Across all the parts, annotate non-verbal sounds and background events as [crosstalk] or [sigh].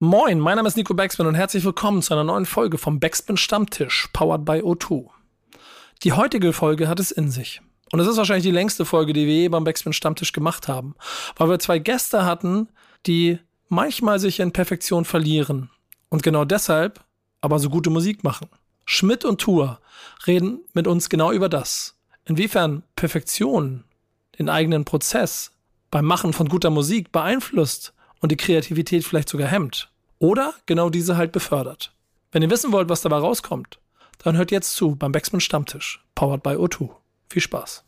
Moin, mein Name ist Nico Backspin und herzlich willkommen zu einer neuen Folge vom Backspin Stammtisch, powered by O2. Die heutige Folge hat es in sich. Und es ist wahrscheinlich die längste Folge, die wir je beim Backspin Stammtisch gemacht haben, weil wir zwei Gäste hatten, die manchmal sich in Perfektion verlieren und genau deshalb aber so gute Musik machen. Schmidt und Tour reden mit uns genau über das. Inwiefern Perfektion den eigenen Prozess beim Machen von guter Musik beeinflusst und die Kreativität vielleicht sogar hemmt. Oder genau diese halt befördert. Wenn ihr wissen wollt, was dabei rauskommt, dann hört jetzt zu beim Backspin Stammtisch, powered by O2. Viel Spaß.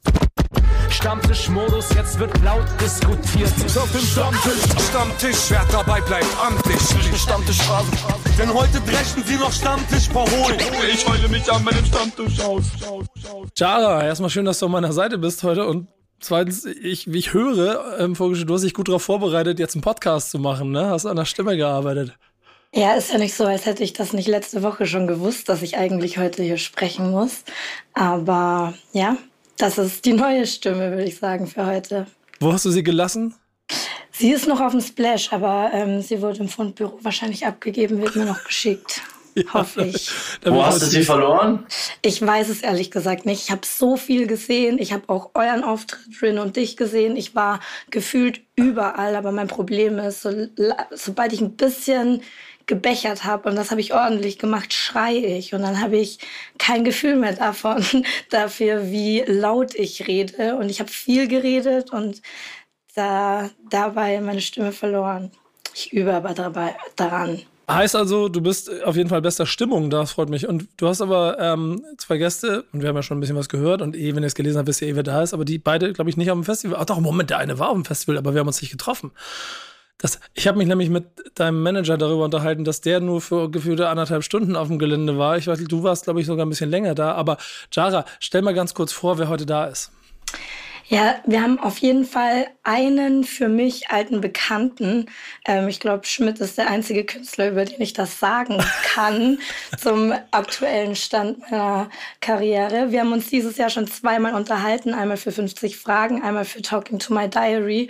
Stammtischmodus, jetzt wird laut diskutiert. Ist auf dem Stammtisch, Stammtisch, wer dabei bleibt, amtlich. Stammtischphase. Denn heute dreschen sie noch Stammtisch verholen. Ich heule mich an meinem Stammtisch aus. Jara, erstmal schön, dass du an meiner Seite bist heute und Zweitens, ich, wie ich höre, ähm, du hast dich gut darauf vorbereitet, jetzt einen Podcast zu machen, ne? Hast an der Stimme gearbeitet. Ja, ist ja nicht so, als hätte ich das nicht letzte Woche schon gewusst, dass ich eigentlich heute hier sprechen muss. Aber ja, das ist die neue Stimme, würde ich sagen, für heute. Wo hast du sie gelassen? Sie ist noch auf dem Splash, aber ähm, sie wurde im Fundbüro wahrscheinlich abgegeben, wird mir noch geschickt. Ja, hoffe ich. Wo hast du sie verloren? Ich weiß es ehrlich gesagt nicht. Ich habe so viel gesehen. Ich habe auch euren Auftritt, Rin und dich gesehen. Ich war gefühlt überall, aber mein Problem ist, so, sobald ich ein bisschen gebechert habe und das habe ich ordentlich gemacht, schreie ich und dann habe ich kein Gefühl mehr davon, [laughs] dafür, wie laut ich rede und ich habe viel geredet und da dabei meine Stimme verloren. Ich übe aber dabei daran. Heißt also, du bist auf jeden Fall bester Stimmung, das freut mich. Und du hast aber ähm, zwei Gäste, und wir haben ja schon ein bisschen was gehört, und eh, wenn ihr es gelesen habt, wisst ihr eh, wer da ist, aber die beide, glaube ich, nicht auf dem Festival. Ach doch, Moment, der eine war auf dem Festival, aber wir haben uns nicht getroffen. Das, ich habe mich nämlich mit deinem Manager darüber unterhalten, dass der nur für gefühlte anderthalb Stunden auf dem Gelände war. Ich weiß, du warst, glaube ich, sogar ein bisschen länger da. Aber Jara, stell mal ganz kurz vor, wer heute da ist. Ja, wir haben auf jeden Fall einen für mich alten Bekannten. Ähm, ich glaube, Schmidt ist der einzige Künstler, über den ich das sagen [laughs] kann zum aktuellen Stand meiner Karriere. Wir haben uns dieses Jahr schon zweimal unterhalten, einmal für 50 Fragen, einmal für Talking to My Diary.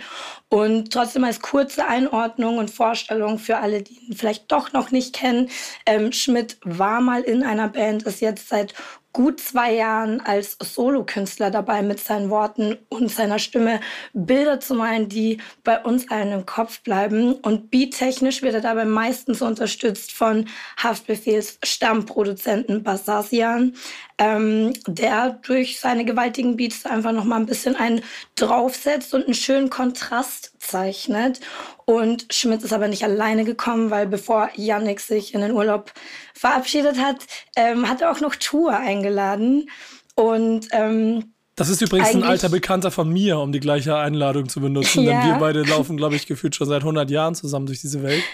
Und trotzdem als kurze Einordnung und Vorstellung für alle, die ihn vielleicht doch noch nicht kennen. Ähm, Schmidt war mal in einer Band, ist jetzt seit gut zwei Jahren als Solokünstler dabei, mit seinen Worten und seiner Stimme Bilder zu malen, die bei uns allen im Kopf bleiben. Und beattechnisch wird er dabei meistens unterstützt von Haftbefehls Stammproduzenten Bassasian, ähm, der durch seine gewaltigen Beats einfach noch mal ein bisschen einen draufsetzt und einen schönen Kontrast zeichnet. Und Schmidt ist aber nicht alleine gekommen, weil bevor Yannick sich in den Urlaub verabschiedet hat, ähm, hat er auch noch Tour eingeladen. Und ähm, das ist übrigens ein alter Bekannter von mir, um die gleiche Einladung zu benutzen. Ja. Denn wir beide laufen, glaube ich, gefühlt schon seit 100 Jahren zusammen durch diese Welt. [laughs]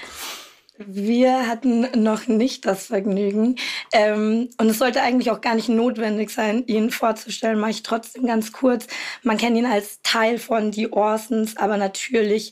Wir hatten noch nicht das Vergnügen. Ähm, und es sollte eigentlich auch gar nicht notwendig sein, ihn vorzustellen, mache ich trotzdem ganz kurz. Man kennt ihn als Teil von The Orsons, aber natürlich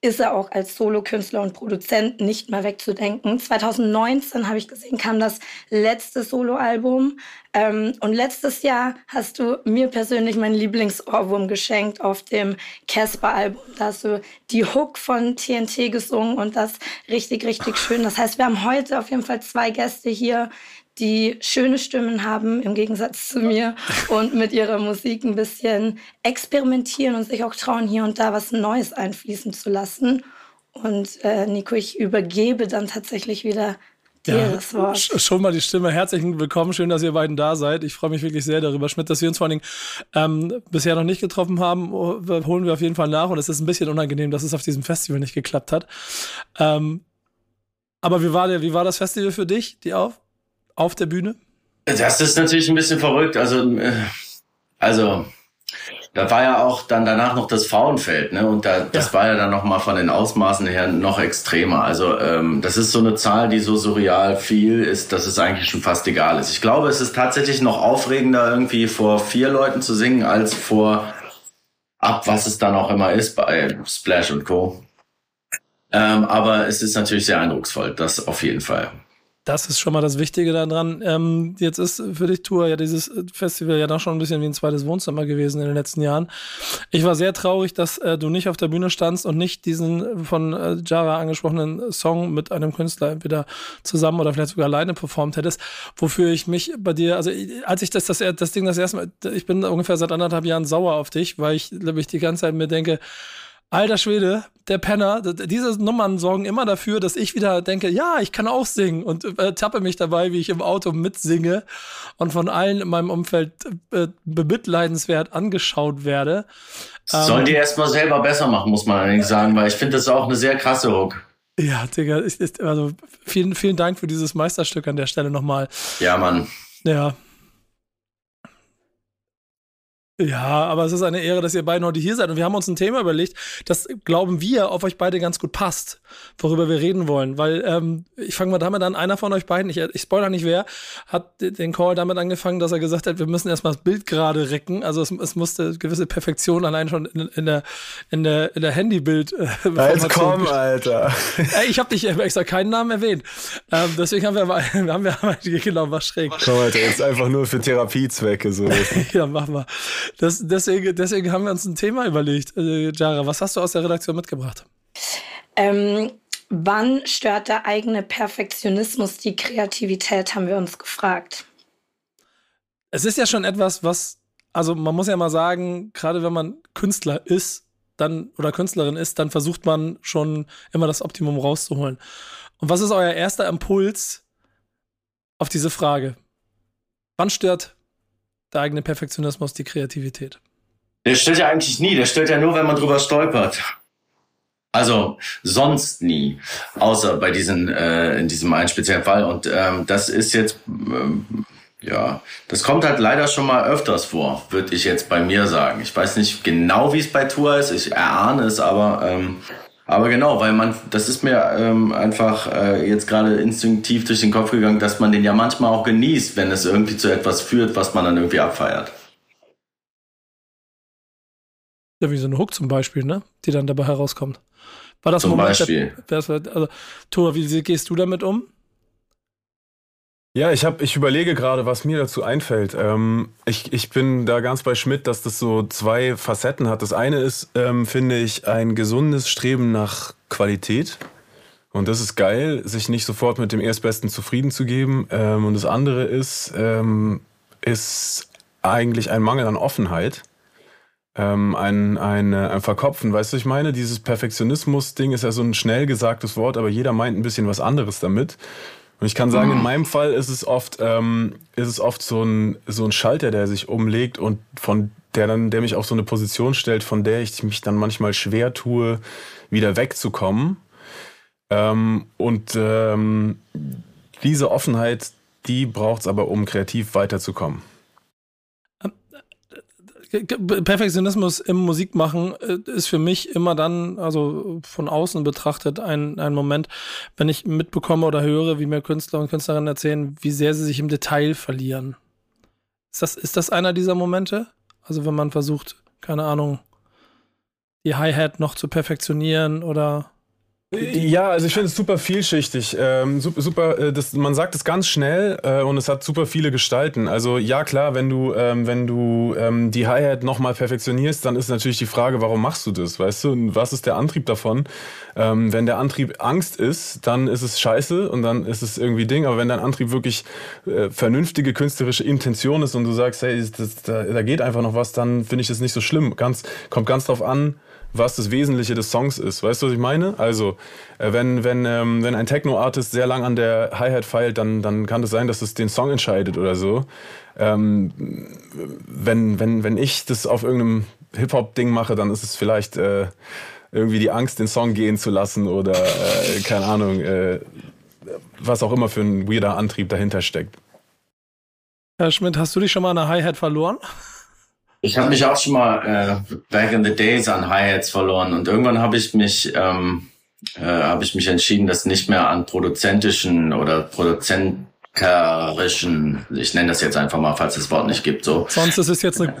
ist er auch als Solokünstler und Produzent nicht mehr wegzudenken. 2019 habe ich gesehen, kam das letzte Soloalbum. Ähm, und letztes Jahr hast du mir persönlich meinen Lieblingsohrwurm geschenkt auf dem Casper-Album. Da hast du die Hook von TNT gesungen und das richtig, richtig schön. Das heißt, wir haben heute auf jeden Fall zwei Gäste hier, die schöne Stimmen haben im Gegensatz zu mir und mit ihrer Musik ein bisschen experimentieren und sich auch trauen, hier und da was Neues einfließen zu lassen. Und äh, Nico, ich übergebe dann tatsächlich wieder dir ja, das Wort. Schon mal die Stimme. Herzlichen Willkommen. Schön, dass ihr beiden da seid. Ich freue mich wirklich sehr darüber, Schmidt, dass wir uns vor allen Dingen ähm, bisher noch nicht getroffen haben. Oh, holen wir auf jeden Fall nach. Und es ist ein bisschen unangenehm, dass es auf diesem Festival nicht geklappt hat. Ähm, aber wie war, der, wie war das Festival für dich, die auf? Auf der Bühne? Das ist natürlich ein bisschen verrückt. Also, äh, also da war ja auch dann danach noch das Frauenfeld, ne? Und da, das ja. war ja dann noch mal von den Ausmaßen her noch extremer. Also ähm, das ist so eine Zahl, die so surreal viel ist, dass es eigentlich schon fast egal ist. Ich glaube, es ist tatsächlich noch aufregender, irgendwie vor vier Leuten zu singen, als vor ab, was es dann auch immer ist bei Splash und Co. Ähm, aber es ist natürlich sehr eindrucksvoll, das auf jeden Fall. Das ist schon mal das Wichtige daran. Ähm, jetzt ist für dich Tour ja dieses Festival ja doch schon ein bisschen wie ein zweites Wohnzimmer gewesen in den letzten Jahren. Ich war sehr traurig, dass äh, du nicht auf der Bühne standst und nicht diesen von äh, Jara angesprochenen Song mit einem Künstler entweder zusammen oder vielleicht sogar alleine performt hättest. Wofür ich mich bei dir, also als ich das, das, das Ding das erste Mal, ich bin ungefähr seit anderthalb Jahren sauer auf dich, weil ich, glaube ich, die ganze Zeit mir denke, Alter Schwede, der Penner, diese Nummern sorgen immer dafür, dass ich wieder denke, ja, ich kann auch singen und äh, tappe mich dabei, wie ich im Auto mitsinge und von allen in meinem Umfeld äh, bemitleidenswert angeschaut werde. Sollen ähm, die erstmal selber besser machen, muss man allerdings sagen, weil ich finde das auch eine sehr krasse Hook. Ja, Digga, ist, ist, also vielen, vielen Dank für dieses Meisterstück an der Stelle nochmal. Ja, Mann. Ja, ja, aber es ist eine Ehre, dass ihr beiden heute hier seid. Und wir haben uns ein Thema überlegt, das glauben wir auf euch beide ganz gut passt, worüber wir reden wollen. Weil ähm, ich fange mal damit an, einer von euch beiden, ich, ich spoiler nicht wer, hat den Call damit angefangen, dass er gesagt hat, wir müssen erstmal das Bild gerade recken. Also es, es musste gewisse Perfektion allein schon in, in der, in der, in der Handybild. Äh, Jetzt komm, Alter. Ey, ich habe dich extra keinen Namen erwähnt. Ähm, deswegen haben wir, mal, [laughs] haben wir genau was schräg. Komm, Alter, jetzt einfach nur für Therapiezwecke so. [laughs] ja, mach mal. Das, deswegen, deswegen haben wir uns ein Thema überlegt. Äh, Jara, was hast du aus der Redaktion mitgebracht? Ähm, wann stört der eigene Perfektionismus die Kreativität, haben wir uns gefragt. Es ist ja schon etwas, was, also man muss ja mal sagen, gerade wenn man Künstler ist, dann oder Künstlerin ist, dann versucht man schon immer das Optimum rauszuholen. Und was ist euer erster Impuls auf diese Frage? Wann stört der eigene Perfektionismus, die Kreativität? Der stört ja eigentlich nie, der stört ja nur, wenn man drüber stolpert. Also sonst nie, außer bei diesen äh, in diesem einen speziellen Fall. Und ähm, das ist jetzt ähm, ja, das kommt halt leider schon mal öfters vor, würde ich jetzt bei mir sagen. Ich weiß nicht genau, wie es bei Tour ist. Ich erahne es, aber ähm, aber genau, weil man, das ist mir ähm, einfach äh, jetzt gerade instinktiv durch den Kopf gegangen, dass man den ja manchmal auch genießt, wenn es irgendwie zu etwas führt, was man dann irgendwie abfeiert. Ja, wie so eine Hook zum Beispiel, ne? Die dann dabei herauskommt. War das zum Moment, Beispiel. Der, also, Thor, wie gehst du damit um? Ja, ich, hab, ich überlege gerade, was mir dazu einfällt. Ähm, ich, ich bin da ganz bei Schmidt, dass das so zwei Facetten hat. Das eine ist, ähm, finde ich, ein gesundes Streben nach Qualität. Und das ist geil, sich nicht sofort mit dem Erstbesten zufrieden zu geben. Ähm, und das andere ist, ähm, ist eigentlich ein Mangel an Offenheit. Ähm, ein, ein, ein Verkopfen, weißt du, ich meine, dieses Perfektionismus-Ding ist ja so ein schnell gesagtes Wort, aber jeder meint ein bisschen was anderes damit. Und ich kann sagen, in meinem Fall ist es oft, ähm, ist es oft so ein, so ein Schalter, der sich umlegt und von der dann, der mich auf so eine Position stellt, von der ich mich dann manchmal schwer tue, wieder wegzukommen. Ähm, und ähm, diese Offenheit, die braucht es aber, um kreativ weiterzukommen. Perfektionismus im Musikmachen äh, ist für mich immer dann, also von außen betrachtet, ein, ein Moment, wenn ich mitbekomme oder höre, wie mir Künstler und Künstlerinnen erzählen, wie sehr sie sich im Detail verlieren. Ist das, ist das einer dieser Momente? Also wenn man versucht, keine Ahnung, die Hi-Hat noch zu perfektionieren oder ja, also ich finde es super vielschichtig. Ähm, super, super äh, das, man sagt es ganz schnell äh, und es hat super viele Gestalten. Also ja, klar, wenn du, ähm, wenn du ähm, die Hi-Hat nochmal perfektionierst, dann ist natürlich die Frage, warum machst du das? Weißt du, und was ist der Antrieb davon? Ähm, wenn der Antrieb Angst ist, dann ist es scheiße und dann ist es irgendwie Ding. Aber wenn dein Antrieb wirklich äh, vernünftige künstlerische Intention ist und du sagst, hey, das, da, da geht einfach noch was, dann finde ich das nicht so schlimm. Ganz, kommt ganz drauf an, was das Wesentliche des Songs ist. Weißt du, was ich meine? Also, äh, wenn, wenn, ähm, wenn ein Techno-Artist sehr lang an der Hi-Hat feilt, dann, dann kann es das sein, dass es den Song entscheidet oder so. Ähm, wenn, wenn, wenn ich das auf irgendeinem Hip-Hop-Ding mache, dann ist es vielleicht äh, irgendwie die Angst, den Song gehen zu lassen oder äh, keine Ahnung, äh, was auch immer für ein weirder Antrieb dahinter steckt. Herr Schmidt, hast du dich schon mal an der Hi-Hat verloren? Ich habe mich auch schon mal äh, back in the days an Hi-Hats verloren und irgendwann habe ich mich ähm, äh, habe ich mich entschieden, das nicht mehr an produzentischen oder Produzent buchhalterischen, ich nenne das jetzt einfach mal, falls es das Wort nicht gibt, so. Sonst ist es jetzt eine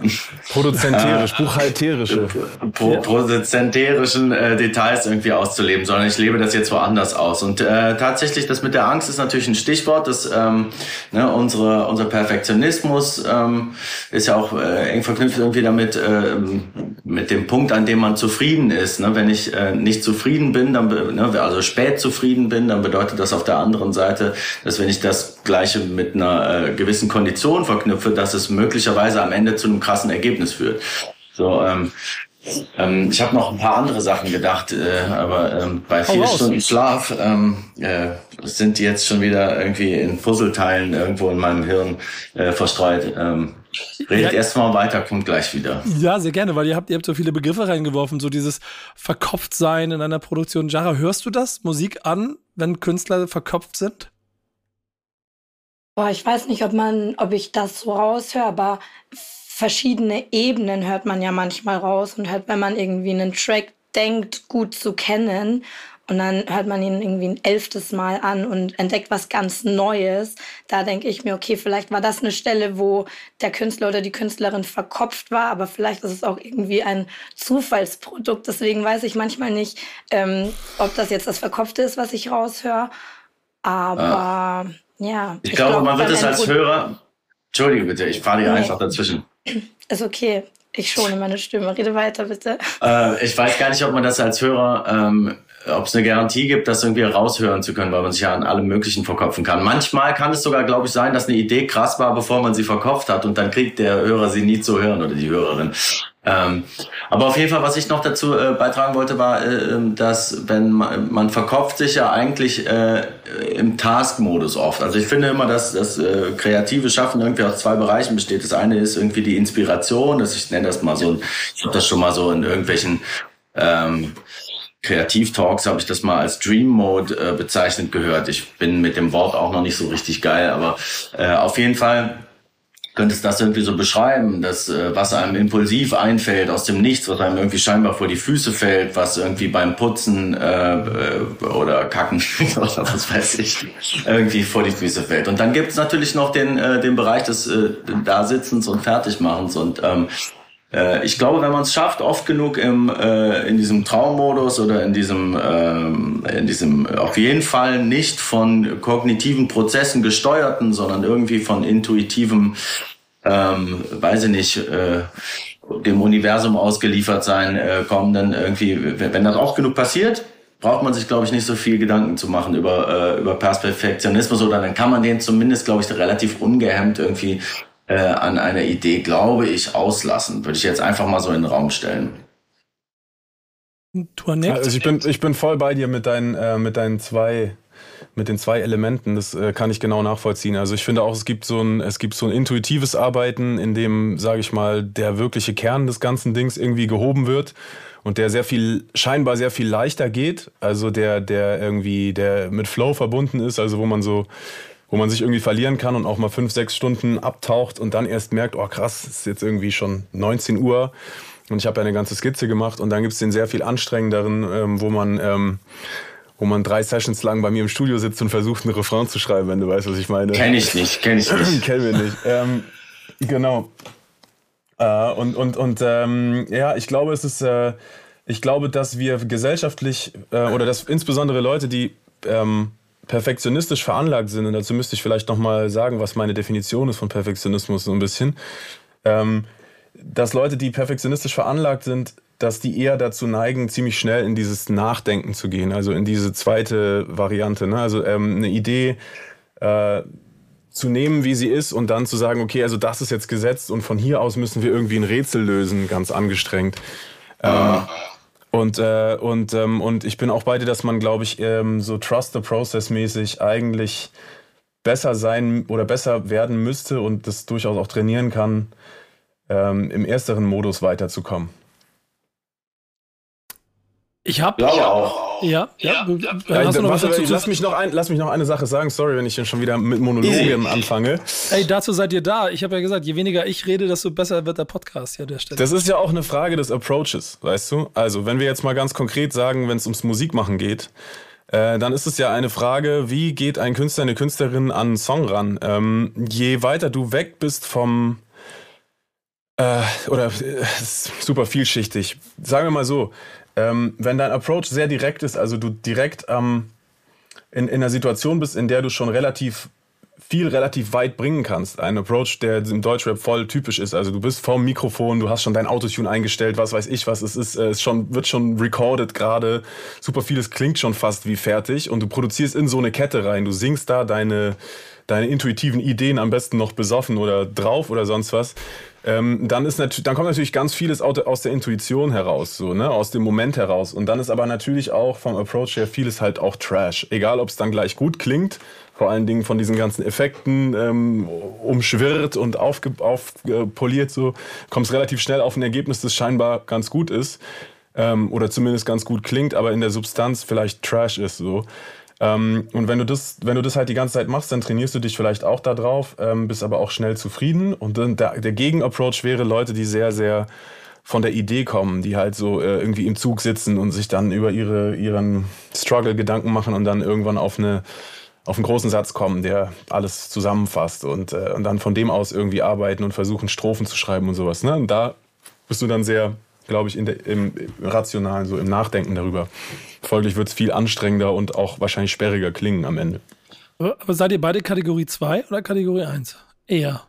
produzenterisch, [laughs] buchhalterische, Pro, produzenterischen äh, Details irgendwie auszuleben, sondern ich lebe das jetzt woanders aus. Und äh, tatsächlich, das mit der Angst ist natürlich ein Stichwort. Das, ähm, ne, unsere, unser Perfektionismus ähm, ist ja auch äh, eng verknüpft irgendwie damit, äh, mit dem Punkt, an dem man zufrieden ist. Ne? Wenn ich äh, nicht zufrieden bin, dann ne, also spät zufrieden bin, dann bedeutet das auf der anderen Seite, dass wenn ich das Gleiche mit einer äh, gewissen Kondition verknüpfe, dass es möglicherweise am Ende zu einem krassen Ergebnis führt. So, ähm, ähm, ich habe noch ein paar andere Sachen gedacht, äh, aber ähm, bei vier oh, Stunden Schlaf ähm, äh, sind die jetzt schon wieder irgendwie in Puzzleteilen irgendwo in meinem Hirn äh, verstreut. Ähm, redet ja, erstmal weiter, kommt gleich wieder. Ja, sehr gerne, weil ihr habt, ihr habt so viele Begriffe reingeworfen, so dieses Verkopftsein in einer Produktion. Jara, hörst du das Musik an, wenn Künstler verkopft sind? Boah, ich weiß nicht, ob man, ob ich das so raushöre, aber verschiedene Ebenen hört man ja manchmal raus und halt, wenn man irgendwie einen Track denkt, gut zu kennen und dann hört man ihn irgendwie ein elftes Mal an und entdeckt was ganz Neues. Da denke ich mir, okay, vielleicht war das eine Stelle, wo der Künstler oder die Künstlerin verkopft war, aber vielleicht ist es auch irgendwie ein Zufallsprodukt. Deswegen weiß ich manchmal nicht, ähm, ob das jetzt das Verkopfte ist, was ich raushöre. Aber ah. Ja. Ich, ich glaube, glaub, man wird es als Hörer. Entschuldige bitte, ich fahre dir nee. einfach dazwischen. Ist okay. Ich schone meine Stimme. Rede weiter, bitte. Äh, ich weiß gar nicht, ob man das als Hörer, ähm, ob es eine Garantie gibt, das irgendwie raushören zu können, weil man sich ja an allem Möglichen verkopfen kann. Manchmal kann es sogar, glaube ich, sein, dass eine Idee krass war, bevor man sie verkopft hat und dann kriegt der Hörer sie nie zu hören oder die Hörerin. Ähm, aber auf jeden Fall, was ich noch dazu äh, beitragen wollte, war, äh, ähm, dass wenn man, man verkopft sich ja eigentlich äh, im Task-Modus oft. Also ich finde immer, dass das äh, kreative Schaffen irgendwie aus zwei Bereichen besteht. Das eine ist irgendwie die Inspiration, dass ich nenne das mal so, ich habe das schon mal so in irgendwelchen ähm, Kreativ-Talks habe ich das mal als Dream Mode äh, bezeichnet gehört. Ich bin mit dem Wort auch noch nicht so richtig geil, aber äh, auf jeden Fall könntest das irgendwie so beschreiben, dass äh, was einem impulsiv einfällt aus dem Nichts, was einem irgendwie scheinbar vor die Füße fällt, was irgendwie beim Putzen äh, äh oder Kacken [laughs] oder was weiß ich, irgendwie vor die Füße fällt. Und dann gibt's natürlich noch den, äh, den Bereich des äh, Dasitzens und Fertigmachens. Und ähm, äh, ich glaube, wenn man es schafft, oft genug im, äh, in diesem Traummodus oder in diesem, ähm, in diesem auf jeden Fall nicht von kognitiven Prozessen gesteuerten, sondern irgendwie von intuitivem ähm, weiß ich nicht, äh, dem Universum ausgeliefert sein, äh, kommen dann irgendwie, wenn das auch genug passiert, braucht man sich, glaube ich, nicht so viel Gedanken zu machen über, äh, über Perfektionismus oder dann kann man den zumindest, glaube ich, relativ ungehemmt irgendwie äh, an einer Idee, glaube ich, auslassen. Würde ich jetzt einfach mal so in den Raum stellen. Also ich bin, ich bin voll bei dir mit deinen, äh, mit deinen zwei mit den zwei Elementen, das äh, kann ich genau nachvollziehen. Also ich finde auch, es gibt so ein, es gibt so ein intuitives Arbeiten, in dem, sage ich mal, der wirkliche Kern des ganzen Dings irgendwie gehoben wird und der sehr viel, scheinbar sehr viel leichter geht. Also der, der irgendwie, der mit Flow verbunden ist, also wo man so, wo man sich irgendwie verlieren kann und auch mal fünf, sechs Stunden abtaucht und dann erst merkt, oh krass, es ist jetzt irgendwie schon 19 Uhr. Und ich habe ja eine ganze Skizze gemacht und dann gibt es den sehr viel anstrengenderen, ähm, wo man ähm, wo man drei Sessions lang bei mir im Studio sitzt und versucht, einen Refrain zu schreiben, wenn du weißt, was ich meine. Kenn ich nicht, kenn ich nicht. [laughs] Kennen wir nicht. Ähm, genau. Äh, und und, und ähm, ja, ich glaube, es ist, äh, ich glaube, dass wir gesellschaftlich äh, oder dass insbesondere Leute, die ähm, perfektionistisch veranlagt sind, und dazu müsste ich vielleicht nochmal sagen, was meine Definition ist von Perfektionismus so ein bisschen, ähm, dass Leute, die perfektionistisch veranlagt sind, dass die eher dazu neigen, ziemlich schnell in dieses Nachdenken zu gehen, also in diese zweite Variante. Ne? Also ähm, eine Idee äh, zu nehmen, wie sie ist und dann zu sagen, okay, also das ist jetzt gesetzt und von hier aus müssen wir irgendwie ein Rätsel lösen, ganz angestrengt. Ähm, und, äh, und, ähm, und ich bin auch bei dir, dass man, glaube ich, ähm, so Trust the Process mäßig eigentlich besser sein oder besser werden müsste und das durchaus auch trainieren kann, ähm, im ersteren Modus weiterzukommen. Ich habe glaube auch. Ja, ja. ja. Hast du noch was dazu lass, mich noch ein, lass mich noch eine Sache sagen. Sorry, wenn ich schon wieder mit Monologen anfange. Ey, dazu seid ihr da. Ich habe ja gesagt, je weniger ich rede, desto besser wird der Podcast hier der Stelle. Das ist ja auch eine Frage des Approaches, weißt du? Also, wenn wir jetzt mal ganz konkret sagen, wenn es ums Musikmachen geht, äh, dann ist es ja eine Frage, wie geht ein Künstler, eine Künstlerin an einen Song ran? Ähm, je weiter du weg bist vom, äh, oder äh, super vielschichtig. Sagen wir mal so, ähm, wenn dein Approach sehr direkt ist, also du direkt ähm, in, in einer Situation bist, in der du schon relativ viel relativ weit bringen kannst. Ein Approach, der im Deutschrap voll typisch ist. Also du bist vorm Mikrofon, du hast schon dein Autotune eingestellt, was weiß ich was. Es ist, äh, es schon, wird schon recorded gerade. Super vieles klingt schon fast wie fertig und du produzierst in so eine Kette rein. Du singst da deine, deine intuitiven Ideen am besten noch besoffen oder drauf oder sonst was. Ähm, dann, ist dann kommt natürlich ganz vieles aus der Intuition heraus, so, ne? aus dem Moment heraus. Und dann ist aber natürlich auch vom Approach her vieles halt auch Trash. Egal, ob es dann gleich gut klingt vor allen Dingen von diesen ganzen Effekten ähm, umschwirrt und aufpoliert, so kommst relativ schnell auf ein Ergebnis, das scheinbar ganz gut ist ähm, oder zumindest ganz gut klingt, aber in der Substanz vielleicht Trash ist so. Ähm, und wenn du das, wenn du das halt die ganze Zeit machst, dann trainierst du dich vielleicht auch da drauf, ähm, bist aber auch schnell zufrieden. Und dann der, der Gegenapproach wäre Leute, die sehr, sehr von der Idee kommen, die halt so äh, irgendwie im Zug sitzen und sich dann über ihre, ihren Struggle Gedanken machen und dann irgendwann auf eine auf einen großen Satz kommen, der alles zusammenfasst und, äh, und dann von dem aus irgendwie arbeiten und versuchen, Strophen zu schreiben und sowas. Ne? Und da bist du dann sehr, glaube ich, in der, im, im Rationalen, so im Nachdenken darüber. Folglich wird es viel anstrengender und auch wahrscheinlich sperriger klingen am Ende. Aber, aber seid ihr beide Kategorie 2 oder Kategorie 1? Eher.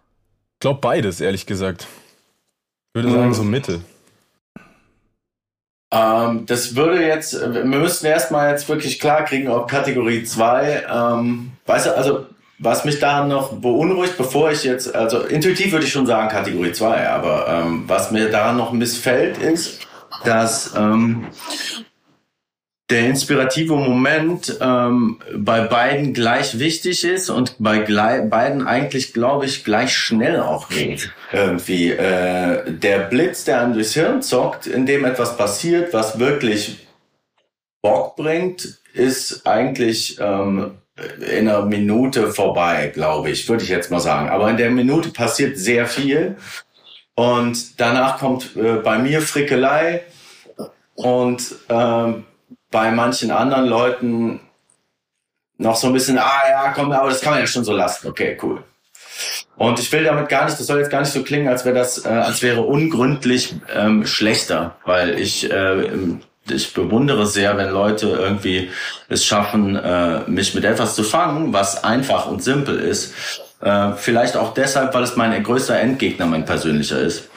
Ich glaube beides, ehrlich gesagt. Ich würde sagen, so Mitte. Ähm, das würde jetzt, wir müssten erstmal jetzt wirklich klar kriegen, ob Kategorie 2, ähm, weißt du, also was mich da noch beunruhigt, bevor ich jetzt, also intuitiv würde ich schon sagen Kategorie 2, aber ähm, was mir daran noch missfällt, ist, dass ähm, der inspirative Moment ähm, bei beiden gleich wichtig ist und bei beiden eigentlich, glaube ich, gleich schnell auch geht. Irgendwie äh, der Blitz, der einem durchs Hirn zockt, in dem etwas passiert, was wirklich Bock bringt, ist eigentlich ähm, in einer Minute vorbei, glaube ich, würde ich jetzt mal sagen. Aber in der Minute passiert sehr viel und danach kommt äh, bei mir Frickelei und ähm, bei manchen anderen Leuten noch so ein bisschen, ah ja, komm, aber das kann man ja schon so lassen. Okay, cool. Und ich will damit gar nicht, das soll jetzt gar nicht so klingen, als wäre das, äh, als wäre ungründlich ähm, schlechter, weil ich äh, ich bewundere sehr, wenn Leute irgendwie es schaffen, äh, mich mit etwas zu fangen, was einfach und simpel ist äh, vielleicht auch deshalb, weil es mein größter Endgegner, mein persönlicher ist.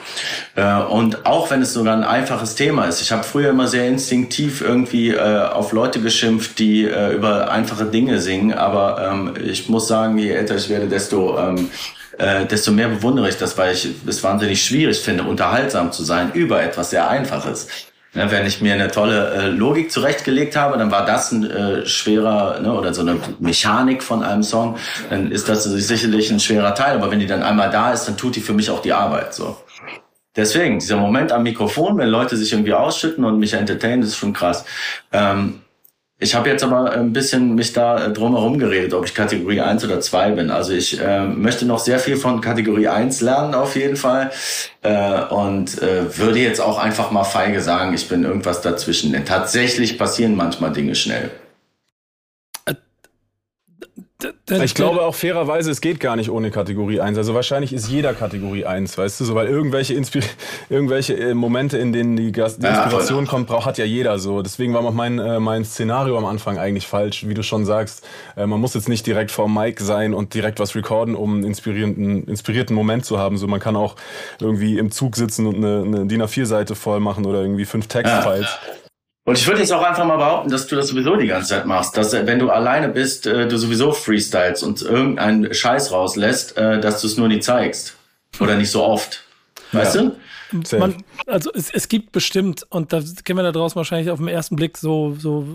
Äh, und auch wenn es sogar ein einfaches Thema ist. Ich habe früher immer sehr instinktiv irgendwie äh, auf Leute geschimpft, die äh, über einfache Dinge singen. Aber ähm, ich muss sagen, je älter ich werde, desto ähm, äh, desto mehr bewundere ich das, weil ich es wahnsinnig schwierig finde, unterhaltsam zu sein über etwas sehr Einfaches. Ne, wenn ich mir eine tolle äh, Logik zurechtgelegt habe, dann war das ein äh, schwerer ne, oder so eine Mechanik von einem Song, dann ist das sicherlich ein schwerer Teil. Aber wenn die dann einmal da ist, dann tut die für mich auch die Arbeit. So. Deswegen, dieser Moment am Mikrofon, wenn Leute sich irgendwie ausschütten und mich entertainen, ist schon krass. Ähm, ich habe jetzt aber ein bisschen mich da äh, drumherum geredet, ob ich Kategorie 1 oder 2 bin. Also ich äh, möchte noch sehr viel von Kategorie 1 lernen auf jeden Fall äh, und äh, würde jetzt auch einfach mal feige sagen, ich bin irgendwas dazwischen. Denn tatsächlich passieren manchmal Dinge schnell. Ich glaube auch fairerweise, es geht gar nicht ohne Kategorie 1. Also wahrscheinlich ist jeder Kategorie 1, weißt du, so, weil irgendwelche, Inspir [laughs] irgendwelche äh, Momente, in denen die, Gast die Inspiration ja, kommt, braucht, hat ja jeder so. Deswegen war auch mein, äh, mein Szenario am Anfang eigentlich falsch, wie du schon sagst. Äh, man muss jetzt nicht direkt vor Mike sein und direkt was recorden, um einen inspirierenden, inspirierten Moment zu haben. So, man kann auch irgendwie im Zug sitzen und eine, eine DIN A4-Seite voll machen oder irgendwie fünf Textfiles. Ja. Und ich würde jetzt auch einfach mal behaupten, dass du das sowieso die ganze Zeit machst, dass äh, wenn du alleine bist, äh, du sowieso freestyles und irgendeinen Scheiß rauslässt, äh, dass du es nur nie zeigst. Oder nicht so oft. Weißt ja. du? Man, also es, es gibt bestimmt, und da kennen wir da draußen wahrscheinlich auf den ersten Blick so, so,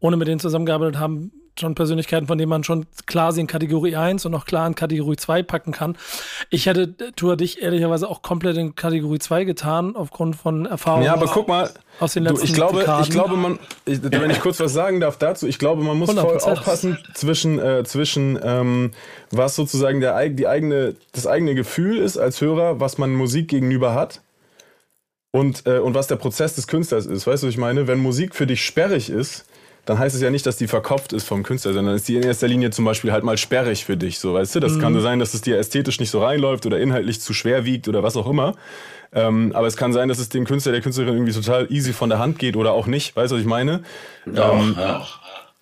ohne mit denen zusammengearbeitet haben, schon Persönlichkeiten, von denen man schon klar sie in Kategorie 1 und auch klar in Kategorie 2 packen kann. Ich hätte Tour dich ehrlicherweise auch komplett in Kategorie 2 getan, aufgrund von Erfahrungen. Ja, aber guck mal, aus den letzten du, ich glaube, ich glaube, man, ich, wenn ich kurz was sagen darf dazu, ich glaube, man muss 100%. voll aufpassen zwischen, äh, zwischen ähm, was sozusagen der, die eigene, das eigene Gefühl ist als Hörer, was man Musik gegenüber hat. Und, äh, und was der Prozess des Künstlers ist. Weißt du, was ich meine? Wenn Musik für dich sperrig ist, dann heißt es ja nicht, dass die verkopft ist vom Künstler, sondern ist die in erster Linie zum Beispiel halt mal sperrig für dich, so weißt du. Das mhm. kann so sein, dass es dir ästhetisch nicht so reinläuft oder inhaltlich zu schwer wiegt oder was auch immer. Ähm, aber es kann sein, dass es dem Künstler, der Künstlerin irgendwie total easy von der Hand geht oder auch nicht. Weißt du, was ich meine? Ja, ähm, ja.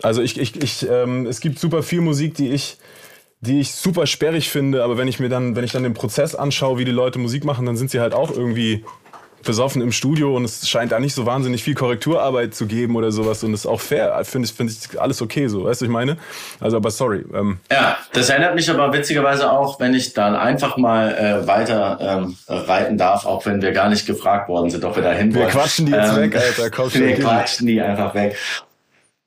Also ich, ich, ich, ähm, es gibt super viel Musik, die ich, die ich super sperrig finde, aber wenn ich mir dann, wenn ich dann den Prozess anschaue, wie die Leute Musik machen, dann sind sie halt auch irgendwie besoffen im Studio und es scheint da nicht so wahnsinnig viel Korrekturarbeit zu geben oder sowas und das ist auch fair, finde ich, finde ich alles okay so, weißt du, ich meine? Also, aber sorry. Ähm. Ja, das erinnert mich aber witzigerweise auch, wenn ich dann einfach mal äh, weiter ähm, reiten darf, auch wenn wir gar nicht gefragt worden sind, ob wir da hin wollen. Wir quatschen die jetzt ähm, weg, Alter, komm. [laughs] Wir quatschen die einfach weg.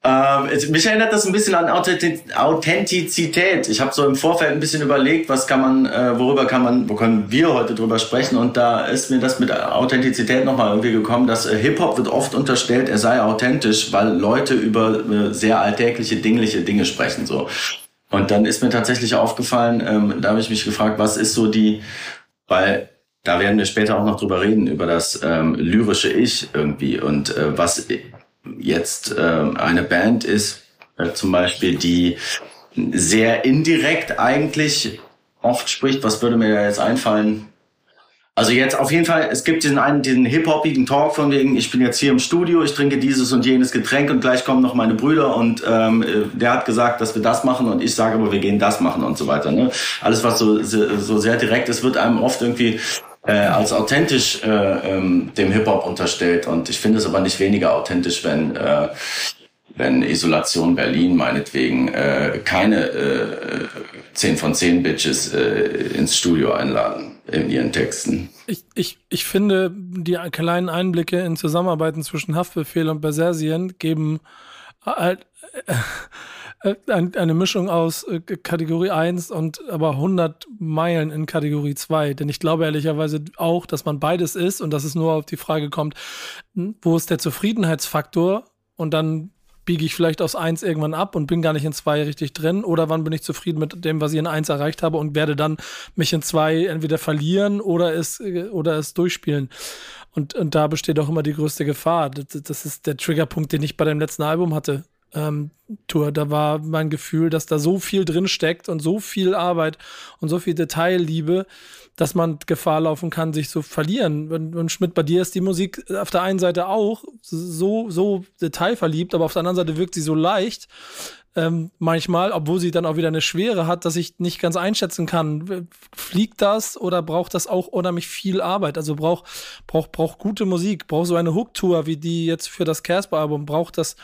Ähm, mich erinnert das ein bisschen an Authentizität. Ich habe so im Vorfeld ein bisschen überlegt, was kann man, äh, worüber kann man, wo können wir heute drüber sprechen? Und da ist mir das mit Authentizität nochmal irgendwie gekommen, dass äh, Hip Hop wird oft unterstellt, er sei authentisch, weil Leute über äh, sehr alltägliche, dingliche Dinge sprechen so. Und dann ist mir tatsächlich aufgefallen, ähm, da habe ich mich gefragt, was ist so die, weil da werden wir später auch noch drüber reden, über das ähm, lyrische Ich irgendwie und äh, was jetzt äh, eine Band ist, äh, zum Beispiel, die sehr indirekt eigentlich oft spricht, was würde mir da jetzt einfallen? Also jetzt auf jeden Fall, es gibt diesen einen, diesen hip-hopigen Talk von wegen, ich bin jetzt hier im Studio, ich trinke dieses und jenes Getränk und gleich kommen noch meine Brüder und ähm, der hat gesagt, dass wir das machen und ich sage aber, wir gehen das machen und so weiter. Ne? Alles, was so, so sehr direkt ist, wird einem oft irgendwie äh, als authentisch äh, ähm, dem Hip-Hop unterstellt. Und ich finde es aber nicht weniger authentisch, wenn, äh, wenn Isolation Berlin meinetwegen äh, keine äh, 10 von 10 Bitches äh, ins Studio einladen in ihren Texten. Ich, ich, ich finde, die kleinen Einblicke in Zusammenarbeiten zwischen Haftbefehl und Bersersien geben halt äh, eine Mischung aus äh, Kategorie 1 und aber 100 Meilen in Kategorie 2. Denn ich glaube ehrlicherweise auch, dass man beides ist und dass es nur auf die Frage kommt, wo ist der Zufriedenheitsfaktor? Und dann biege ich vielleicht aus 1 irgendwann ab und bin gar nicht in 2 richtig drin. Oder wann bin ich zufrieden mit dem, was ich in 1 erreicht habe und werde dann mich in 2 entweder verlieren oder es, äh, oder es durchspielen. Und, und da besteht auch immer die größte Gefahr. Das, das ist der Triggerpunkt, den ich bei dem letzten Album hatte ähm, Tour. Da war mein Gefühl, dass da so viel drin steckt und so viel Arbeit und so viel Detailliebe, dass man Gefahr laufen kann, sich zu verlieren. Und, und Schmidt, bei dir ist die Musik auf der einen Seite auch so, so detailverliebt, aber auf der anderen Seite wirkt sie so leicht. Ähm, manchmal, obwohl sie dann auch wieder eine Schwere hat, dass ich nicht ganz einschätzen kann, fliegt das oder braucht das auch unheimlich viel Arbeit? Also braucht braucht braucht gute Musik, braucht so eine Hook-Tour wie die jetzt für das Casper-Album, braucht das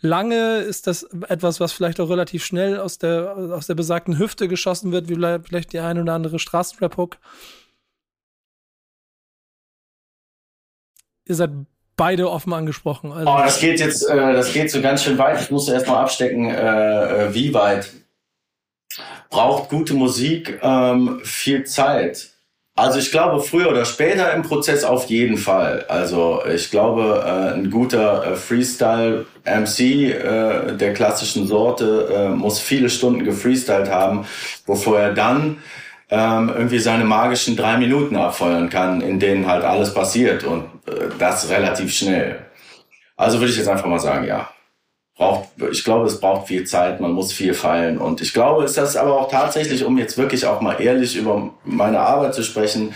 lange? Ist das etwas, was vielleicht auch relativ schnell aus der, aus der besagten Hüfte geschossen wird, wie vielleicht die ein oder andere Straßenrap-Hook? Ihr seid beide offen angesprochen. Also oh, das geht jetzt, äh, das geht so ganz schön weit. Ich musste erstmal abstecken, äh, äh, wie weit. Braucht gute Musik ähm, viel Zeit. Also ich glaube, früher oder später im Prozess auf jeden Fall. Also ich glaube, äh, ein guter äh, Freestyle-MC äh, der klassischen Sorte äh, muss viele Stunden gefreestylt haben, bevor er dann ähm, irgendwie seine magischen drei Minuten abfeuern kann, in denen halt alles passiert und äh, das relativ schnell. Also würde ich jetzt einfach mal sagen, ja braucht, ich glaube, es braucht viel Zeit, man muss viel feilen. Und ich glaube, ist das aber auch tatsächlich, um jetzt wirklich auch mal ehrlich über meine Arbeit zu sprechen,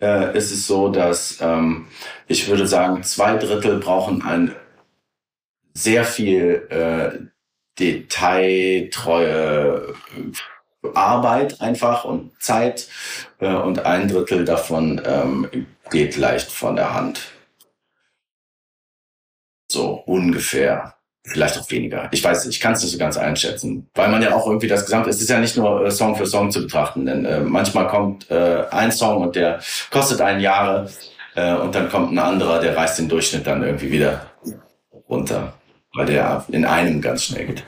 äh, ist es so, dass ähm, ich würde sagen, zwei Drittel brauchen ein sehr viel äh, detailtreue Arbeit einfach und Zeit äh, und ein Drittel davon ähm, geht leicht von der Hand. So ungefähr. Vielleicht auch weniger. Ich weiß, ich kann es nicht so ganz einschätzen, weil man ja auch irgendwie das Gesamte, es ist ja nicht nur äh, Song für Song zu betrachten, denn äh, manchmal kommt äh, ein Song und der kostet einen Jahre äh, und dann kommt ein anderer, der reißt den Durchschnitt dann irgendwie wieder runter, weil der in einem ganz schnell geht.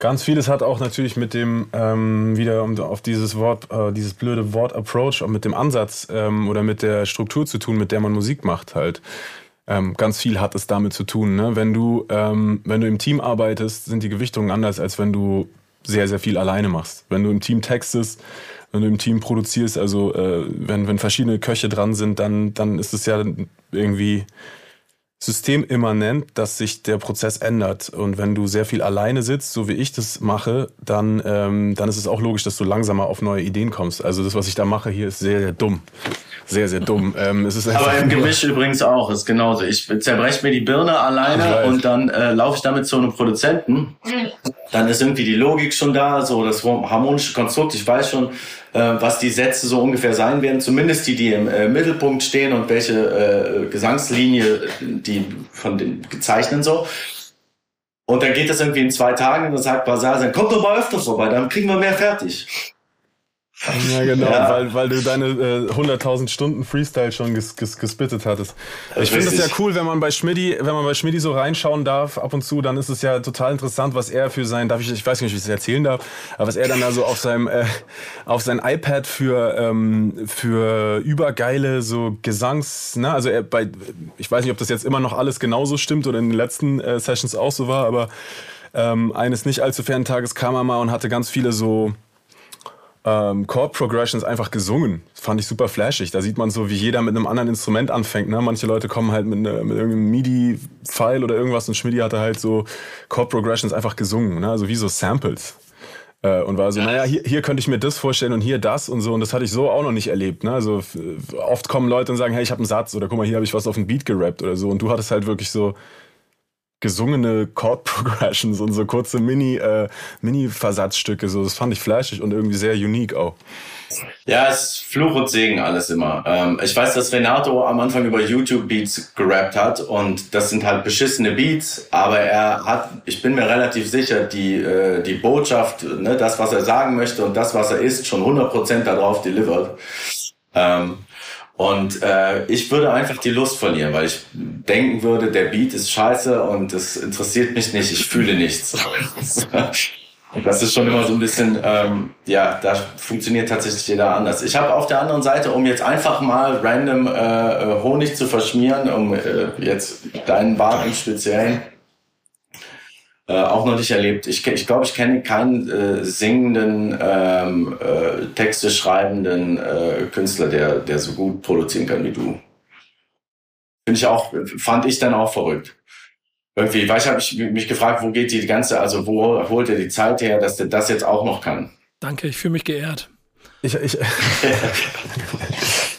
Ganz vieles hat auch natürlich mit dem, ähm, wieder um auf dieses Wort, äh, dieses blöde Wort Approach, mit dem Ansatz ähm, oder mit der Struktur zu tun, mit der man Musik macht halt. Ähm, ganz viel hat es damit zu tun. Ne? Wenn, du, ähm, wenn du im Team arbeitest, sind die Gewichtungen anders, als wenn du sehr, sehr viel alleine machst. Wenn du im Team textest, wenn du im Team produzierst, also äh, wenn, wenn verschiedene Köche dran sind, dann, dann ist es ja irgendwie systemimmanent, dass sich der Prozess ändert. Und wenn du sehr viel alleine sitzt, so wie ich das mache, dann, ähm, dann ist es auch logisch, dass du langsamer auf neue Ideen kommst. Also das, was ich da mache hier, ist sehr, sehr dumm. Sehr, sehr dumm. [laughs] Ähm, es ist Aber im Gemisch übrigens auch, ist genauso. Ich zerbreche mir die Birne alleine und dann äh, laufe ich damit zu einem Produzenten. Dann ist irgendwie die Logik schon da, so das harmonische Konstrukt. Ich weiß schon, was die Sätze so ungefähr sein werden, zumindest die, die im äh, Mittelpunkt stehen und welche äh, Gesangslinie die von den gezeichnen so. Und dann geht das irgendwie in zwei Tagen und dann sagt Basar, kommt doch mal öfters vorbei, dann kriegen wir mehr fertig. Ja, genau, ja. Weil, weil du deine äh, 100.000 Stunden Freestyle schon ges, ges, gespittet hattest. Ich finde es ja cool, wenn man bei Schmidti, wenn man bei Schmidti so reinschauen darf ab und zu, dann ist es ja total interessant, was er für sein, darf ich, ich weiß nicht, wie ich es erzählen darf, aber was er dann da so auf seinem, äh, auf sein iPad für, ähm, für übergeile so Gesangs, ne, also er bei, ich weiß nicht, ob das jetzt immer noch alles genauso stimmt oder in den letzten äh, Sessions auch so war, aber ähm, eines nicht allzu fernen Tages kam er mal und hatte ganz viele so ähm, Chord Progressions einfach gesungen. Das fand ich super flashig. Da sieht man so, wie jeder mit einem anderen Instrument anfängt. Ne? Manche Leute kommen halt mit, ne, mit irgendeinem MIDI-File oder irgendwas und Schmidi hatte halt so Chord Progressions einfach gesungen. Ne? Also wie so Samples. Äh, und war so, naja, hier, hier könnte ich mir das vorstellen und hier das und so. Und das hatte ich so auch noch nicht erlebt. Ne? Also oft kommen Leute und sagen, hey, ich habe einen Satz oder guck mal, hier habe ich was auf den Beat gerappt oder so. Und du hattest halt wirklich so gesungene Chord [laughs] Progressions und so kurze Mini äh, Mini Versatzstücke so das fand ich flashig und irgendwie sehr unique auch. Ja, es ist Fluch und Segen alles immer. Ähm, ich weiß, dass Renato am Anfang über YouTube Beats gerappt hat und das sind halt beschissene Beats, aber er hat, ich bin mir relativ sicher, die äh, die Botschaft, ne, das was er sagen möchte und das was er ist, schon 100% darauf delivered. Ähm, und äh, ich würde einfach die Lust verlieren, weil ich denken würde, der Beat ist scheiße und es interessiert mich nicht, ich fühle nichts. [laughs] Das ist schon immer so ein bisschen, ähm, ja, da funktioniert tatsächlich jeder anders. Ich habe auf der anderen Seite, um jetzt einfach mal random äh, äh Honig zu verschmieren, um äh, jetzt deinen Bart im Speziellen, äh, auch noch nicht erlebt. Ich, ich glaube, ich kenne keinen äh, singenden, ähm, äh, Texte schreibenden äh, Künstler, der, der so gut produzieren kann wie du. Finde ich auch, fand ich dann auch verrückt. Irgendwie, weißt du, habe ich mich gefragt, wo geht die ganze, also wo holt er die Zeit her, dass der das jetzt auch noch kann? Danke, ich fühle mich geehrt. Ich, ich, [laughs] [laughs]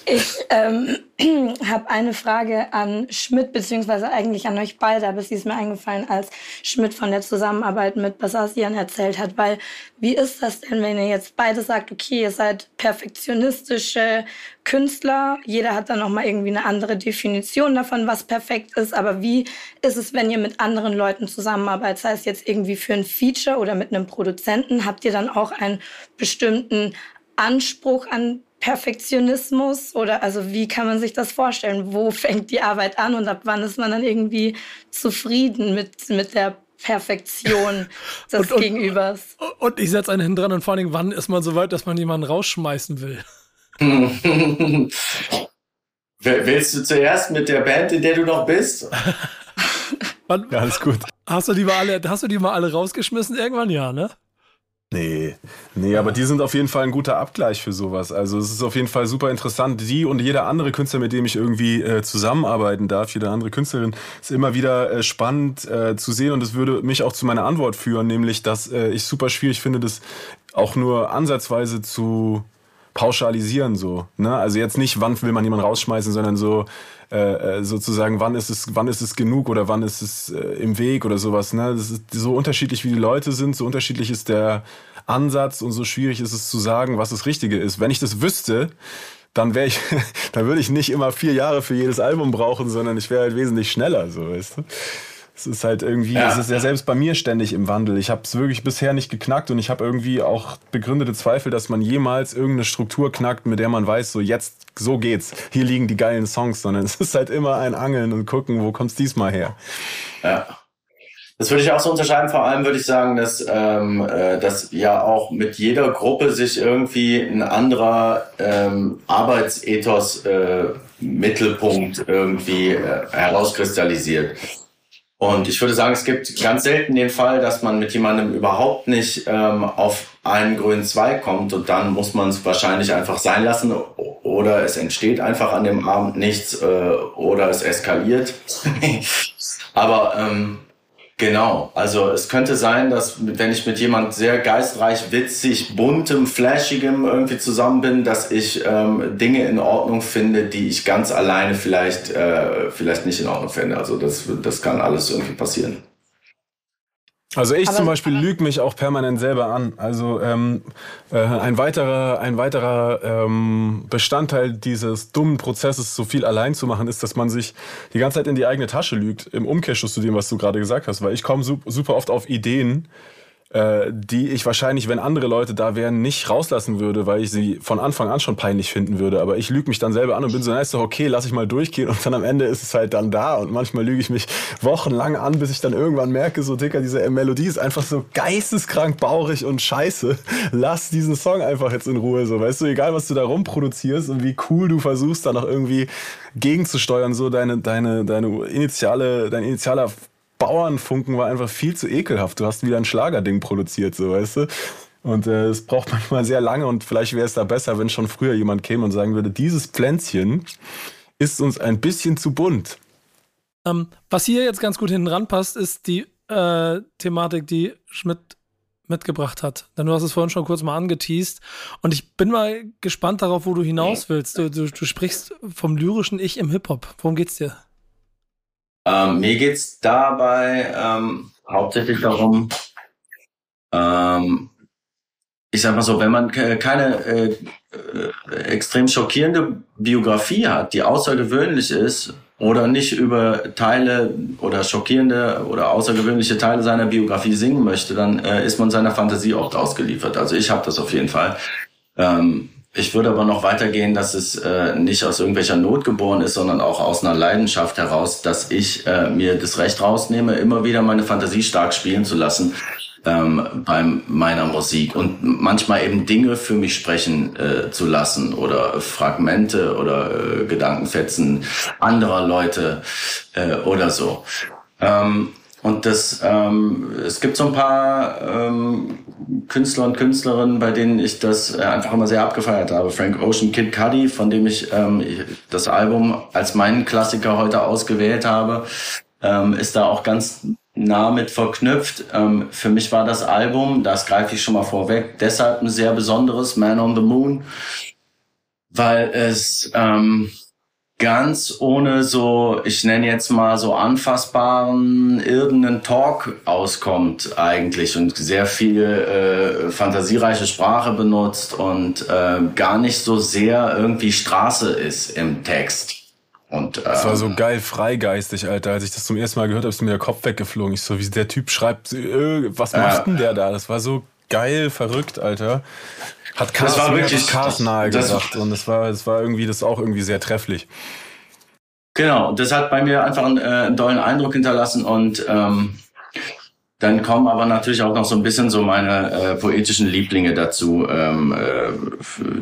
ich ähm, [clears throat] habe eine Frage an Schmidt, beziehungsweise eigentlich an euch beide, aber sie ist mir eingefallen, als Schmidt von der Zusammenarbeit mit Basasian erzählt hat, weil wie ist das denn, wenn ihr jetzt beide sagt, okay, ihr seid perfektionistische Künstler, jeder hat dann nochmal irgendwie eine andere Definition davon, was perfekt ist, aber wie ist es, wenn ihr mit anderen Leuten zusammenarbeitet, sei es jetzt irgendwie für ein Feature oder mit einem Produzenten, habt ihr dann auch einen bestimmten Anspruch an Perfektionismus oder also wie kann man sich das vorstellen? Wo fängt die Arbeit an und ab wann ist man dann irgendwie zufrieden mit, mit der Perfektion [laughs] des und, Gegenübers? Und, ich setze einen hin dran und vor allem, wann ist man so weit, dass man jemanden rausschmeißen will? [laughs] Willst du zuerst mit der Band, in der du noch bist? [laughs] wann, ja, alles gut. Hast du die mal alle, hast du die mal alle rausgeschmissen? Irgendwann ja, ne? Nee, nee, aber die sind auf jeden Fall ein guter Abgleich für sowas. Also es ist auf jeden Fall super interessant. Die und jeder andere Künstler, mit dem ich irgendwie äh, zusammenarbeiten darf, jede andere Künstlerin, ist immer wieder äh, spannend äh, zu sehen und es würde mich auch zu meiner Antwort führen, nämlich, dass äh, ich super schwierig finde, das auch nur ansatzweise zu pauschalisieren so. Ne? Also jetzt nicht, wann will man jemanden rausschmeißen, sondern so äh, äh, sozusagen, wann ist es, wann ist es genug oder wann ist es äh, im Weg oder sowas. Ne? Das ist so unterschiedlich, wie die Leute sind, so unterschiedlich ist der Ansatz und so schwierig ist es zu sagen, was das Richtige ist. Wenn ich das wüsste, dann wäre ich, [laughs] dann würde ich nicht immer vier Jahre für jedes Album brauchen, sondern ich wäre halt wesentlich schneller, so weißt du. Es ist halt irgendwie, ja. es ist ja selbst bei mir ständig im Wandel. Ich habe es wirklich bisher nicht geknackt und ich habe irgendwie auch begründete Zweifel, dass man jemals irgendeine Struktur knackt, mit der man weiß, so jetzt, so geht's. Hier liegen die geilen Songs, sondern [laughs] es ist halt immer ein Angeln und gucken, wo kommt's diesmal her. Ja. Das würde ich auch so unterscheiden. Vor allem würde ich sagen, dass, ähm, äh, dass ja auch mit jeder Gruppe sich irgendwie ein anderer ähm, Arbeitsethos äh, Mittelpunkt irgendwie äh, herauskristallisiert. Und ich würde sagen, es gibt ganz selten den Fall, dass man mit jemandem überhaupt nicht ähm, auf einen grünen Zweig kommt und dann muss man es wahrscheinlich einfach sein lassen oder es entsteht einfach an dem Abend nichts äh, oder es eskaliert. [laughs] Aber ähm, Genau, also es könnte sein, dass wenn ich mit jemand sehr geistreich, witzig, buntem, flashigem irgendwie zusammen bin, dass ich ähm, Dinge in Ordnung finde, die ich ganz alleine vielleicht äh, vielleicht nicht in Ordnung finde. Also das das kann alles irgendwie passieren. Also ich aber, zum Beispiel lüge mich auch permanent selber an. Also ähm, äh, ein weiterer, ein weiterer ähm, Bestandteil dieses dummen Prozesses, so viel allein zu machen, ist, dass man sich die ganze Zeit in die eigene Tasche lügt. Im Umkehrschluss zu dem, was du gerade gesagt hast. Weil ich komme super oft auf Ideen, äh, die ich wahrscheinlich, wenn andere Leute da wären, nicht rauslassen würde, weil ich sie von Anfang an schon peinlich finden würde. Aber ich lüge mich dann selber an und bin so, na ist doch okay, lass ich mal durchgehen und dann am Ende ist es halt dann da und manchmal lüge ich mich wochenlang an, bis ich dann irgendwann merke, so Dicker, diese Melodie ist einfach so geisteskrank baurig und scheiße. Lass diesen Song einfach jetzt in Ruhe, so, weißt du, egal was du da rumproduzierst und wie cool du versuchst, da noch irgendwie gegenzusteuern, so deine, deine, deine initiale, dein initialer Bauernfunken war einfach viel zu ekelhaft. Du hast wieder ein Schlagerding produziert, so weißt du. Und äh, es braucht manchmal sehr lange und vielleicht wäre es da besser, wenn schon früher jemand käme und sagen würde, dieses Pflänzchen ist uns ein bisschen zu bunt. Ähm, was hier jetzt ganz gut hinten ranpasst, ist die äh, Thematik, die Schmidt mitgebracht hat. Denn du hast es vorhin schon kurz mal angeteased. Und ich bin mal gespannt darauf, wo du hinaus willst. Du, du, du sprichst vom lyrischen Ich im Hip-Hop. Worum geht's dir? Ähm, mir geht's dabei ähm, hauptsächlich darum, ähm, ich sag mal so, wenn man keine äh, äh, extrem schockierende Biografie hat, die außergewöhnlich ist oder nicht über Teile oder schockierende oder außergewöhnliche Teile seiner Biografie singen möchte, dann äh, ist man seiner Fantasie oft ausgeliefert. Also ich habe das auf jeden Fall. Ähm, ich würde aber noch weitergehen, dass es äh, nicht aus irgendwelcher Not geboren ist, sondern auch aus einer Leidenschaft heraus, dass ich äh, mir das Recht rausnehme, immer wieder meine Fantasie stark spielen zu lassen ähm, bei meiner Musik und manchmal eben Dinge für mich sprechen äh, zu lassen oder Fragmente oder äh, Gedankenfetzen anderer Leute äh, oder so. Ähm, und das, ähm, es gibt so ein paar ähm, Künstler und Künstlerinnen, bei denen ich das äh, einfach immer sehr abgefeiert habe. Frank Ocean, Kid Cudi, von dem ich ähm, das Album als meinen Klassiker heute ausgewählt habe, ähm, ist da auch ganz nah mit verknüpft. Ähm, für mich war das Album, das greife ich schon mal vorweg, deshalb ein sehr besonderes, Man on the Moon, weil es ähm, ganz ohne so, ich nenne jetzt mal so anfassbaren irdenen Talk auskommt eigentlich und sehr viel äh, fantasiereiche Sprache benutzt und äh, gar nicht so sehr irgendwie Straße ist im Text. Und, ähm, das war so geil freigeistig, Alter. Als ich das zum ersten Mal gehört habe, ist mir der Kopf weggeflogen. Ich so, wie der Typ schreibt, äh, was macht denn der da? Das war so geil verrückt, Alter. Hat Cars, das war wirklich Cars nahe gesagt und das war, das war irgendwie, das auch irgendwie sehr trefflich. Genau, das hat bei mir einfach einen, äh, einen dollen Eindruck hinterlassen und ähm, dann kommen aber natürlich auch noch so ein bisschen so meine äh, poetischen Lieblinge dazu, ähm, äh,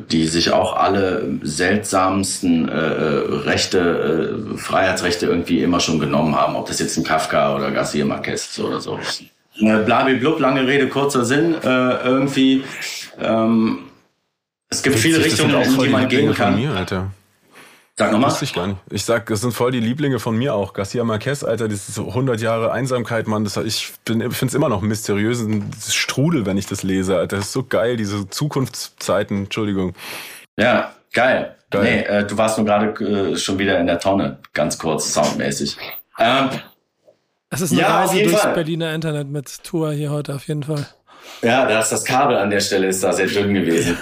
die sich auch alle seltsamsten äh, Rechte, äh, Freiheitsrechte irgendwie immer schon genommen haben, ob das jetzt ein Kafka oder Garcia Marquez ist oder so. Äh, Blabiblub, lange Rede, kurzer Sinn, äh, irgendwie ähm, es gibt viele Richtungen, in die man gehen kann. Mir, Alter. Sag nochmal. Wusste ich gar nicht. Ich sag, das sind voll die Lieblinge von mir auch. Garcia Marquez, Alter, das ist so 100 Jahre Einsamkeit, Mann. Das, ich finde es immer noch mysteriös, ein Strudel, wenn ich das lese, Alter. Das ist so geil, diese Zukunftszeiten. Entschuldigung. Ja, geil. geil. Nee, äh, du warst nur gerade äh, schon wieder in der Tonne, ganz kurz, soundmäßig. Ähm, das ist eine ja, Reise durchs Fall. Berliner Internet mit Tour hier heute auf jeden Fall. Ja, da ist das Kabel an der Stelle ist da sehr dünn gewesen.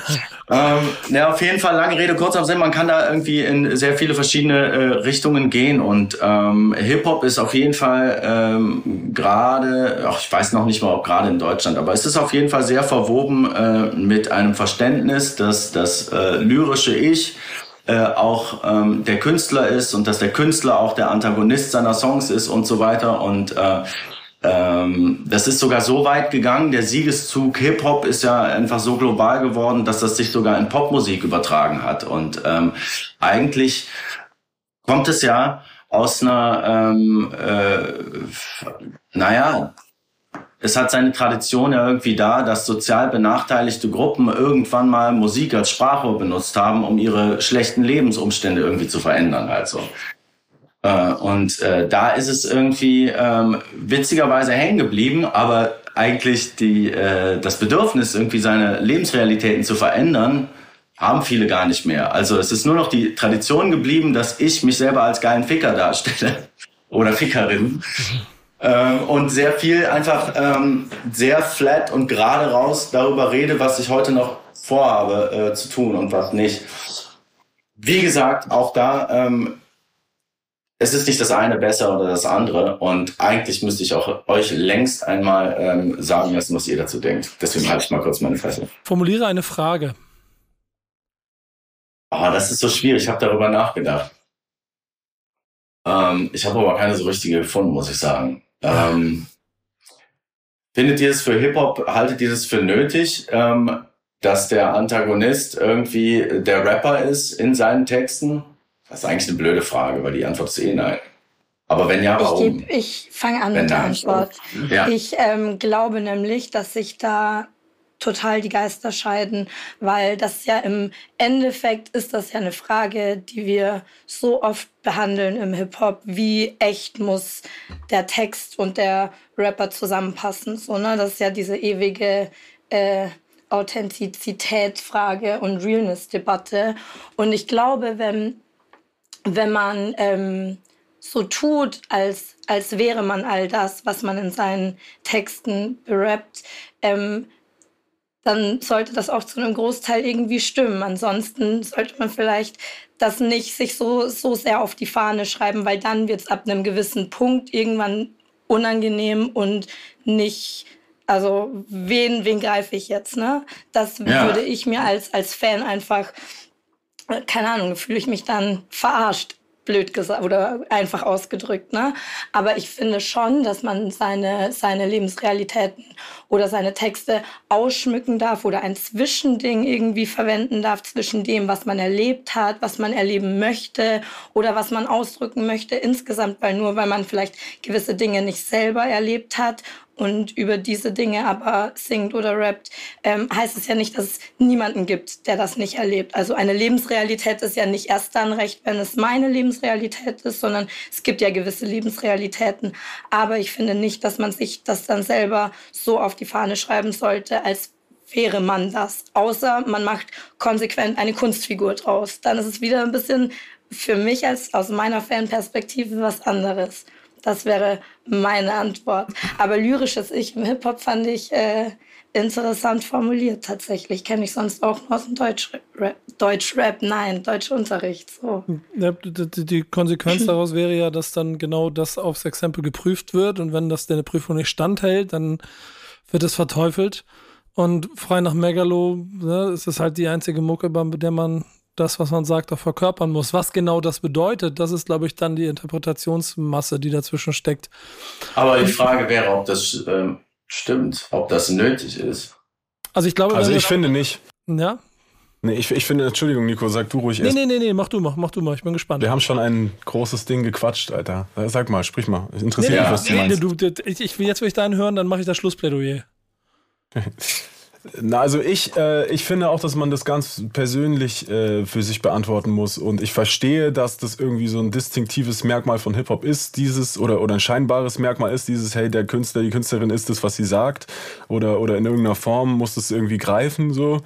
ähm, ja, auf jeden Fall lange Rede, kurzer Sinn. Man kann da irgendwie in sehr viele verschiedene äh, Richtungen gehen und ähm, Hip Hop ist auf jeden Fall ähm, gerade, ich weiß noch nicht mal, ob gerade in Deutschland, aber es ist auf jeden Fall sehr verwoben äh, mit einem Verständnis, dass das äh, lyrische Ich äh, auch ähm, der Künstler ist und dass der Künstler auch der Antagonist seiner Songs ist und so weiter und äh, ähm, das ist sogar so weit gegangen, der Siegeszug Hip-Hop ist ja einfach so global geworden, dass das sich sogar in Popmusik übertragen hat. Und ähm, eigentlich kommt es ja aus einer, ähm, äh, naja, es hat seine Tradition ja irgendwie da, dass sozial benachteiligte Gruppen irgendwann mal Musik als Sprachrohr benutzt haben, um ihre schlechten Lebensumstände irgendwie zu verändern. Also. Äh, und äh, da ist es irgendwie ähm, witzigerweise hängen geblieben, aber eigentlich die, äh, das Bedürfnis, irgendwie seine Lebensrealitäten zu verändern, haben viele gar nicht mehr. Also es ist nur noch die Tradition geblieben, dass ich mich selber als geilen Ficker darstelle [laughs] oder Fickerin. Ähm, und sehr viel einfach ähm, sehr flat und gerade raus darüber rede, was ich heute noch vorhabe äh, zu tun und was nicht. Wie gesagt, auch da, ähm, es ist nicht das eine besser oder das andere und eigentlich müsste ich auch euch längst einmal ähm, sagen lassen, was ihr dazu denkt. Deswegen halte ich mal kurz meine Fresse. Formuliere eine Frage. Oh, das ist so schwierig. Ich habe darüber nachgedacht. Ähm, ich habe aber keine so richtige gefunden, muss ich sagen. Ähm, findet ihr es für Hip-Hop, haltet ihr es für nötig, ähm, dass der Antagonist irgendwie der Rapper ist in seinen Texten? Das ist eigentlich eine blöde Frage, weil die Antwort ist eh nein. Aber wenn ja, warum? Ich, ich fange an wenn mit der Antwort. Ja. Ich ähm, glaube nämlich, dass sich da total die Geister scheiden, weil das ja im Endeffekt ist das ja eine Frage, die wir so oft behandeln im Hip-Hop. Wie echt muss der Text und der Rapper zusammenpassen? So, ne? Das ist ja diese ewige äh, Authentizitätsfrage und Realness-Debatte. Und ich glaube, wenn, wenn man ähm, so tut, als, als wäre man all das, was man in seinen Texten rappt, ähm, dann sollte das auch zu einem Großteil irgendwie stimmen. Ansonsten sollte man vielleicht das nicht sich so, so sehr auf die Fahne schreiben, weil dann wird es ab einem gewissen Punkt irgendwann unangenehm und nicht, also wen, wen greife ich jetzt, ne? Das ja. würde ich mir als, als Fan einfach, äh, keine Ahnung, fühle ich mich dann verarscht blöd gesagt oder einfach ausgedrückt. Ne? Aber ich finde schon, dass man seine, seine Lebensrealitäten oder seine Texte ausschmücken darf oder ein Zwischending irgendwie verwenden darf zwischen dem, was man erlebt hat, was man erleben möchte oder was man ausdrücken möchte insgesamt, weil nur weil man vielleicht gewisse Dinge nicht selber erlebt hat und über diese Dinge aber singt oder rappt, ähm, heißt es ja nicht, dass es niemanden gibt, der das nicht erlebt. Also eine Lebensrealität ist ja nicht erst dann recht, wenn es meine Lebensrealität ist, sondern es gibt ja gewisse Lebensrealitäten. Aber ich finde nicht, dass man sich das dann selber so auf die Fahne schreiben sollte, als wäre man das. Außer man macht konsequent eine Kunstfigur draus. Dann ist es wieder ein bisschen für mich als aus meiner Fanperspektive was anderes. Das wäre meine Antwort. Aber lyrisches Ich im Hip-Hop fand ich äh, interessant formuliert tatsächlich. Kenne ich sonst auch nur aus dem Deutschrap. Deutschrap, nein, Deutschunterricht. So. Die, die, Konsequenz [laughs] daraus wäre ja, dass dann genau das aufs Exempel geprüft wird und wenn das der Prüfung nicht standhält, dann wird es verteufelt. Und frei nach Megalo ne, ist es halt die einzige Mucke, bei der man das, was man sagt, auch verkörpern muss. Was genau das bedeutet, das ist, glaube ich, dann die Interpretationsmasse, die dazwischen steckt. Aber die Frage wäre, ob das ähm, stimmt, ob das nötig ist. Also ich glaube, also ich finde nicht. Ja. Nee, ich, ich finde, Entschuldigung, Nico, sag du ruhig nee, erst. Nee, nee, nee, mach du mal, mach du mal, ich bin gespannt. Wir haben schon ein großes Ding gequatscht, Alter. Sag mal, sprich mal. Interessiert nee, mich, was du meinst. Du, ich, ich, jetzt will ich deinen hören, dann mache ich das Schlussplädoyer. [laughs] Na, also ich, äh, ich finde auch, dass man das ganz persönlich äh, für sich beantworten muss. Und ich verstehe, dass das irgendwie so ein distinktives Merkmal von Hip-Hop ist, dieses, oder, oder ein scheinbares Merkmal ist, dieses, hey, der Künstler, die Künstlerin ist das, was sie sagt. Oder, oder in irgendeiner Form muss das irgendwie greifen, so.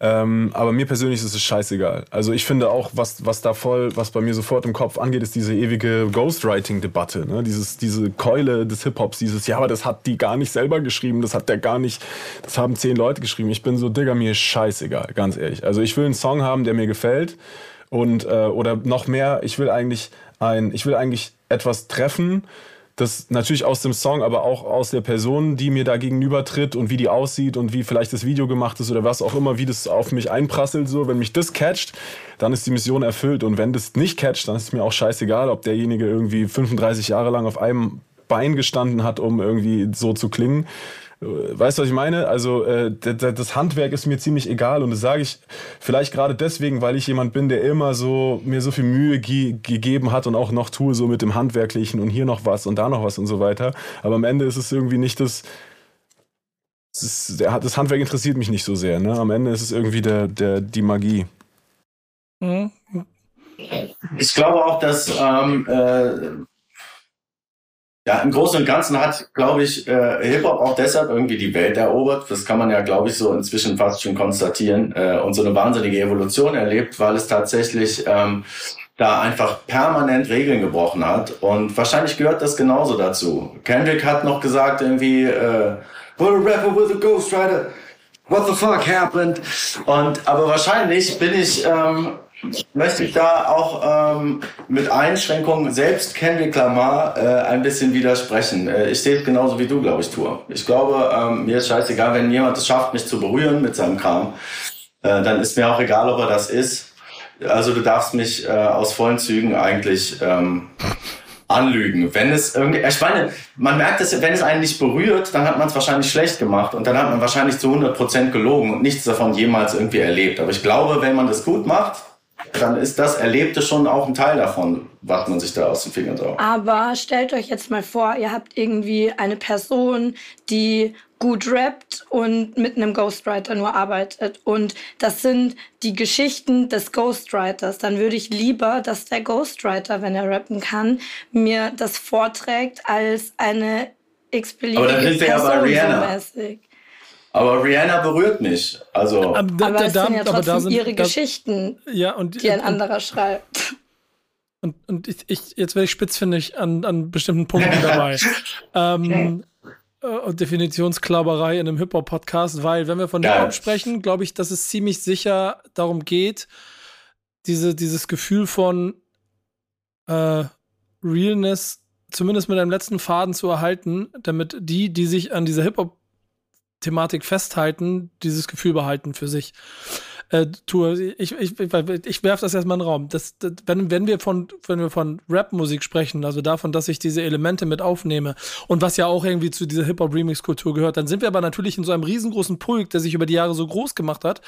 Ähm, aber mir persönlich ist es scheißegal. Also ich finde auch, was, was da voll, was bei mir sofort im Kopf angeht, ist diese ewige Ghostwriting-Debatte. Ne? Diese Keule des Hip-Hops, dieses, ja, aber das hat die gar nicht selber geschrieben, das hat der gar nicht, das haben zehn Leute geschrieben. Ich bin so, Digga, mir ist scheißegal, ganz ehrlich. Also ich will einen Song haben, der mir gefällt. Und, äh, oder noch mehr, ich will eigentlich ein, ich will eigentlich etwas treffen, das natürlich aus dem Song, aber auch aus der Person, die mir da gegenüber tritt und wie die aussieht und wie vielleicht das Video gemacht ist oder was auch immer, wie das auf mich einprasselt, so. Wenn mich das catcht, dann ist die Mission erfüllt. Und wenn das nicht catcht, dann ist mir auch scheißegal, ob derjenige irgendwie 35 Jahre lang auf einem Bein gestanden hat, um irgendwie so zu klingen. Weißt du, was ich meine? Also äh, das Handwerk ist mir ziemlich egal und das sage ich vielleicht gerade deswegen, weil ich jemand bin, der immer so mir so viel Mühe ge gegeben hat und auch noch tue so mit dem Handwerklichen und hier noch was und da noch was und so weiter. Aber am Ende ist es irgendwie nicht das das, ist, der, das Handwerk interessiert mich nicht so sehr. Ne? Am Ende ist es irgendwie der, der, die Magie. Mhm. Ich glaube auch, dass ähm, äh, ja, im Großen und Ganzen hat, glaube ich, äh, Hip-Hop auch deshalb irgendwie die Welt erobert. Das kann man ja, glaube ich, so inzwischen fast schon konstatieren äh, und so eine wahnsinnige Evolution erlebt, weil es tatsächlich ähm, da einfach permanent Regeln gebrochen hat. Und wahrscheinlich gehört das genauso dazu. Kendrick hat noch gesagt irgendwie, äh, What a rapper with a ghostwriter. What the fuck happened? Und aber wahrscheinlich bin ich ähm, möchte ich da auch ähm, mit Einschränkungen selbst Kendrick Lamar äh, ein bisschen widersprechen. Äh, ich sehe es genauso wie du, glaube ich, tue. Ich glaube, ähm, mir ist scheißegal, wenn jemand es schafft, mich zu berühren mit seinem Kram, äh, dann ist mir auch egal, ob er das ist. Also du darfst mich äh, aus vollen Zügen eigentlich ähm, anlügen. Wenn es irgendwie, ich meine, man merkt es, wenn es einen nicht berührt, dann hat man es wahrscheinlich schlecht gemacht und dann hat man wahrscheinlich zu 100 Prozent gelogen und nichts davon jemals irgendwie erlebt. Aber ich glaube, wenn man das gut macht, dann ist das Erlebte schon auch ein Teil davon, was man sich da aus den Fingern saugt. Aber stellt euch jetzt mal vor, ihr habt irgendwie eine Person, die gut rappt und mit einem Ghostwriter nur arbeitet. Und das sind die Geschichten des Ghostwriters. Dann würde ich lieber, dass der Ghostwriter, wenn er rappen kann, mir das vorträgt, als eine x-beliebige Aber dann sind wir ja bei Rihanna. So aber Rihanna berührt mich. Also. Aber, da, aber es da, sind ja trotzdem da sind, ihre das, Geschichten, ja, und, die ein und, anderer schreibt. Und, und ich, ich, jetzt werde ich spitzfindig an, an bestimmten Punkten dabei. [laughs] ähm, äh, Definitionsklauberei in einem Hip-Hop-Podcast, weil wenn wir von Hip-Hop sprechen, glaube ich, dass es ziemlich sicher darum geht, diese, dieses Gefühl von äh, Realness zumindest mit einem letzten Faden zu erhalten, damit die, die sich an dieser Hip-Hop Thematik festhalten, dieses Gefühl behalten für sich. Äh, tue, ich, ich, ich, werfe das erstmal in den Raum. Das, das, wenn, wenn wir von, wenn von Rap-Musik sprechen, also davon, dass ich diese Elemente mit aufnehme und was ja auch irgendwie zu dieser Hip-Hop-Remix-Kultur gehört, dann sind wir aber natürlich in so einem riesengroßen Pulk, der sich über die Jahre so groß gemacht hat,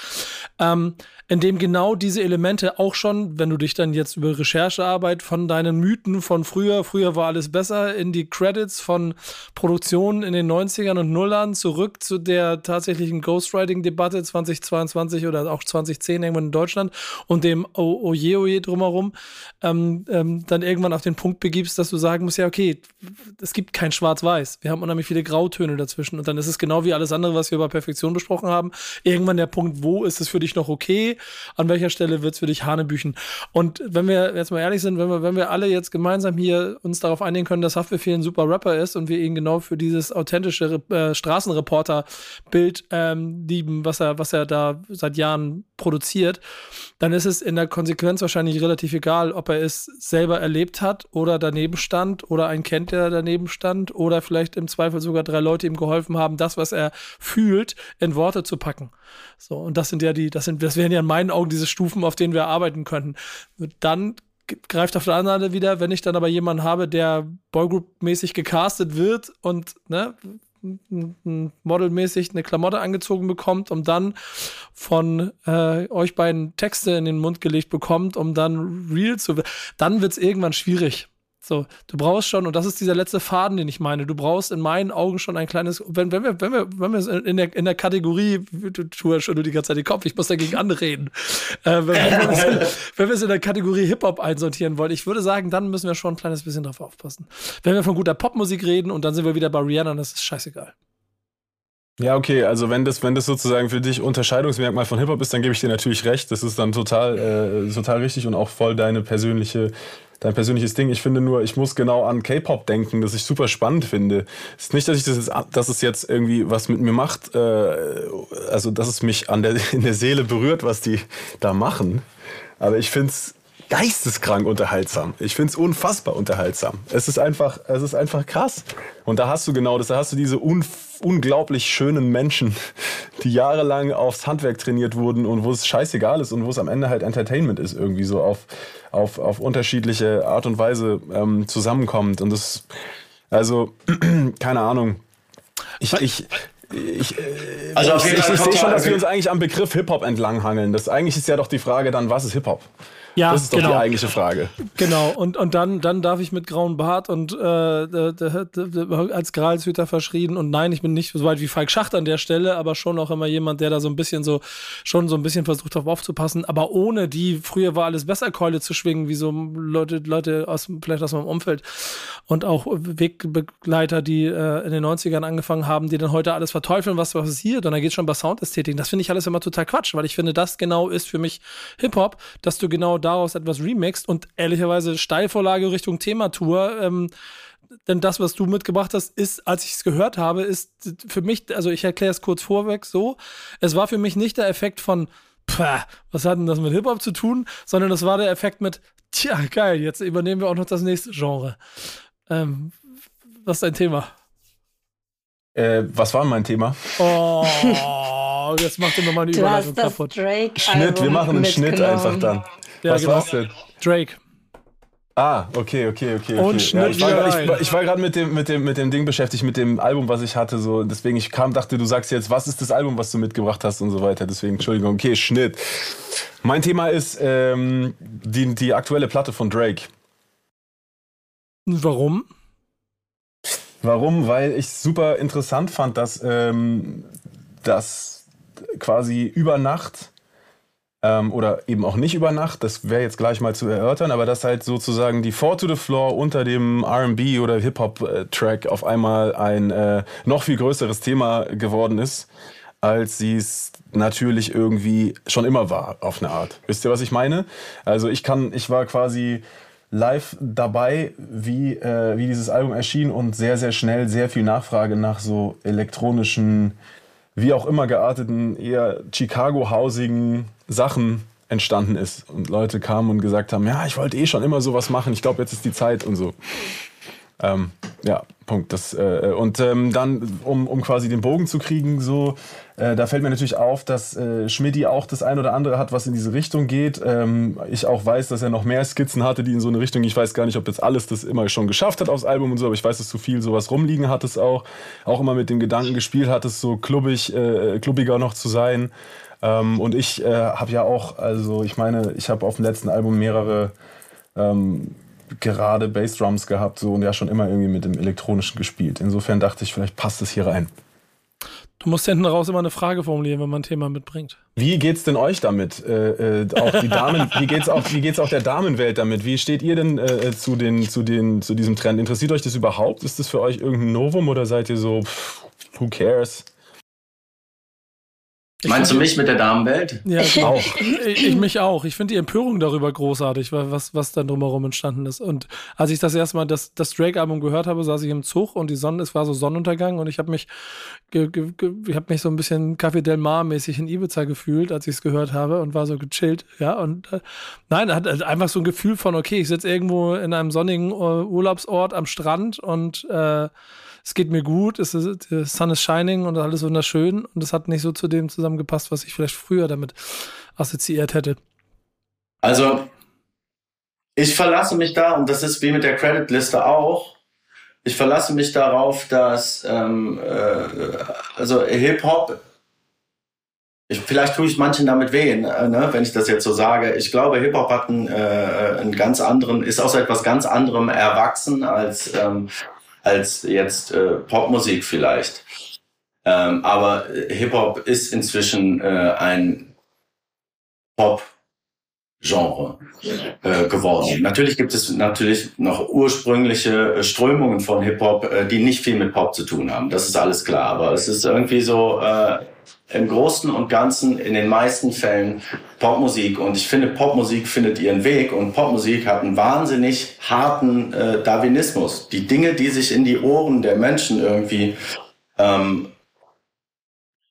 ähm, in dem genau diese Elemente auch schon, wenn du dich dann jetzt über Recherchearbeit von deinen Mythen von früher, früher war alles besser, in die Credits von Produktionen in den 90ern und Nullern zurück zu der tatsächlichen Ghostwriting-Debatte 2022 oder auch 2010 irgendwann in Deutschland und dem Oje Oje drumherum, ähm, ähm, dann irgendwann auf den Punkt begibst, dass du sagen musst, ja, okay, es gibt kein Schwarz-Weiß. Wir haben unheimlich viele Grautöne dazwischen und dann ist es genau wie alles andere, was wir über Perfektion besprochen haben. Irgendwann der Punkt, wo ist es für dich noch okay? An welcher Stelle wird es für dich Hanebüchen? Und wenn wir jetzt mal ehrlich sind, wenn wir, wenn wir alle jetzt gemeinsam hier uns darauf einigen können, dass Haftbefehl ein super Rapper ist und wir ihn genau für dieses authentische äh, Straßenreporter-Bild ähm, lieben, was er, was er da seit Jahren produziert, dann ist es in der Konsequenz wahrscheinlich relativ egal, ob er es selber erlebt hat oder daneben stand oder einen kennt, der daneben stand oder vielleicht im Zweifel sogar drei Leute ihm geholfen haben, das, was er fühlt, in Worte zu packen. So, und das sind ja die, das sind, das wären ja in meinen Augen diese Stufen, auf denen wir arbeiten könnten. Dann greift auf der anderen Seite wieder, wenn ich dann aber jemanden habe, der Boygroup-mäßig gecastet wird und ne, modelmäßig eine Klamotte angezogen bekommt, um dann von äh, euch beiden Texte in den Mund gelegt bekommt, um dann real zu werden, dann wird es irgendwann schwierig. So, du brauchst schon, und das ist dieser letzte Faden, den ich meine, du brauchst in meinen Augen schon ein kleines, wenn, wenn wir, wenn wir, wenn wir in der, in der Kategorie, du tust schon die ganze Zeit den Kopf, ich muss dagegen anreden, äh, wenn, wir, wenn wir es in der Kategorie Hip-Hop einsortieren wollen, ich würde sagen, dann müssen wir schon ein kleines bisschen drauf aufpassen. Wenn wir von guter Popmusik reden und dann sind wir wieder bei Rihanna, das ist scheißegal. Ja, okay, also wenn das, wenn das sozusagen für dich Unterscheidungsmerkmal von Hip-Hop ist, dann gebe ich dir natürlich recht. Das ist dann total, äh, total richtig und auch voll deine persönliche dein persönliches Ding. Ich finde nur, ich muss genau an K-Pop denken, das ich super spannend finde. Es ist nicht, dass ich das jetzt, dass es jetzt irgendwie was mit mir macht, äh, also dass es mich an der, [laughs] in der Seele berührt, was die da machen. Aber ich finde es geisteskrank unterhaltsam. Ich finde es unfassbar unterhaltsam. Es ist einfach, es ist einfach krass. Und da hast du genau das, da hast du diese un unglaublich schönen Menschen, die jahrelang aufs Handwerk trainiert wurden und wo es scheißegal ist und wo es am Ende halt Entertainment ist, irgendwie so auf, auf, auf unterschiedliche Art und Weise ähm, zusammenkommt. Und das, also, [clears throat] keine Ahnung. Ich, ich, ich, äh, also ich, ich, ich sehe schon, dass wir uns eigentlich am Begriff Hip-Hop entlanghangeln. Das eigentlich ist ja doch die Frage dann, was ist Hip-Hop? Ja, das ist doch genau. die eigentliche Frage. Genau, und, und dann, dann darf ich mit grauen Bart und äh, als Gralshüter verschrien. Und nein, ich bin nicht so weit wie Falk Schacht an der Stelle, aber schon auch immer jemand, der da so ein bisschen so, schon so ein bisschen versucht darauf aufzupassen. Aber ohne die, früher war alles besser, Keule zu schwingen, wie so Leute, Leute aus, vielleicht aus meinem Umfeld und auch Wegbegleiter, die äh, in den 90ern angefangen haben, die dann heute alles verteufeln, was passiert. Und dann geht schon bei Soundästhetik. Das finde ich alles immer total Quatsch, weil ich finde, das genau ist für mich Hip-Hop, dass du genau daraus etwas remixed und ehrlicherweise Steilvorlage Richtung Thematour. Ähm, denn das, was du mitgebracht hast, ist, als ich es gehört habe, ist für mich, also ich erkläre es kurz vorweg so, es war für mich nicht der Effekt von, pah, was hat denn das mit Hip-Hop zu tun, sondern es war der Effekt mit, tja, geil, jetzt übernehmen wir auch noch das nächste Genre. Ähm, was ist dein Thema? Äh, was war mein Thema? Oh, jetzt macht ihr nochmal eine Überleitung kaputt. Schnitt, wir machen einen Schnitt einfach dann. Ja, Was genau. war's denn? Drake. Ah, okay, okay, okay. Und okay. Ja, ich war, grad, ich, war gerade mit dem, mit, dem, mit dem Ding beschäftigt, mit dem Album, was ich hatte. So. Deswegen, ich kam, dachte, du sagst jetzt, was ist das Album, was du mitgebracht hast und so weiter. Deswegen, Entschuldigung, okay, Schnitt. Mein Thema ist ähm, die, die aktuelle Platte von Drake. Warum? Warum? Weil ich super interessant fand, dass, ähm, dass quasi über Nacht ähm, oder eben auch nicht über Nacht, das wäre jetzt gleich mal zu erörtern, aber dass halt sozusagen die Four to the Floor unter dem RB oder Hip-Hop-Track auf einmal ein äh, noch viel größeres Thema geworden ist, als sie es natürlich irgendwie schon immer war, auf eine Art. Wisst ihr, was ich meine? Also ich kann, ich war quasi live dabei, wie, äh, wie dieses Album erschien und sehr, sehr schnell sehr viel Nachfrage nach so elektronischen, wie auch immer gearteten, eher Chicago-hausigen Sachen entstanden ist. Und Leute kamen und gesagt haben, ja, ich wollte eh schon immer sowas machen, ich glaube, jetzt ist die Zeit und so. Ähm, ja, Punkt. Das, äh, und ähm, dann, um, um quasi den Bogen zu kriegen, so, äh, da fällt mir natürlich auf, dass äh, Schmidti auch das ein oder andere hat, was in diese Richtung geht. Ähm, ich auch weiß, dass er noch mehr Skizzen hatte, die in so eine Richtung, ich weiß gar nicht, ob jetzt alles das immer schon geschafft hat aufs Album und so, aber ich weiß, dass zu viel sowas rumliegen hat es auch. Auch immer mit dem Gedanken gespielt hat, es so klubbig, äh, klubbiger noch zu sein. Ähm, und ich äh, habe ja auch, also ich meine, ich habe auf dem letzten Album mehrere ähm, gerade Bassdrums gehabt so und ja schon immer irgendwie mit dem elektronischen gespielt. Insofern dachte ich, vielleicht passt es hier rein. Du musst hinten raus immer eine Frage formulieren, wenn man ein Thema mitbringt. Wie geht's denn euch damit? Äh, äh, auch die Damen, [laughs] wie geht's auch, wie geht's auch der Damenwelt damit? Wie steht ihr denn äh, zu den, zu den, zu diesem Trend? Interessiert euch das überhaupt? Ist das für euch irgendein Novum oder seid ihr so, pff, who cares? Ich Meinst du mich mit der Damenwelt? Ja, ich auch. [laughs] Ich, ich mich auch. Ich finde die Empörung darüber großartig, was, was dann drumherum entstanden ist. Und als ich das erste Mal das, das Drake-Album gehört habe, saß ich im Zug und die Sonne, es war so Sonnenuntergang und ich habe mich, ge, ge, ge, ich habe mich so ein bisschen Café Del Mar mäßig in Ibiza gefühlt, als ich es gehört habe und war so gechillt. Ja, und äh, nein, hat einfach so ein Gefühl von, okay, ich sitze irgendwo in einem sonnigen uh, Urlaubsort am Strand und äh, es geht mir gut, es ist, the sun is shining und alles wunderschön und es hat nicht so zu dem zusammengepasst, was ich vielleicht früher damit assoziiert hätte. Also, ich verlasse mich da, und das ist wie mit der Creditliste auch, ich verlasse mich darauf, dass ähm, äh, also Hip-Hop ich, vielleicht tue ich manchen damit weh, äh, ne, wenn ich das jetzt so sage. Ich glaube, Hip-Hop hat einen, äh, einen ganz anderen, ist aus etwas ganz anderem erwachsen als ähm, als jetzt äh, Popmusik vielleicht. Ähm, aber Hip-Hop ist inzwischen äh, ein Pop-Genre äh, geworden. Natürlich gibt es natürlich noch ursprüngliche äh, Strömungen von Hip-Hop, äh, die nicht viel mit Pop zu tun haben. Das ist alles klar. Aber es ist irgendwie so, äh, im Großen und Ganzen in den meisten Fällen Popmusik. Und ich finde, Popmusik findet ihren Weg und Popmusik hat einen wahnsinnig harten äh, Darwinismus. Die Dinge, die sich in die Ohren der Menschen irgendwie ähm,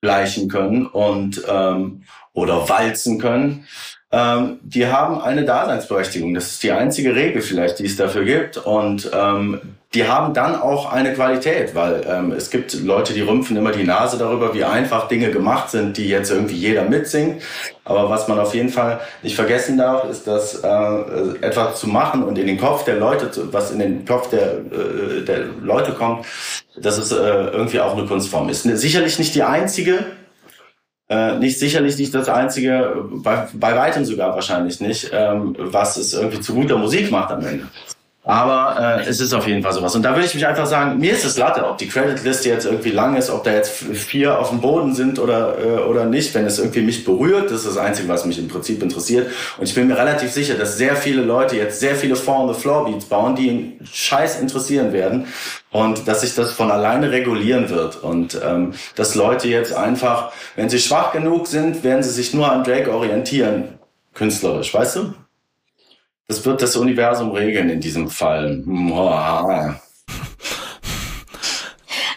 gleichen können und ähm, oder walzen können, ähm, die haben eine Daseinsberechtigung. Das ist die einzige Regel vielleicht, die es dafür gibt. Und ähm, die haben dann auch eine Qualität, weil ähm, es gibt Leute, die rümpfen immer die Nase darüber, wie einfach Dinge gemacht sind, die jetzt irgendwie jeder mitsingt. Aber was man auf jeden Fall nicht vergessen darf, ist, dass äh, etwas zu machen und in den Kopf der Leute, was in den Kopf der, äh, der Leute kommt, dass es äh, irgendwie auch eine Kunstform ist. Sicherlich nicht die einzige, Äh, nicht sicherlich nicht das einzige, bei, bei weitem sogar wahrscheinlich nicht, ähm, was es irgendwie zu guter Musik macht am Ende. Aber äh, es ist auf jeden Fall sowas. Und da würde ich mich einfach sagen, mir ist es Latte, ob die Creditliste jetzt irgendwie lang ist, ob da jetzt vier auf dem Boden sind oder, äh, oder nicht. Wenn es irgendwie mich berührt, das ist das Einzige, was mich im Prinzip interessiert. Und ich bin mir relativ sicher, dass sehr viele Leute jetzt sehr viele Four-on-the-Floor-Beats bauen, die ihn scheiß interessieren werden. Und dass sich das von alleine regulieren wird. Und ähm, dass Leute jetzt einfach, wenn sie schwach genug sind, werden sie sich nur an Drake orientieren, künstlerisch, weißt du? Das wird das Universum regeln in diesem Fall.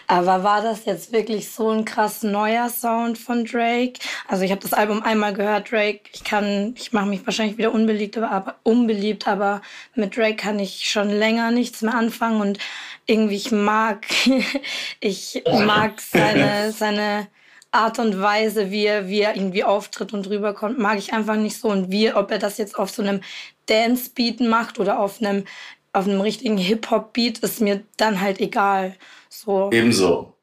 Aber war das jetzt wirklich so ein krass neuer Sound von Drake? Also ich habe das Album einmal gehört, Drake. Ich kann, ich mache mich wahrscheinlich wieder unbeliebt, aber unbeliebt, aber mit Drake kann ich schon länger nichts mehr anfangen und irgendwie ich mag, [laughs] ich mag seine seine Art und Weise, wie er, wie er irgendwie auftritt und rüberkommt, mag ich einfach nicht so. Und wie, ob er das jetzt auf so einem Dance-Beat macht oder auf einem, auf einem richtigen Hip-Hop-Beat, ist mir dann halt egal. So. Ebenso.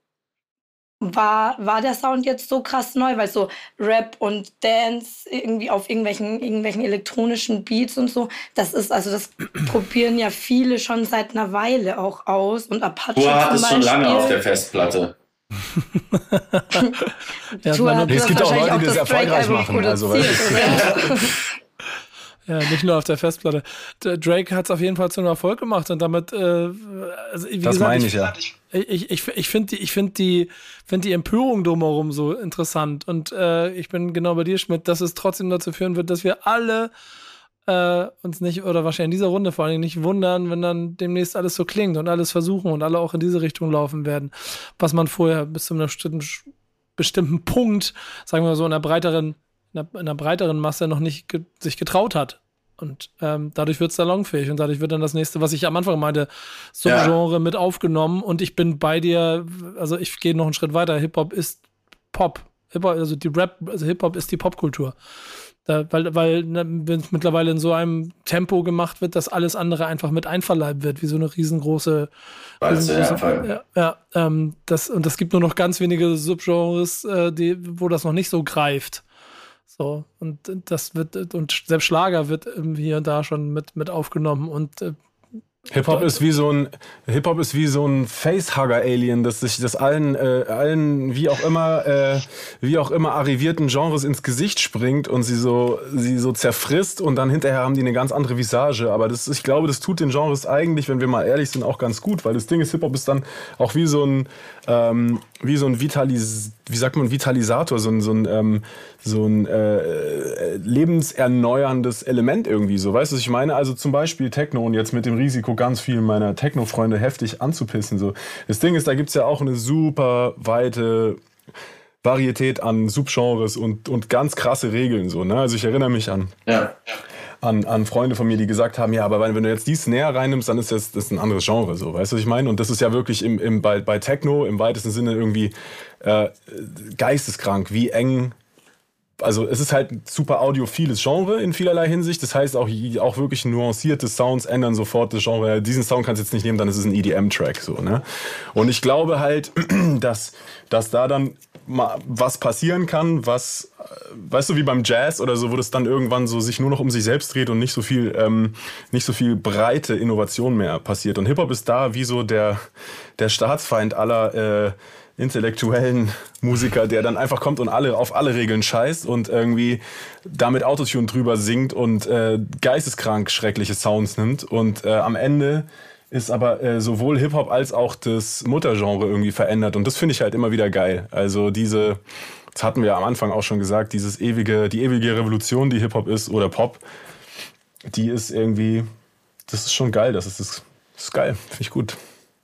War, war der Sound jetzt so krass neu, weil so Rap und Dance irgendwie auf irgendwelchen, irgendwelchen elektronischen Beats und so, das ist, also das [clears throat] probieren ja viele schon seit einer Weile auch aus und Apache. Du hattest schon lange auf der Festplatte. [laughs] ja, meine, es gibt auch Leute, die das erfolgreich machen. Also, [laughs] Ja, nicht nur auf der Festplatte. Drake hat es auf jeden Fall zu einem Erfolg gemacht und damit, äh, also, wie das gesagt, meine ich, ja. Ich, ich, ich finde die, ich find die, find die Empörung drumherum so interessant und äh, ich bin genau bei dir, Schmidt, dass es trotzdem dazu führen wird, dass wir alle äh, uns nicht, oder wahrscheinlich in dieser Runde vor allem nicht wundern, wenn dann demnächst alles so klingt und alles versuchen und alle auch in diese Richtung laufen werden, was man vorher bis zu einem bestimmten, bestimmten Punkt, sagen wir so, in einer breiteren in einer, breiteren Masse noch nicht ge sich getraut hat. Und ähm, dadurch wird es salonfähig und dadurch wird dann das nächste, was ich am Anfang meinte, Subgenre ja. mit aufgenommen und ich bin bei dir, also ich gehe noch einen Schritt weiter. Hip-Hop ist Pop. Hip-Hop, also die Rap, also Hip-Hop ist die Popkultur. Da, weil, weil ne, wenn es mittlerweile in so einem Tempo gemacht wird, dass alles andere einfach mit einverleibt wird, wie so eine riesengroße. riesengroße ja, ja ähm, das, und es gibt nur noch ganz wenige Subgenres, äh, die, wo das noch nicht so greift. So, und das wird, und selbst Schlager wird hier und da schon mit, mit aufgenommen und äh, Hip-Hop ist wie so ein Hip-Hop ist wie so ein Facehugger-Alien, das sich das allen, äh, allen wie auch immer, äh, wie auch immer arrivierten Genres ins Gesicht springt und sie so, sie so zerfrisst und dann hinterher haben die eine ganz andere Visage. Aber das, ich glaube, das tut den Genres eigentlich, wenn wir mal ehrlich sind, auch ganz gut, weil das Ding ist, Hip-Hop ist dann auch wie so ein, ähm, wie so ein Vitalis, wie sagt man, Vitalisator, so ein, so ein, ähm, so ein äh, lebenserneuerndes Element irgendwie. So, weißt du, ich meine? Also zum Beispiel Techno und jetzt mit dem Risiko, ganz viel meiner Techno-Freunde heftig anzupissen. So, das Ding ist, da gibt's ja auch eine super weite Varietät an Subgenres und, und ganz krasse Regeln. So, ne? Also ich erinnere mich an. Ja an, an Freunde von mir, die gesagt haben, ja, aber wenn, du jetzt die Snare reinnimmst, dann ist das, das ist ein anderes Genre, so, weißt du, was ich meine? Und das ist ja wirklich im, im, bei, bei Techno im weitesten Sinne irgendwie äh, geisteskrank, wie eng also es ist halt ein super audiophiles Genre in vielerlei Hinsicht. Das heißt auch, auch wirklich nuancierte Sounds ändern sofort das Genre. Diesen Sound kannst du jetzt nicht nehmen, dann ist es ein EDM-Track. So, ne? Und ich glaube halt, [clears throat] dass, dass da dann was passieren kann, was, äh, weißt du, wie beim Jazz oder so, wo das dann irgendwann so sich nur noch um sich selbst dreht und nicht so viel, ähm, nicht so viel breite Innovation mehr passiert. Und Hip-Hop ist da wie so der, der Staatsfeind aller äh, intellektuellen Musiker, der dann einfach kommt und alle auf alle Regeln scheißt und irgendwie damit Autotune drüber singt und äh, geisteskrank schreckliche Sounds nimmt und äh, am Ende ist aber äh, sowohl Hip-Hop als auch das Muttergenre irgendwie verändert. Und das finde ich halt immer wieder geil. Also diese, das hatten wir am Anfang auch schon gesagt, dieses ewige, die ewige Revolution, die Hip-Hop ist oder Pop, die ist irgendwie, das ist schon geil. Das ist, das ist geil. Finde ich gut.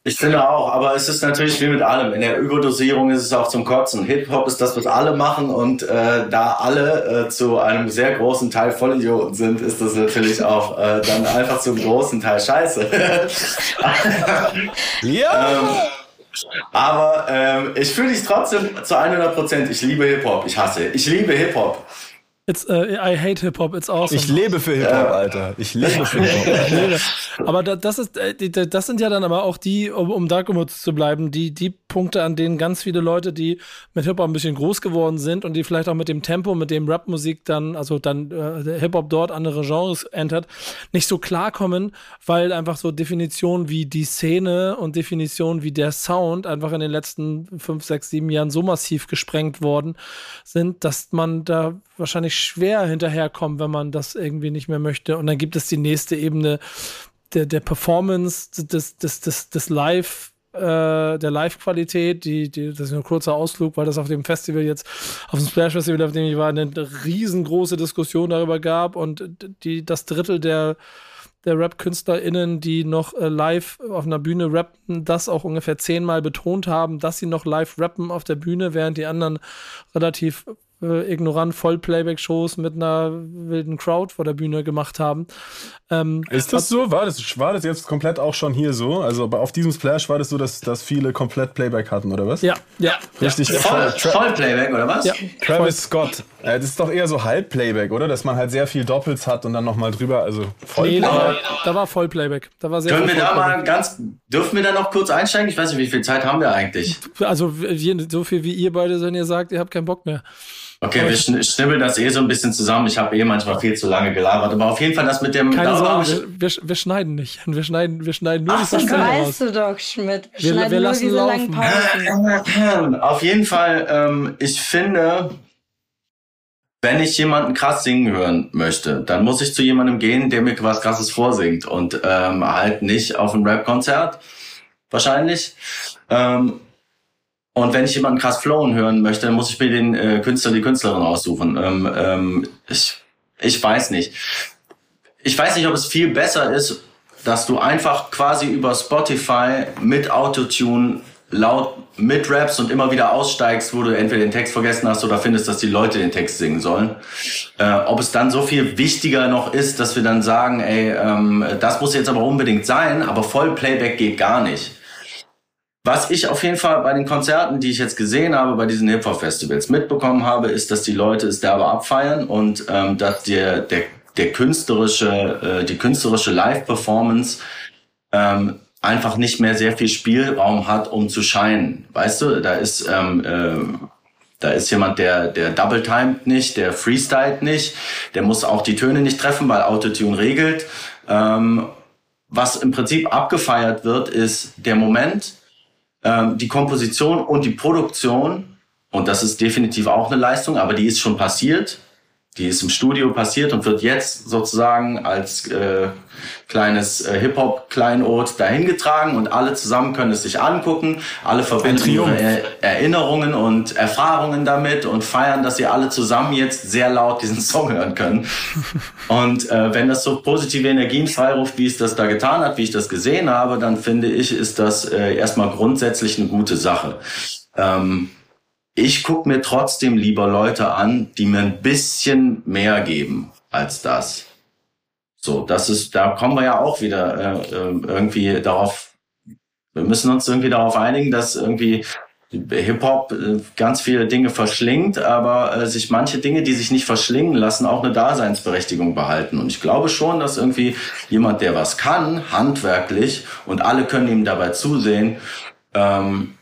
Ich finde auch, aber es ist natürlich wie mit allem. In der Überdosierung ist es auch zum Kotzen. Hip-Hop ist das, was alle machen und äh, da alle äh, zu einem sehr großen Teil Vollidioten sind, ist das natürlich auch äh, dann einfach zum großen Teil scheiße. [laughs] ja! ähm, aber ähm, ich fühle dich trotzdem zu 100 Prozent. Ich liebe Hip-Hop. Ich hasse. Ich liebe Hip-Hop. It's, uh, I hate Hip-Hop, it's awesome. Ich lebe für Hip-Hop, Alter. Ich lebe für [laughs] Hip-Hop. aber das, ist, äh, das sind ja dann aber auch die, um, um da zu bleiben, die, die Punkte, an denen ganz viele Leute, die mit Hip-Hop ein bisschen groß geworden sind und die vielleicht auch mit dem Tempo, mit dem Rap-Musik dann, also dann äh, Hip-Hop dort andere Genres entert, nicht so klarkommen, weil einfach so Definitionen wie die Szene und Definitionen wie der Sound einfach in den letzten fünf, sechs, sieben Jahren so massiv gesprengt worden sind, dass man da wahrscheinlich schwer hinterherkommt, wenn man das irgendwie nicht mehr möchte. Und dann gibt es die nächste Ebene der, der Performance, des, des, des, des Live- äh, der Live-Qualität, die, die, das ist ein kurzer Ausflug, weil das auf dem Festival jetzt, auf dem Splash Festival, auf dem ich war, eine riesengroße Diskussion darüber gab und die, das Drittel der, der Rap-KünstlerInnen, die noch äh, live auf einer Bühne rappen, das auch ungefähr zehnmal betont haben, dass sie noch live rappen auf der Bühne, während die anderen relativ äh, ignorant Voll-Playback-Shows mit einer wilden Crowd vor der Bühne gemacht haben. Ähm, ist das so? War das, war das jetzt komplett auch schon hier so? Also auf diesem Splash war das so, dass, dass viele komplett Playback hatten, oder was? Ja, ja. Richtig. Ja. Voll, voll, Playback, oder was? Ja. Travis Scott. Äh, das ist doch eher so Halb-Playback, oder? Dass man halt sehr viel Doppels hat und dann nochmal drüber, also voll nee, da war, da war Voll-Playback. Da war sehr Können wir da mal ganz, dürfen wir da noch kurz einsteigen? Ich weiß nicht, wie viel Zeit haben wir eigentlich? Also so viel wie ihr beide, wenn ihr sagt, ihr habt keinen Bock mehr. Okay, wir schnibbeln das eh so ein bisschen zusammen. Ich habe eh manchmal viel zu lange gelabert, aber auf jeden Fall das mit dem. Keine Sorge, wir, wir, wir, schneiden nicht. [laughs] Wir schneiden, wir schneiden nur Ach, die das weißt du doch, Schmidt. Wir, wir schneiden wir nur lassen diese laufen. langen Pausen. [laughs] Auf jeden Fall, ähm, ich finde, wenn ich jemanden krass singen hören möchte, dann muss ich zu jemandem gehen, der mir was krasses vorsingt und ähm, halt nicht auf ein Rap-Konzert wahrscheinlich. Ähm, und wenn ich jemanden krass flowen hören möchte, dann muss ich mir den äh, Künstler, die Künstlerin aussuchen. Ähm, ähm, ich, ich weiß nicht. Ich weiß nicht, ob es viel besser ist, dass du einfach quasi über Spotify mit Autotune laut mitraps und immer wieder aussteigst, wo du entweder den Text vergessen hast oder findest, dass die Leute den Text singen sollen. Äh, ob es dann so viel wichtiger noch ist, dass wir dann sagen, ey, ähm, das muss jetzt aber unbedingt sein, aber Vollplayback geht gar nicht. Was ich auf jeden Fall bei den Konzerten, die ich jetzt gesehen habe, bei diesen Hip-Hop-Festivals mitbekommen habe, ist, dass die Leute es derbe abfeiern und ähm, dass der, der, der künstlerische, äh, die künstlerische Live-Performance ähm, einfach nicht mehr sehr viel Spielraum hat, um zu scheinen. Weißt du, da ist ähm, äh, da ist jemand, der der double timed nicht, der freestylt nicht, der muss auch die Töne nicht treffen, weil Autotune regelt. Ähm, was im Prinzip abgefeiert wird, ist der Moment, ähm, die Komposition und die Produktion, und das ist definitiv auch eine Leistung, aber die ist schon passiert. Die ist im Studio passiert und wird jetzt sozusagen als äh, kleines äh, Hip-Hop-Kleinod dahingetragen und alle zusammen können es sich angucken. Alle verbinden ihre er Erinnerungen und Erfahrungen damit und feiern, dass sie alle zusammen jetzt sehr laut diesen [laughs] Song hören können. und äh, wenn das so positive Energien freiruft, wie es das da getan hat, wie ich das gesehen habe, dann finde ich, ist das äh, erstmal grundsätzlich eine gute Sache. Ähm, ich gucke mir trotzdem lieber Leute an, die mir ein bisschen mehr geben als das. So, das ist, da kommen wir ja auch wieder äh, äh irgendwie darauf, wir müssen uns irgendwie darauf einigen, dass irgendwie Hip-Hop äh, ganz viele Dinge verschlingt, aber äh, sich manche Dinge, die sich nicht verschlingen lassen, auch eine Daseinsberechtigung behalten. Und ich glaube schon, dass irgendwie jemand, der was kann, handwerklich, und alle können ihm dabei zusehen, ähm,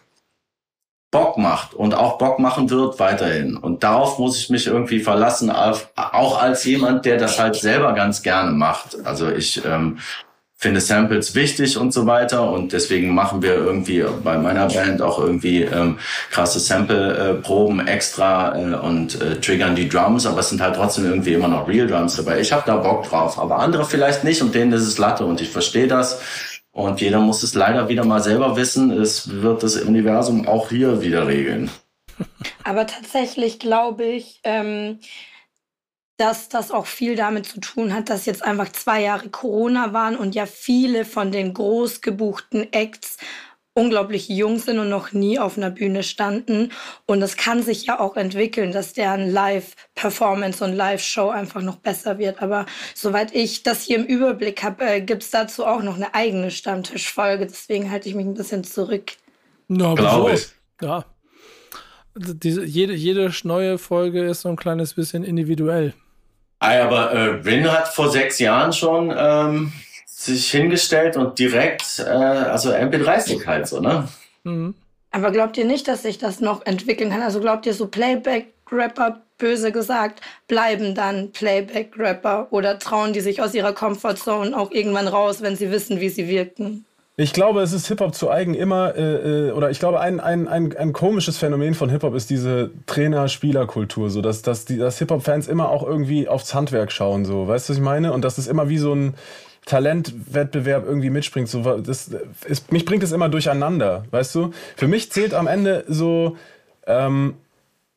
Bock macht und auch Bock machen wird weiterhin. Und darauf muss ich mich irgendwie verlassen, auch als jemand, der das halt selber ganz gerne macht. Also ich ähm, finde Samples wichtig und so weiter und deswegen machen wir irgendwie bei meiner Band auch irgendwie ähm, krasse Sample-Proben extra äh, und äh, triggern die Drums, aber es sind halt trotzdem irgendwie immer noch Real Drums dabei. Ich habe da Bock drauf, aber andere vielleicht nicht und denen ist es Latte und ich verstehe das. Und jeder muss es leider wieder mal selber wissen. Es wird das Universum auch hier wieder regeln. Aber tatsächlich glaube ich, ähm, dass das auch viel damit zu tun hat, dass jetzt einfach zwei Jahre Corona waren und ja viele von den groß gebuchten Acts unglaublich jung sind und noch nie auf einer Bühne standen. Und es kann sich ja auch entwickeln, dass deren Live-Performance und Live-Show einfach noch besser wird. Aber soweit ich das hier im Überblick habe, äh, gibt es dazu auch noch eine eigene Stammtischfolge. Deswegen halte ich mich ein bisschen zurück. Ja, Glaube ich. Ja. diese, jede, jede neue Folge ist so ein kleines bisschen individuell. Aber äh, Rin hat vor sechs Jahren schon ähm, sich hingestellt und direkt, äh, also MP30 halt so, ne? Mhm. Aber glaubt ihr nicht, dass sich das noch entwickeln kann? Also glaubt ihr so Playback-Rapper, böse gesagt, bleiben dann Playback-Rapper oder trauen die sich aus ihrer Comfortzone auch irgendwann raus, wenn sie wissen, wie sie wirken? Ich glaube, es ist Hip-Hop zu eigen immer, äh, äh, oder ich glaube, ein, ein, ein, ein komisches Phänomen von Hip-Hop ist diese Trainer-Spieler-Kultur, so dass, dass, die, dass Hip-Hop-Fans immer auch irgendwie aufs Handwerk schauen, so, weißt du, was ich meine? Und dass es immer wie so ein Talentwettbewerb irgendwie mitspringt, so, das ist, mich bringt es immer durcheinander, weißt du? Für mich zählt am Ende so, ähm,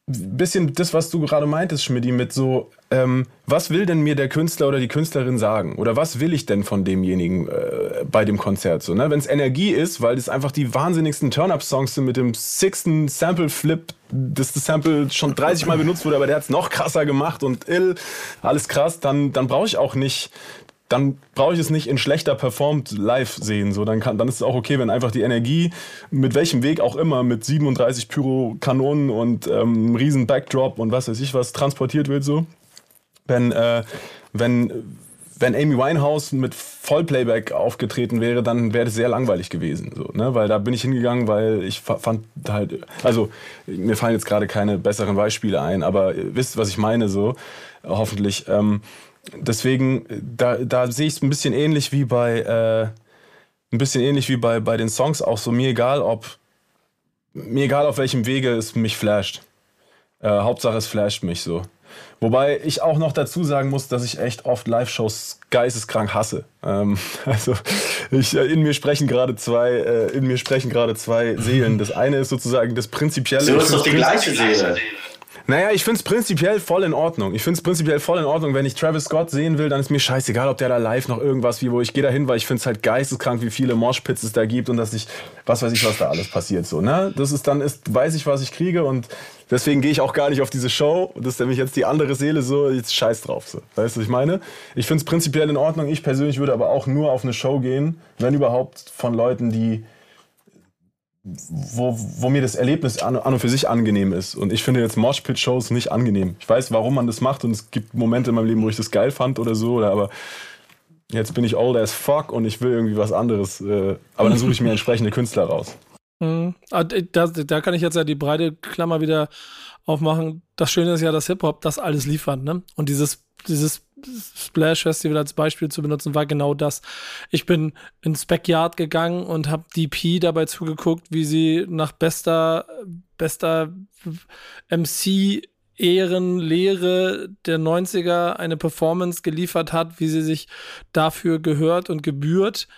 bisschen das, was du gerade meintest, Schmidti, mit so, ähm, was will denn mir der Künstler oder die Künstlerin sagen? Oder was will ich denn von demjenigen äh, bei dem Konzert? So, ne? Wenn es Energie ist, weil es einfach die wahnsinnigsten Turn-Up-Songs sind mit dem sixten Sample-Flip, dass das Sample schon 30 Mal benutzt wurde, aber der hat es noch krasser gemacht und ill, alles krass, dann, dann brauche ich auch nicht dann brauche ich es nicht in schlechter performt live sehen. So, dann, kann, dann ist es auch okay, wenn einfach die Energie, mit welchem Weg auch immer, mit 37 Pyro-Kanonen und ähm, riesen Backdrop und was weiß ich was transportiert wird. So. Wenn, äh, wenn, wenn Amy Winehouse mit Vollplayback aufgetreten wäre, dann wäre das sehr langweilig gewesen. So, ne? Weil da bin ich hingegangen, weil ich fand halt, also mir fallen jetzt gerade keine besseren Beispiele ein, aber ihr wisst, was ich meine, so hoffentlich. Ähm, deswegen, da, da sehe ich es ein bisschen ähnlich wie bei, äh, ein bisschen ähnlich wie bei, bei den Songs auch so. Mir egal, ob, mir egal auf welchem Wege es mich flasht. Äh, Hauptsache es flasht mich so. Wobei ich auch noch dazu sagen muss, dass ich echt oft Live-Shows geisteskrank hasse. Ähm, [laughs] also ich, äh, in mir sprechen gerade zwei, äh, in mir sprechen gerade zwei Seelen. Das eine ist sozusagen das prinzipielle. So ist doch die gleiche Seele. Naja, ich finde es prinzipiell voll in Ordnung. Ich finde es prinzipiell voll in Ordnung. Wenn ich Travis Scott sehen will, dann ist mir scheißegal, ob der da live noch irgendwas wie, wo ich gehe da hin, weil ich finde es halt geisteskrank, wie viele Moshpits es da gibt und dass ich, was weiß ich, was da alles passiert. So, ne? Das ist dann, ist, weiß ich, was ich kriege und deswegen gehe ich auch gar nicht auf diese Show. Das ist nämlich jetzt die andere Seele so, jetzt scheiß drauf. So. Weißt du, was ich meine? Ich finde es prinzipiell in Ordnung. Ich persönlich würde aber auch nur auf eine Show gehen, wenn überhaupt von Leuten, die wo, wo mir das Erlebnis an, an und für sich angenehm ist. Und ich finde jetzt Moshpit-Shows nicht angenehm. Ich weiß, warum man das macht und es gibt Momente in meinem Leben, wo ich das geil fand oder so, oder, aber jetzt bin ich old as fuck und ich will irgendwie was anderes. Äh, aber dann suche ich mir [laughs] entsprechende Künstler raus. Mhm. Ah, da, da kann ich jetzt ja die breite Klammer wieder aufmachen. Das Schöne ist ja, dass Hip-Hop das alles liefert, ne? Und dieses, dieses Splash Festival als Beispiel zu benutzen, war genau das. Ich bin ins Backyard gegangen und habe DP dabei zugeguckt, wie sie nach bester, bester MC Ehrenlehre der 90er eine Performance geliefert hat, wie sie sich dafür gehört und gebührt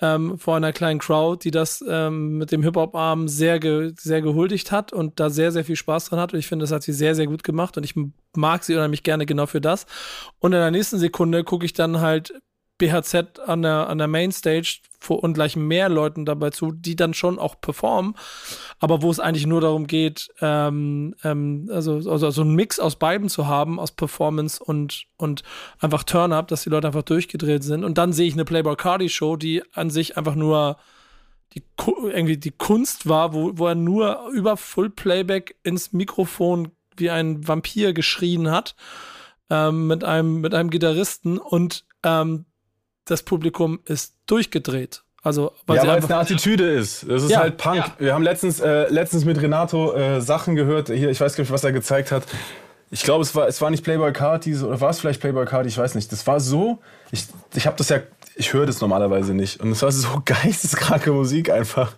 ähm, vor einer kleinen Crowd, die das ähm, mit dem Hip-Hop-Arm sehr, ge sehr gehuldigt hat und da sehr, sehr viel Spaß dran hat. Und ich finde, das hat sie sehr, sehr gut gemacht und ich mag sie unheimlich gerne genau für das. Und in der nächsten Sekunde gucke ich dann halt BHZ an der, an der Mainstage und gleich mehr Leuten dabei zu, die dann schon auch performen, aber wo es eigentlich nur darum geht, ähm, ähm, also, also so ein Mix aus beiden zu haben, aus Performance und, und einfach Turn-Up, dass die Leute einfach durchgedreht sind. Und dann sehe ich eine Playboy Cardi Show, die an sich einfach nur die, irgendwie die Kunst war, wo, wo er nur über Full Playback ins Mikrofon wie ein Vampir geschrien hat. Ähm, mit einem mit einem Gitarristen und ähm, das Publikum ist durchgedreht. Also, weil ja, weil es eine Attitüde ist. Das ist ja, halt Punk. Ja. Wir haben letztens, äh, letztens mit Renato äh, Sachen gehört. Hier, ich weiß gar nicht, was er gezeigt hat. Ich glaube, es war, es war nicht Playboy Cardi oder war es vielleicht Playboy Cardi, ich weiß nicht. Das war so, ich, ich habe das ja, ich höre das normalerweise nicht. Und es war so [laughs] geisteskranke Musik einfach.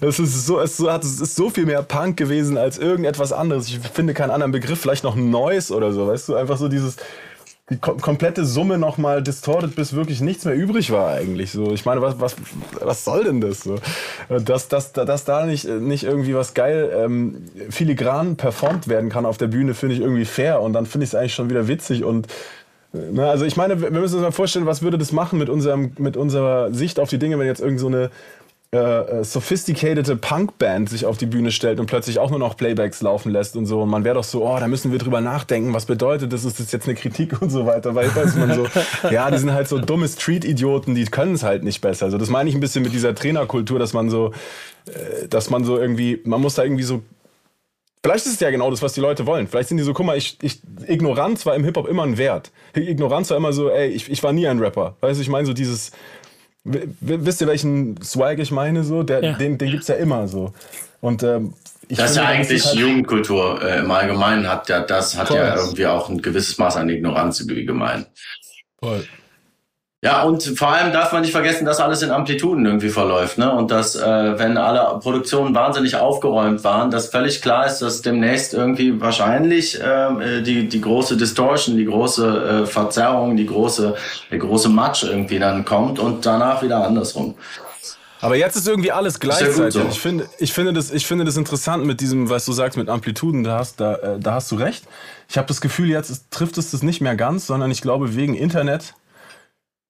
Es ist so, es, so, es ist so viel mehr Punk gewesen als irgendetwas anderes. Ich finde keinen anderen Begriff, vielleicht noch Noise oder so, weißt du? Einfach so dieses, die kom komplette Summe nochmal distortet, bis wirklich nichts mehr übrig war eigentlich. So, ich meine, was, was, was soll denn das so? Dass, dass, dass da nicht, nicht irgendwie was geil ähm, filigran performt werden kann auf der Bühne, finde ich irgendwie fair. Und dann finde ich es eigentlich schon wieder witzig und na, ne, also ich meine, wir müssen uns mal vorstellen, was würde das machen mit, unserem, mit unserer Sicht auf die Dinge, wenn jetzt irgend so eine äh, äh, sophisticated Punkband sich auf die Bühne stellt und plötzlich auch nur noch Playbacks laufen lässt und so. Und man wäre doch so, oh, da müssen wir drüber nachdenken, was bedeutet das? Ist das jetzt eine Kritik und so weiter? Weil weiß man so, [laughs] ja, die sind halt so dumme Street-Idioten, die können es halt nicht besser. Also das meine ich ein bisschen mit dieser Trainerkultur, dass man so, äh, dass man so irgendwie, man muss da irgendwie so Vielleicht ist es ja genau das, was die Leute wollen. Vielleicht sind die so, guck mal, ich, ich, Ignoranz war im Hip-Hop immer ein Wert. Ignoranz war immer so, ey, ich, ich war nie ein Rapper. Weißt du, ich meine so dieses, wisst ihr, welchen Swag ich meine? So, der, ja. den, den gibt's ja immer so. Und ähm, ich das ist ja eigentlich halt Jugendkultur äh, im Allgemeinen hat ja, das hat Voll. ja irgendwie auch ein gewisses Maß an Ignoranz gemeint. Voll. Ja, und vor allem darf man nicht vergessen, dass alles in Amplituden irgendwie verläuft, ne? Und dass, äh, wenn alle Produktionen wahnsinnig aufgeräumt waren, dass völlig klar ist, dass demnächst irgendwie wahrscheinlich äh, die, die große Distortion, die große äh, Verzerrung, die große, der große Matsch irgendwie dann kommt und danach wieder andersrum. Aber jetzt ist irgendwie alles gleichzeitig. So. Ich finde, ich finde das, ich finde das interessant mit diesem, was du sagst, mit Amplituden. Da hast, da, äh, da hast du recht. Ich habe das Gefühl, jetzt trifft es das nicht mehr ganz, sondern ich glaube wegen Internet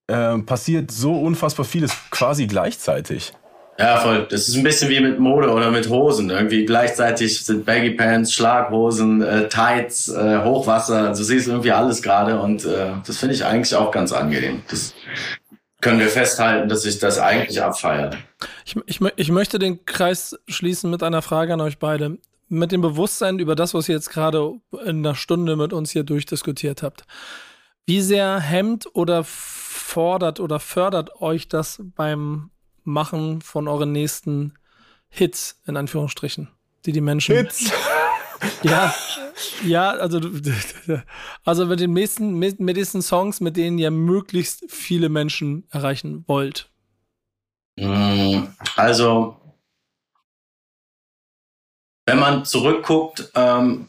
äh, passiert so unfassbar vieles quasi gleichzeitig. Ja, voll. Das ist ein bisschen wie mit Mode oder mit Hosen. Irgendwie gleichzeitig sind Baggy Pants, Schlaghosen, äh, Tights, äh, Hochwasser. Du siehst irgendwie alles gerade und äh, das finde ich eigentlich auch ganz angenehm. Das können wir festhalten, dass sich das eigentlich abfeiert. Ich, ich, ich möchte den Kreis schließen mit einer Frage an euch beide. Mit dem Bewusstsein über das, was ihr jetzt gerade in einer Stunde mit uns hier durchdiskutiert habt. Wie sehr hemmt oder fordert oder fördert euch das beim Machen von euren nächsten Hits, in Anführungsstrichen, die die Menschen. Hits! [laughs] Ja, ja, also, [laughs] also mit den nächsten, mit, mit diesen Songs, mit denen ihr möglichst viele Menschen erreichen wollt. Mm, also, wenn man zurückguckt, ähm,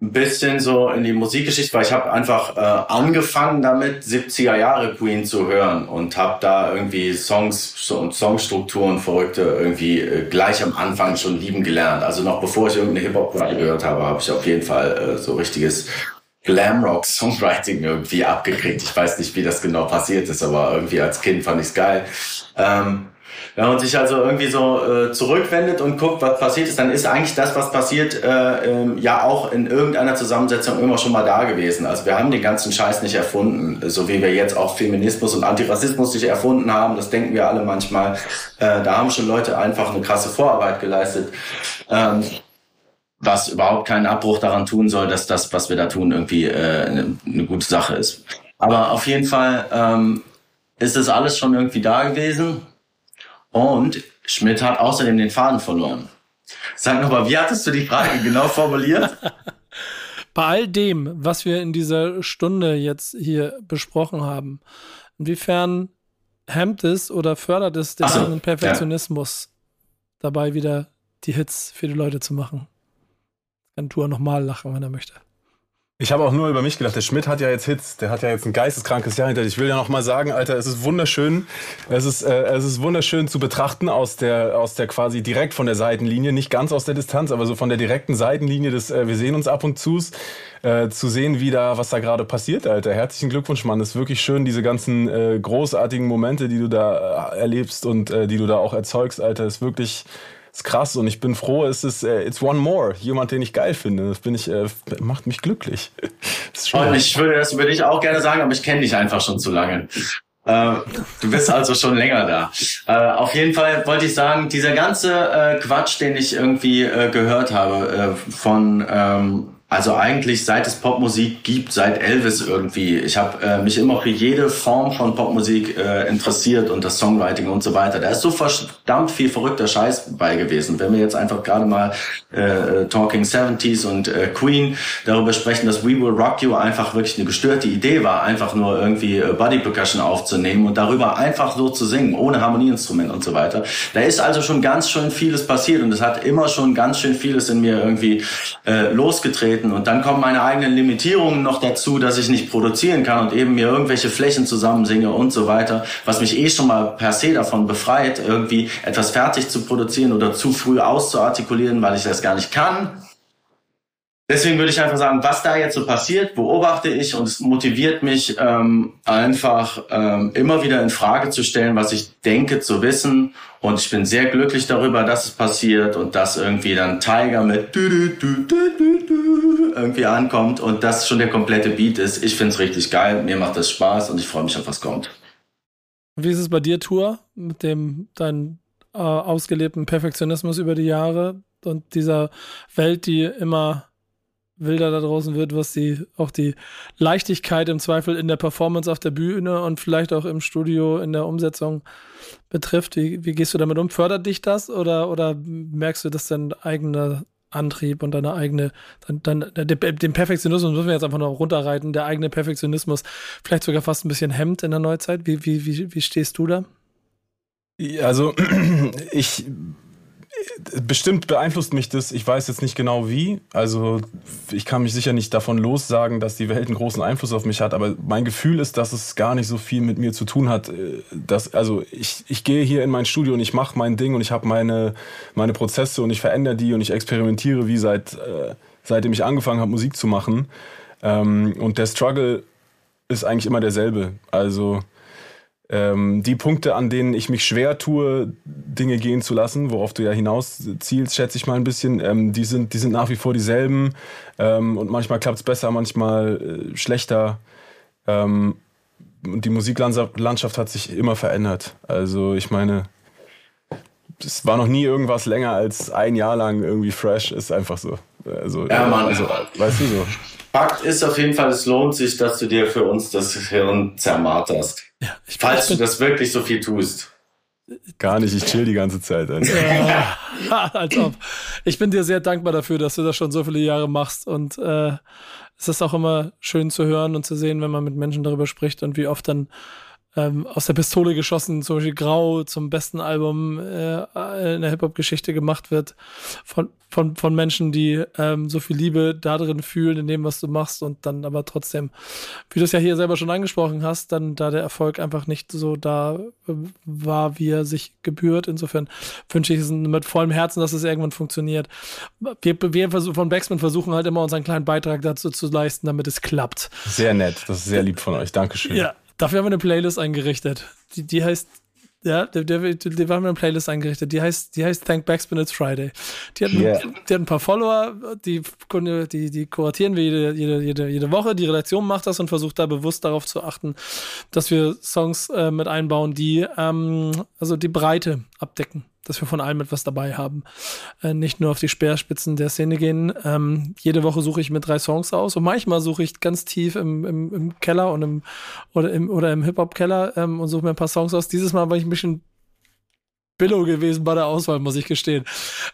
ein bisschen so in die Musikgeschichte, weil ich habe einfach äh, angefangen damit 70er Jahre Queen zu hören und habe da irgendwie Songs und Songstrukturen verrückte irgendwie äh, gleich am Anfang schon lieben gelernt. Also noch bevor ich irgendeine Hip-Hop-Platte gehört habe, habe ich auf jeden Fall äh, so richtiges Glamrock-Songwriting irgendwie abgekriegt. Ich weiß nicht, wie das genau passiert ist, aber irgendwie als Kind fand ich's geil. Ähm, wenn man sich also irgendwie so äh, zurückwendet und guckt, was passiert ist, dann ist eigentlich das, was passiert, äh, ähm, ja auch in irgendeiner Zusammensetzung immer schon mal da gewesen. Also wir haben den ganzen Scheiß nicht erfunden, so wie wir jetzt auch Feminismus und Antirassismus nicht erfunden haben. Das denken wir alle manchmal. Äh, da haben schon Leute einfach eine krasse Vorarbeit geleistet. Ähm, was überhaupt keinen Abbruch daran tun soll, dass das, was wir da tun, irgendwie äh, eine, eine gute Sache ist. Aber auf jeden Fall ähm, ist das alles schon irgendwie da gewesen. Und Schmidt hat außerdem den Faden verloren. Sag nochmal, wie hattest du die Frage [laughs] genau formuliert? Bei all dem, was wir in dieser Stunde jetzt hier besprochen haben, inwiefern hemmt es oder fördert es den so, Perfektionismus, ja. dabei wieder die Hits für die Leute zu machen? Kann Tour nochmal lachen, wenn er möchte. Ich habe auch nur über mich gedacht, der Schmidt hat ja jetzt Hits, der hat ja jetzt ein geisteskrankes Jahr hinter sich. Ich will ja noch mal sagen, Alter, es ist wunderschön, es ist, äh, es ist wunderschön zu betrachten aus der, aus der quasi direkt von der Seitenlinie, nicht ganz aus der Distanz, aber so von der direkten Seitenlinie des, äh, wir sehen uns ab und zu, äh, zu sehen, wie da, was da gerade passiert, Alter. Herzlichen Glückwunsch, Mann. Es ist wirklich schön, diese ganzen äh, großartigen Momente, die du da äh, erlebst und äh, die du da auch erzeugst, Alter, ist wirklich, ist krass und ich bin froh, es ist äh, it's one more, jemand, den ich geil finde. Das bin ich äh, macht mich glücklich. [laughs] und ich würde das würde ich auch gerne sagen, aber ich kenne dich einfach schon zu lange. Äh, du bist also schon länger da. Äh, auf jeden Fall wollte ich sagen, dieser ganze äh, Quatsch, den ich irgendwie äh, gehört habe äh, von ähm, also eigentlich seit es Popmusik gibt, seit Elvis irgendwie. Ich habe äh, mich immer für jede Form von Popmusik äh, interessiert und das Songwriting und so weiter. Da ist so verdammt viel verrückter Scheiß bei gewesen. Wenn wir jetzt einfach gerade mal äh, Talking 70s und äh, Queen darüber sprechen, dass We Will Rock You einfach wirklich eine gestörte Idee war, einfach nur irgendwie äh, Body Percussion aufzunehmen und darüber einfach so zu singen, ohne Harmonieinstrument und so weiter. Da ist also schon ganz schön vieles passiert und es hat immer schon ganz schön vieles in mir irgendwie äh, losgetreten auftreten. Und dann kommen meine eigenen Limitierungen noch dazu, dass ich nicht produzieren kann und eben mir irgendwelche Flächen zusammensinge und so weiter, was mich eh schon mal per se davon befreit, irgendwie etwas fertig zu produzieren oder zu früh auszuartikulieren, weil ich das gar nicht kann. Deswegen würde ich einfach sagen, was da jetzt so passiert, beobachte ich und es motiviert mich ähm, einfach ähm, immer wieder in Frage zu stellen, was ich denke zu wissen. Und ich bin sehr glücklich darüber, dass es passiert und dass irgendwie dann Tiger mit irgendwie ankommt und das schon der komplette Beat ist. Ich finde es richtig geil, mir macht das Spaß und ich freue mich auf was kommt. Wie ist es bei dir, Tour, mit dem deinen äh, ausgelebten Perfektionismus über die Jahre? und dieser Welt, die immer wilder da draußen wird, was die auch die Leichtigkeit im Zweifel in der Performance auf der Bühne und vielleicht auch im Studio in der Umsetzung betrifft. Wie, wie gehst du damit um? Fördert dich das oder, oder merkst du, dass dein eigener Antrieb und deine eigene, dann, dann den Perfektionismus müssen wir jetzt einfach noch runterreiten, der eigene Perfektionismus vielleicht sogar fast ein bisschen hemmt in der Neuzeit. Wie, wie, wie, wie stehst du da? Also [clears throat] ich bestimmt beeinflusst mich das. Ich weiß jetzt nicht genau wie. Also ich kann mich sicher nicht davon lossagen, dass die Welt einen großen Einfluss auf mich hat. Aber mein Gefühl ist, dass es gar nicht so viel mit mir zu tun hat. Äh, dass, also ich, ich gehe hier in mein Studio und ich mache mein Ding und ich habe meine, meine Prozesse und ich verändere die und ich experimentiere wie seit, äh, seitdem ich angefangen habe, Musik zu machen. Ähm, und der Struggle ist eigentlich immer derselbe. Also ähm, die Punkte, an denen ich mich schwer tue, Dinge gehen zu lassen, worauf du ja hinaus zielst, schätze ich mal ein bisschen, ähm, die, sind, die sind nach wie vor dieselben. Ähm, und manchmal klappt es besser, manchmal äh, schlechter. Ähm, und die Musiklandschaft hat sich immer verändert. Also ich meine, es war noch nie irgendwas länger als ein Jahr lang irgendwie fresh, ist einfach so. Also, ja, Mann. Also, weißt du so. Fakt ist auf jeden Fall, es lohnt sich, dass du dir für uns das Hirn zermarterst. Ja, ich, Falls ich du das wirklich so viel tust. Gar nicht, ich chill die ganze Zeit. Ja, [laughs] als ob. Ich bin dir sehr dankbar dafür, dass du das schon so viele Jahre machst. Und äh, es ist auch immer schön zu hören und zu sehen, wenn man mit Menschen darüber spricht und wie oft dann ähm, aus der Pistole geschossen, zum Beispiel Grau zum besten Album äh, in der Hip-Hop-Geschichte gemacht wird, von, von, von Menschen, die ähm, so viel Liebe da drin fühlen, in dem, was du machst und dann aber trotzdem, wie du es ja hier selber schon angesprochen hast, dann da der Erfolg einfach nicht so da äh, war, wie er sich gebührt. Insofern wünsche ich es mit vollem Herzen, dass es irgendwann funktioniert. Wir, wir von Backspin versuchen halt immer unseren kleinen Beitrag dazu zu leisten, damit es klappt. Sehr nett, das ist sehr lieb von euch. Dankeschön. Ja, Dafür haben wir eine Playlist eingerichtet. Die, die heißt, ja, die, die, die, die haben wir eine Playlist eingerichtet. Die heißt, die heißt Thank Backspin It's Friday. Die hat, yeah. die hat ein paar Follower, die, die, die kuratieren wir jede, jede, jede, jede Woche. Die Redaktion macht das und versucht da bewusst darauf zu achten, dass wir Songs äh, mit einbauen, die ähm, also die Breite abdecken dass wir von allem etwas dabei haben. Äh, nicht nur auf die Speerspitzen der Szene gehen. Ähm, jede Woche suche ich mir drei Songs aus und manchmal suche ich ganz tief im, im, im Keller und im, oder im, oder im Hip-Hop-Keller ähm, und suche mir ein paar Songs aus. Dieses Mal war ich ein bisschen Billow gewesen bei der Auswahl, muss ich gestehen.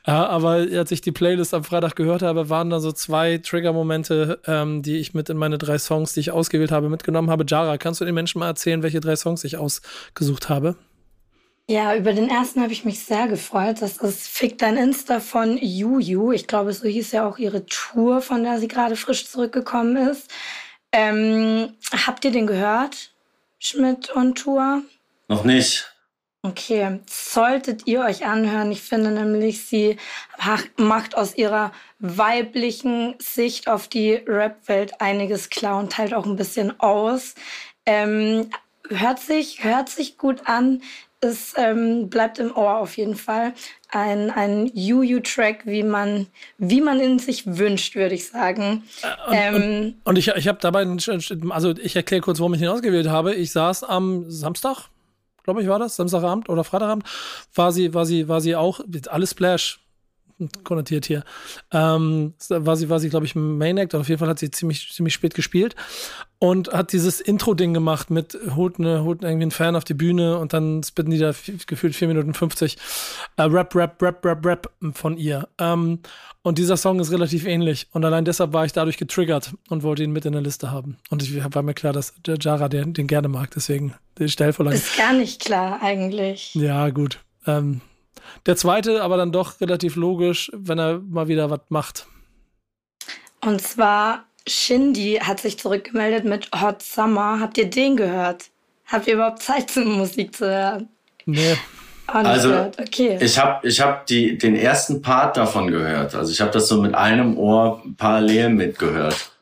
Äh, aber als ich die Playlist am Freitag gehört habe, waren da so zwei Trigger-Momente, ähm, die ich mit in meine drei Songs, die ich ausgewählt habe, mitgenommen habe. Jara, kannst du den Menschen mal erzählen, welche drei Songs ich ausgesucht habe? Ja, über den ersten habe ich mich sehr gefreut. Das ist Fick dein Insta von Juju. Ich glaube, so hieß ja auch ihre Tour, von der sie gerade frisch zurückgekommen ist. Ähm, habt ihr den gehört? Schmidt und Tour? Noch nicht. Okay, solltet ihr euch anhören. Ich finde nämlich, sie macht aus ihrer weiblichen Sicht auf die Rap-Welt einiges klar und teilt auch ein bisschen aus. Ähm, hört sich, hört sich gut an es ähm, bleibt im Ohr auf jeden Fall. Ein, ein Juju-Track, wie man, wie man ihn sich wünscht, würde ich sagen. Äh, und, ähm, und, und, ich, ich habe dabei, also ich erkläre kurz, warum ich ihn ausgewählt habe. Ich saß am Samstag, glaube ich, war das, Samstagabend oder Freitagabend, war sie, war sie, war sie auch, alles Splash, konnotiert hier. Ähm, war sie, war sie, glaube ich, Main Act, auf jeden Fall hat sie ziemlich, ziemlich spät gespielt und hat dieses Intro-Ding gemacht mit holt, ne, holt irgendwie einen Fan auf die Bühne und dann spitten die da gefühlt 4 Minuten 50 äh, Rap, Rap, Rap, Rap, Rap von ihr. Ähm, und dieser Song ist relativ ähnlich und allein deshalb war ich dadurch getriggert und wollte ihn mit in der Liste haben. Und ich war mir klar, dass Jara den, den gerne mag, deswegen die Stellvorlage. Ist gar nicht klar eigentlich. Ja, gut. Ähm, der zweite aber dann doch relativ logisch, wenn er mal wieder was macht. Und zwar Shindy hat sich zurückgemeldet mit Hot Summer. Habt ihr den gehört? Habt ihr überhaupt Zeit zum Musik zu hören? Nee. Also okay. ich habe ich hab den ersten Part davon gehört. Also ich habe das so mit einem Ohr parallel mitgehört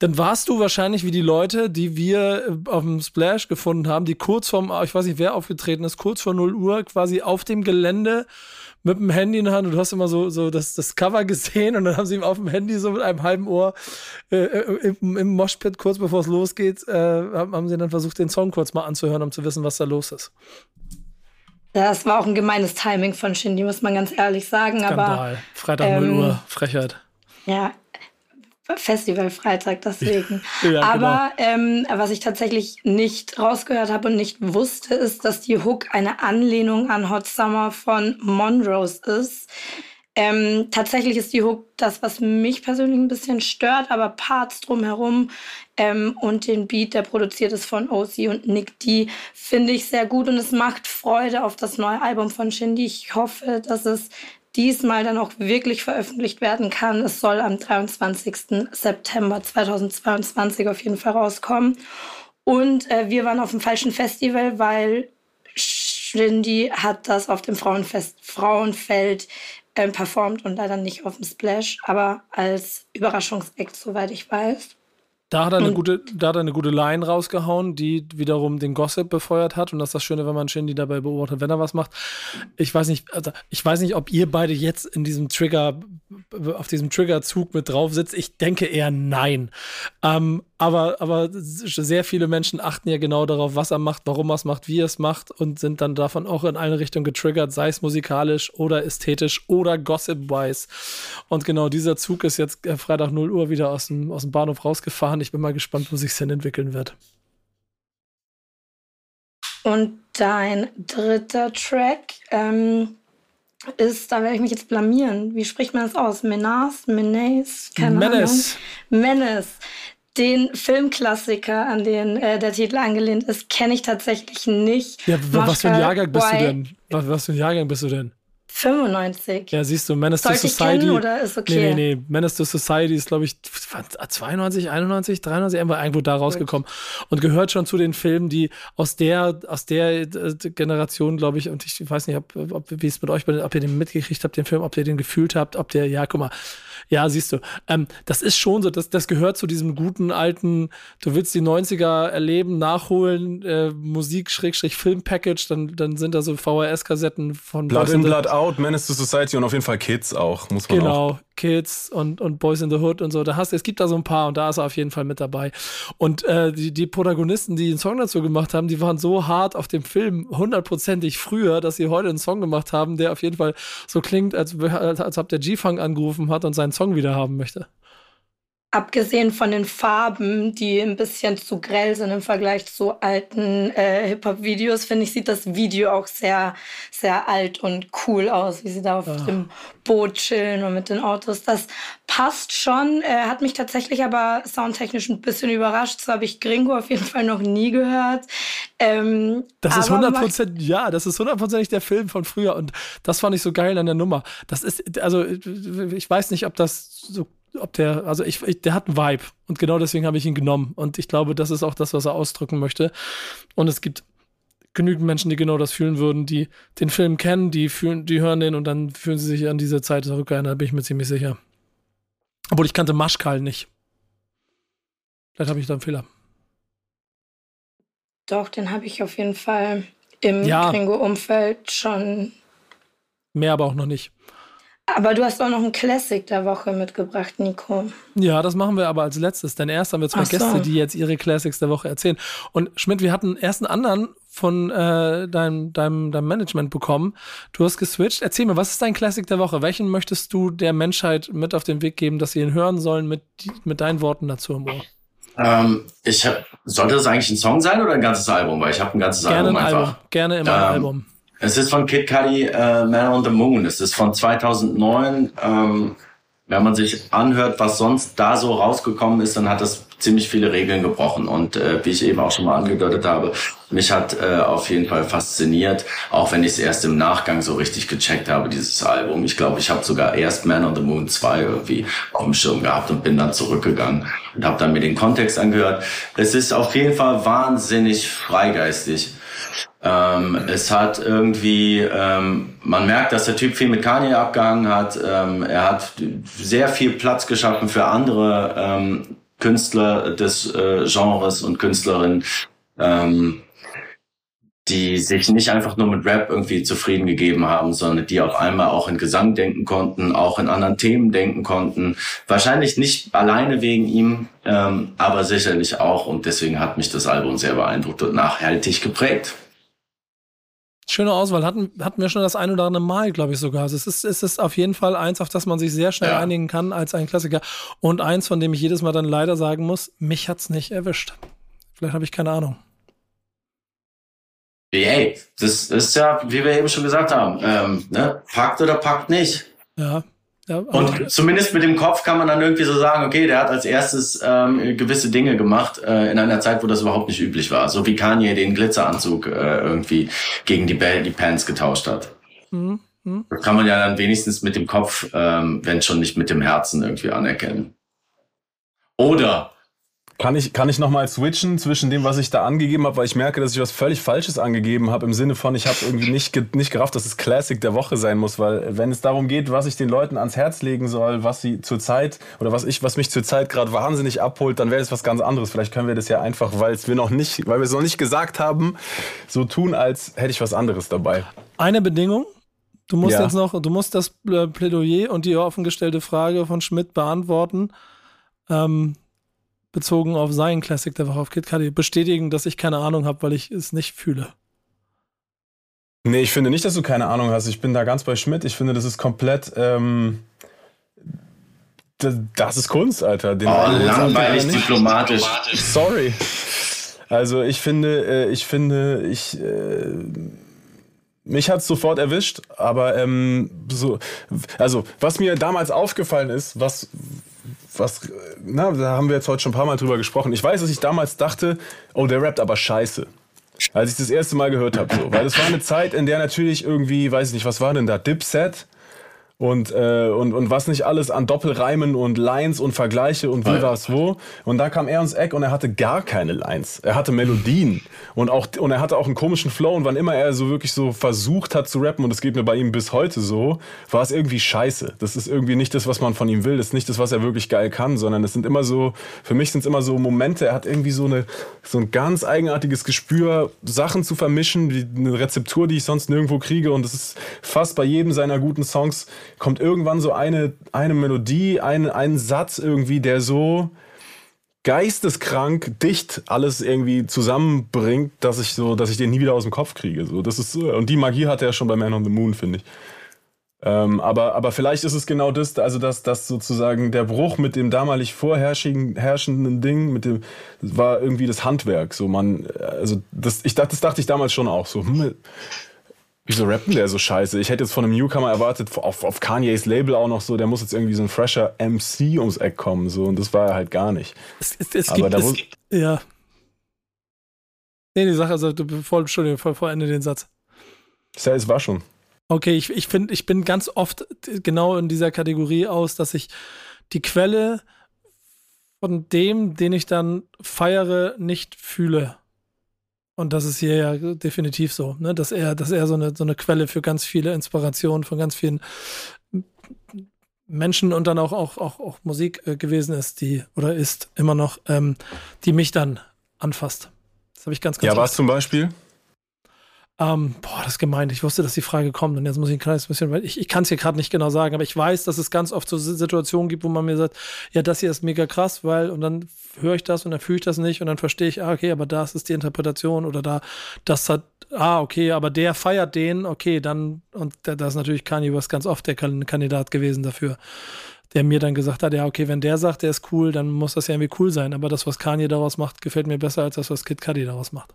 dann warst du wahrscheinlich wie die Leute, die wir äh, auf dem Splash gefunden haben, die kurz vorm, ich weiß nicht, wer aufgetreten ist, kurz vor 0 Uhr quasi auf dem Gelände mit dem Handy in der Hand und du hast immer so, so das, das Cover [laughs] gesehen und dann haben sie ihm auf dem Handy so mit einem halben Ohr äh, äh im, im Moshpit kurz bevor es losgeht, äh, haben sie dann versucht, den Song kurz mal anzuhören, um zu wissen, was da los ist. Das war auch ein gemeines Timing von Shindy, muss man ganz ehrlich sagen. Skandal. Aber, Freitag ähm, 0 Uhr, Frechheit. Ja, Festivalfreitag deswegen. [laughs] ja, Aber genau. ähm, was ich tatsächlich nicht rausgehört habe und nicht wusste, ist, dass die Hook eine Anlehnung an Hot Summer von Monrose ist. Ähm, tatsächlich ist die Hook das, was mich persönlich ein bisschen stört, aber Parts drumherum ähm, und den Beat, der produziert ist von OC und Nick D, finde ich sehr gut und es macht Freude auf das neue Album von Shindy. Ich hoffe, dass es diesmal dann auch wirklich veröffentlicht werden kann. Es soll am 23. September 2022 auf jeden Fall rauskommen. Und äh, wir waren auf dem falschen Festival, weil Shindy hat das auf dem Frauenfest Frauenfeld äh, performt und leider nicht auf dem Splash, aber als Überraschungsakt, soweit ich weiß. Da hat er eine gute, da hat er eine gute Line rausgehauen, die wiederum den Gossip befeuert hat. Und das ist das Schöne, wenn man Shindy dabei beobachtet, wenn er was macht. Ich weiß nicht, also ich weiß nicht, ob ihr beide jetzt in diesem Trigger, auf diesem Triggerzug mit drauf sitzt. Ich denke eher nein. Ähm, aber, aber sehr viele Menschen achten ja genau darauf, was er macht, warum er es macht, wie er es macht und sind dann davon auch in eine Richtung getriggert, sei es musikalisch oder ästhetisch oder gossip-wise. Und genau dieser Zug ist jetzt äh, Freitag 0 Uhr wieder aus dem, aus dem Bahnhof rausgefahren. Ich bin mal gespannt, wo sich denn entwickeln wird. Und dein dritter Track ähm, ist, da werde ich mich jetzt blamieren. Wie spricht man das aus? Menas? Menace? Keine Menace. Ahnung. Menace. Den Filmklassiker, an den äh, der Titel angelehnt ist, kenne ich tatsächlich nicht. Ja, was für ein Jahrgang bist Why? du denn? Was, was für ein Jahrgang bist du denn? 95. Ja, siehst du, Menace to Society. Ich oder ist okay? Nee, nee, nee. Menace to Society ist, glaube ich, 92, 91, 93, irgendwo da rausgekommen. Gut. Und gehört schon zu den Filmen, die aus der, aus der äh, Generation, glaube ich, und ich weiß nicht, ob, ob wie es mit euch, ob ihr den mitgekriegt habt, den Film, ob ihr den gefühlt habt, ob der, ja, guck mal, ja, siehst du, ähm, das ist schon so, das, das gehört zu diesem guten alten, du willst die 90er erleben, nachholen, äh, Musik, Schrägstrich, Film-Package, dann, dann sind da so VHS-Kassetten von Blood in, Blood Out, Menace to Society und auf jeden Fall Kids auch, muss man genau, auch. Kids und, und Boys in the Hood und so. Da hast, es gibt da so ein paar und da ist er auf jeden Fall mit dabei. Und äh, die, die Protagonisten, die einen Song dazu gemacht haben, die waren so hart auf dem Film, hundertprozentig früher, dass sie heute einen Song gemacht haben, der auf jeden Fall so klingt, als, als, als ob der G-Funk angerufen hat und seinen Song wieder haben möchte. Abgesehen von den Farben, die ein bisschen zu grell sind im Vergleich zu alten äh, Hip-Hop-Videos, finde ich, sieht das Video auch sehr, sehr alt und cool aus, wie sie da auf ja. dem Boot chillen und mit den Autos. Das passt schon, äh, hat mich tatsächlich aber soundtechnisch ein bisschen überrascht. So habe ich Gringo auf jeden Fall noch nie gehört. Ähm, das ist 100%, ja, das ist hundertprozentig der Film von früher und das fand ich so geil an der Nummer. Das ist, also ich weiß nicht, ob das so ob der, also ich, ich, der hat einen Vibe und genau deswegen habe ich ihn genommen und ich glaube, das ist auch das, was er ausdrücken möchte. Und es gibt genügend Menschen, die genau das fühlen würden, die den Film kennen, die fühlen, die hören den und dann fühlen sie sich an diese Zeit zurückerinnert, bin ich mir ziemlich sicher. Obwohl ich kannte Maschkal nicht. Vielleicht habe ich da einen Fehler. Doch, den habe ich auf jeden Fall im ja. Gringo-Umfeld schon. Mehr aber auch noch nicht. Aber du hast auch noch einen Classic der Woche mitgebracht, Nico. Ja, das machen wir aber als letztes, denn erst haben wir zwei so. Gäste, die jetzt ihre Classics der Woche erzählen. Und Schmidt, wir hatten erst einen anderen von äh, deinem, deinem, deinem Management bekommen. Du hast geswitcht. Erzähl mir, was ist dein Classic der Woche? Welchen möchtest du der Menschheit mit auf den Weg geben, dass sie ihn hören sollen mit, mit deinen Worten dazu im Ohr? Ähm, ich hab, sollte das eigentlich ein Song sein oder ein ganzes Album? Weil ich habe ein ganzes Gerne Album ein einfach. Album. Gerne immer ein ähm, Album. Es ist von Kid Cudi, äh, Man on the Moon. Es ist von 2009. Ähm, wenn man sich anhört, was sonst da so rausgekommen ist, dann hat das ziemlich viele Regeln gebrochen. Und äh, wie ich eben auch schon mal angedeutet habe, mich hat äh, auf jeden Fall fasziniert, auch wenn ich es erst im Nachgang so richtig gecheckt habe, dieses Album. Ich glaube, ich habe sogar erst Man on the Moon 2 irgendwie auf dem Schirm gehabt und bin dann zurückgegangen und habe dann mir den Kontext angehört. Es ist auf jeden Fall wahnsinnig freigeistig. Ähm, es hat irgendwie, ähm, man merkt, dass der Typ viel mit Kanye abgehangen hat. Ähm, er hat sehr viel Platz geschaffen für andere ähm, Künstler des äh, Genres und Künstlerinnen, ähm, die sich nicht einfach nur mit Rap irgendwie zufrieden gegeben haben, sondern die auf einmal auch in Gesang denken konnten, auch in anderen Themen denken konnten. Wahrscheinlich nicht alleine wegen ihm, ähm, aber sicherlich auch. Und deswegen hat mich das Album sehr beeindruckt und nachhaltig geprägt. Schöne Auswahl. Hatten, hatten wir schon das ein oder andere Mal, glaube ich sogar. Also es ist, es ist auf jeden Fall eins, auf das man sich sehr schnell ja. einigen kann als ein Klassiker. Und eins, von dem ich jedes Mal dann leider sagen muss, mich hat's nicht erwischt. Vielleicht habe ich keine Ahnung. Ey, das ist ja, wie wir eben schon gesagt haben, ähm, ne? packt oder packt nicht. Ja. ja und zumindest mit dem Kopf kann man dann irgendwie so sagen, okay, der hat als erstes ähm, gewisse Dinge gemacht äh, in einer Zeit, wo das überhaupt nicht üblich war. So wie Kanye den Glitzeranzug äh, irgendwie gegen die, die Pants getauscht hat. Mhm. Mhm. Das kann man ja dann wenigstens mit dem Kopf, ähm, wenn schon nicht mit dem Herzen irgendwie anerkennen. Oder kann ich, kann ich nochmal switchen zwischen dem, was ich da angegeben habe, weil ich merke, dass ich was völlig Falsches angegeben habe, im Sinne von, ich habe irgendwie nicht, ge nicht gerafft, dass es Classic der Woche sein muss, weil wenn es darum geht, was ich den Leuten ans Herz legen soll, was sie zurzeit oder was ich, was mich zurzeit gerade wahnsinnig abholt, dann wäre es was ganz anderes. Vielleicht können wir das ja einfach, weil es wir noch nicht, weil wir es noch nicht gesagt haben, so tun, als hätte ich was anderes dabei. Eine Bedingung, Du musst ja. jetzt noch, du musst das Plädoyer und die offengestellte Frage von Schmidt beantworten. Ähm, bezogen auf sein Classic der Woche auf Kid Cudi bestätigen, dass ich keine Ahnung habe, weil ich es nicht fühle. Nee, ich finde nicht, dass du keine Ahnung hast. Ich bin da ganz bei Schmidt. Ich finde, das ist komplett. Ähm, das, das, ist Kunst, Alter. Den oh, langweilig diplomatisch. Sorry. Also ich finde, äh, ich finde, ich. Äh, mich hat es sofort erwischt, aber ähm, so, also was mir damals aufgefallen ist, was, was, na, da haben wir jetzt heute schon ein paar Mal drüber gesprochen. Ich weiß, dass ich damals dachte, oh, der rappt aber scheiße. Als ich das erste Mal gehört habe, so. Weil es war eine Zeit, in der natürlich irgendwie, weiß ich nicht, was war denn da? Dipset? Und, äh, und, und was nicht alles an Doppelreimen und Lines und Vergleiche und wie war's wo. Und da kam er ins Eck und er hatte gar keine Lines. Er hatte Melodien und auch und er hatte auch einen komischen Flow und wann immer er so wirklich so versucht hat zu rappen und das geht mir bei ihm bis heute so, war es irgendwie scheiße. Das ist irgendwie nicht das, was man von ihm will. Das ist nicht das, was er wirklich geil kann, sondern es sind immer so, für mich sind es immer so Momente. Er hat irgendwie so eine so ein ganz eigenartiges Gespür, Sachen zu vermischen, wie eine Rezeptur, die ich sonst nirgendwo kriege und das ist fast bei jedem seiner guten Songs kommt irgendwann so eine, eine Melodie, ein, ein Satz irgendwie, der so geisteskrank dicht alles irgendwie zusammenbringt, dass ich so, dass ich den nie wieder aus dem Kopf kriege. So, das ist, und die Magie hat er schon bei Man on the Moon, finde ich. Ähm, aber, aber vielleicht ist es genau das, also dass, dass sozusagen der Bruch mit dem damalig vorherrschenden Ding, mit dem, war irgendwie das Handwerk. So man, also das, ich dachte, das dachte ich damals schon auch so. Hm, Wieso rappen der so scheiße? Ich hätte jetzt von einem Newcomer erwartet, auf, auf Kanye's Label auch noch so, der muss jetzt irgendwie so ein fresher MC ums Eck kommen, so, und das war er halt gar nicht. Es, es, es Aber gibt, es, ja. Nee, die Sache, also, du, voll, Entschuldigung, voll, vollende den Satz. Ja, es war schon. Okay, ich, ich finde, ich bin ganz oft genau in dieser Kategorie aus, dass ich die Quelle von dem, den ich dann feiere, nicht fühle. Und das ist hier ja definitiv so, ne? dass er, dass er so eine, so eine Quelle für ganz viele Inspirationen von ganz vielen Menschen und dann auch, auch, auch, auch Musik äh, gewesen ist, die oder ist immer noch, ähm, die mich dann anfasst. Das habe ich ganz, ganz Ja, was zum Beispiel? Ähm, boah, das ist gemeint. Ich wusste, dass die Frage kommt und jetzt muss ich ein kleines bisschen, weil ich, ich kann es hier gerade nicht genau sagen, aber ich weiß, dass es ganz oft so Situationen gibt, wo man mir sagt, ja, das hier ist mega krass, weil, und dann höre ich das und dann fühle ich das nicht und dann verstehe ich, ah, okay, aber das ist die Interpretation oder da, das hat, ah, okay, aber der feiert den, okay, dann, und da, ist natürlich Kanye was ganz oft der Kandidat gewesen dafür der mir dann gesagt hat, ja, okay, wenn der sagt, der ist cool, dann muss das ja irgendwie cool sein. Aber das, was Kanye daraus macht, gefällt mir besser als das, was Kid Cudi daraus macht.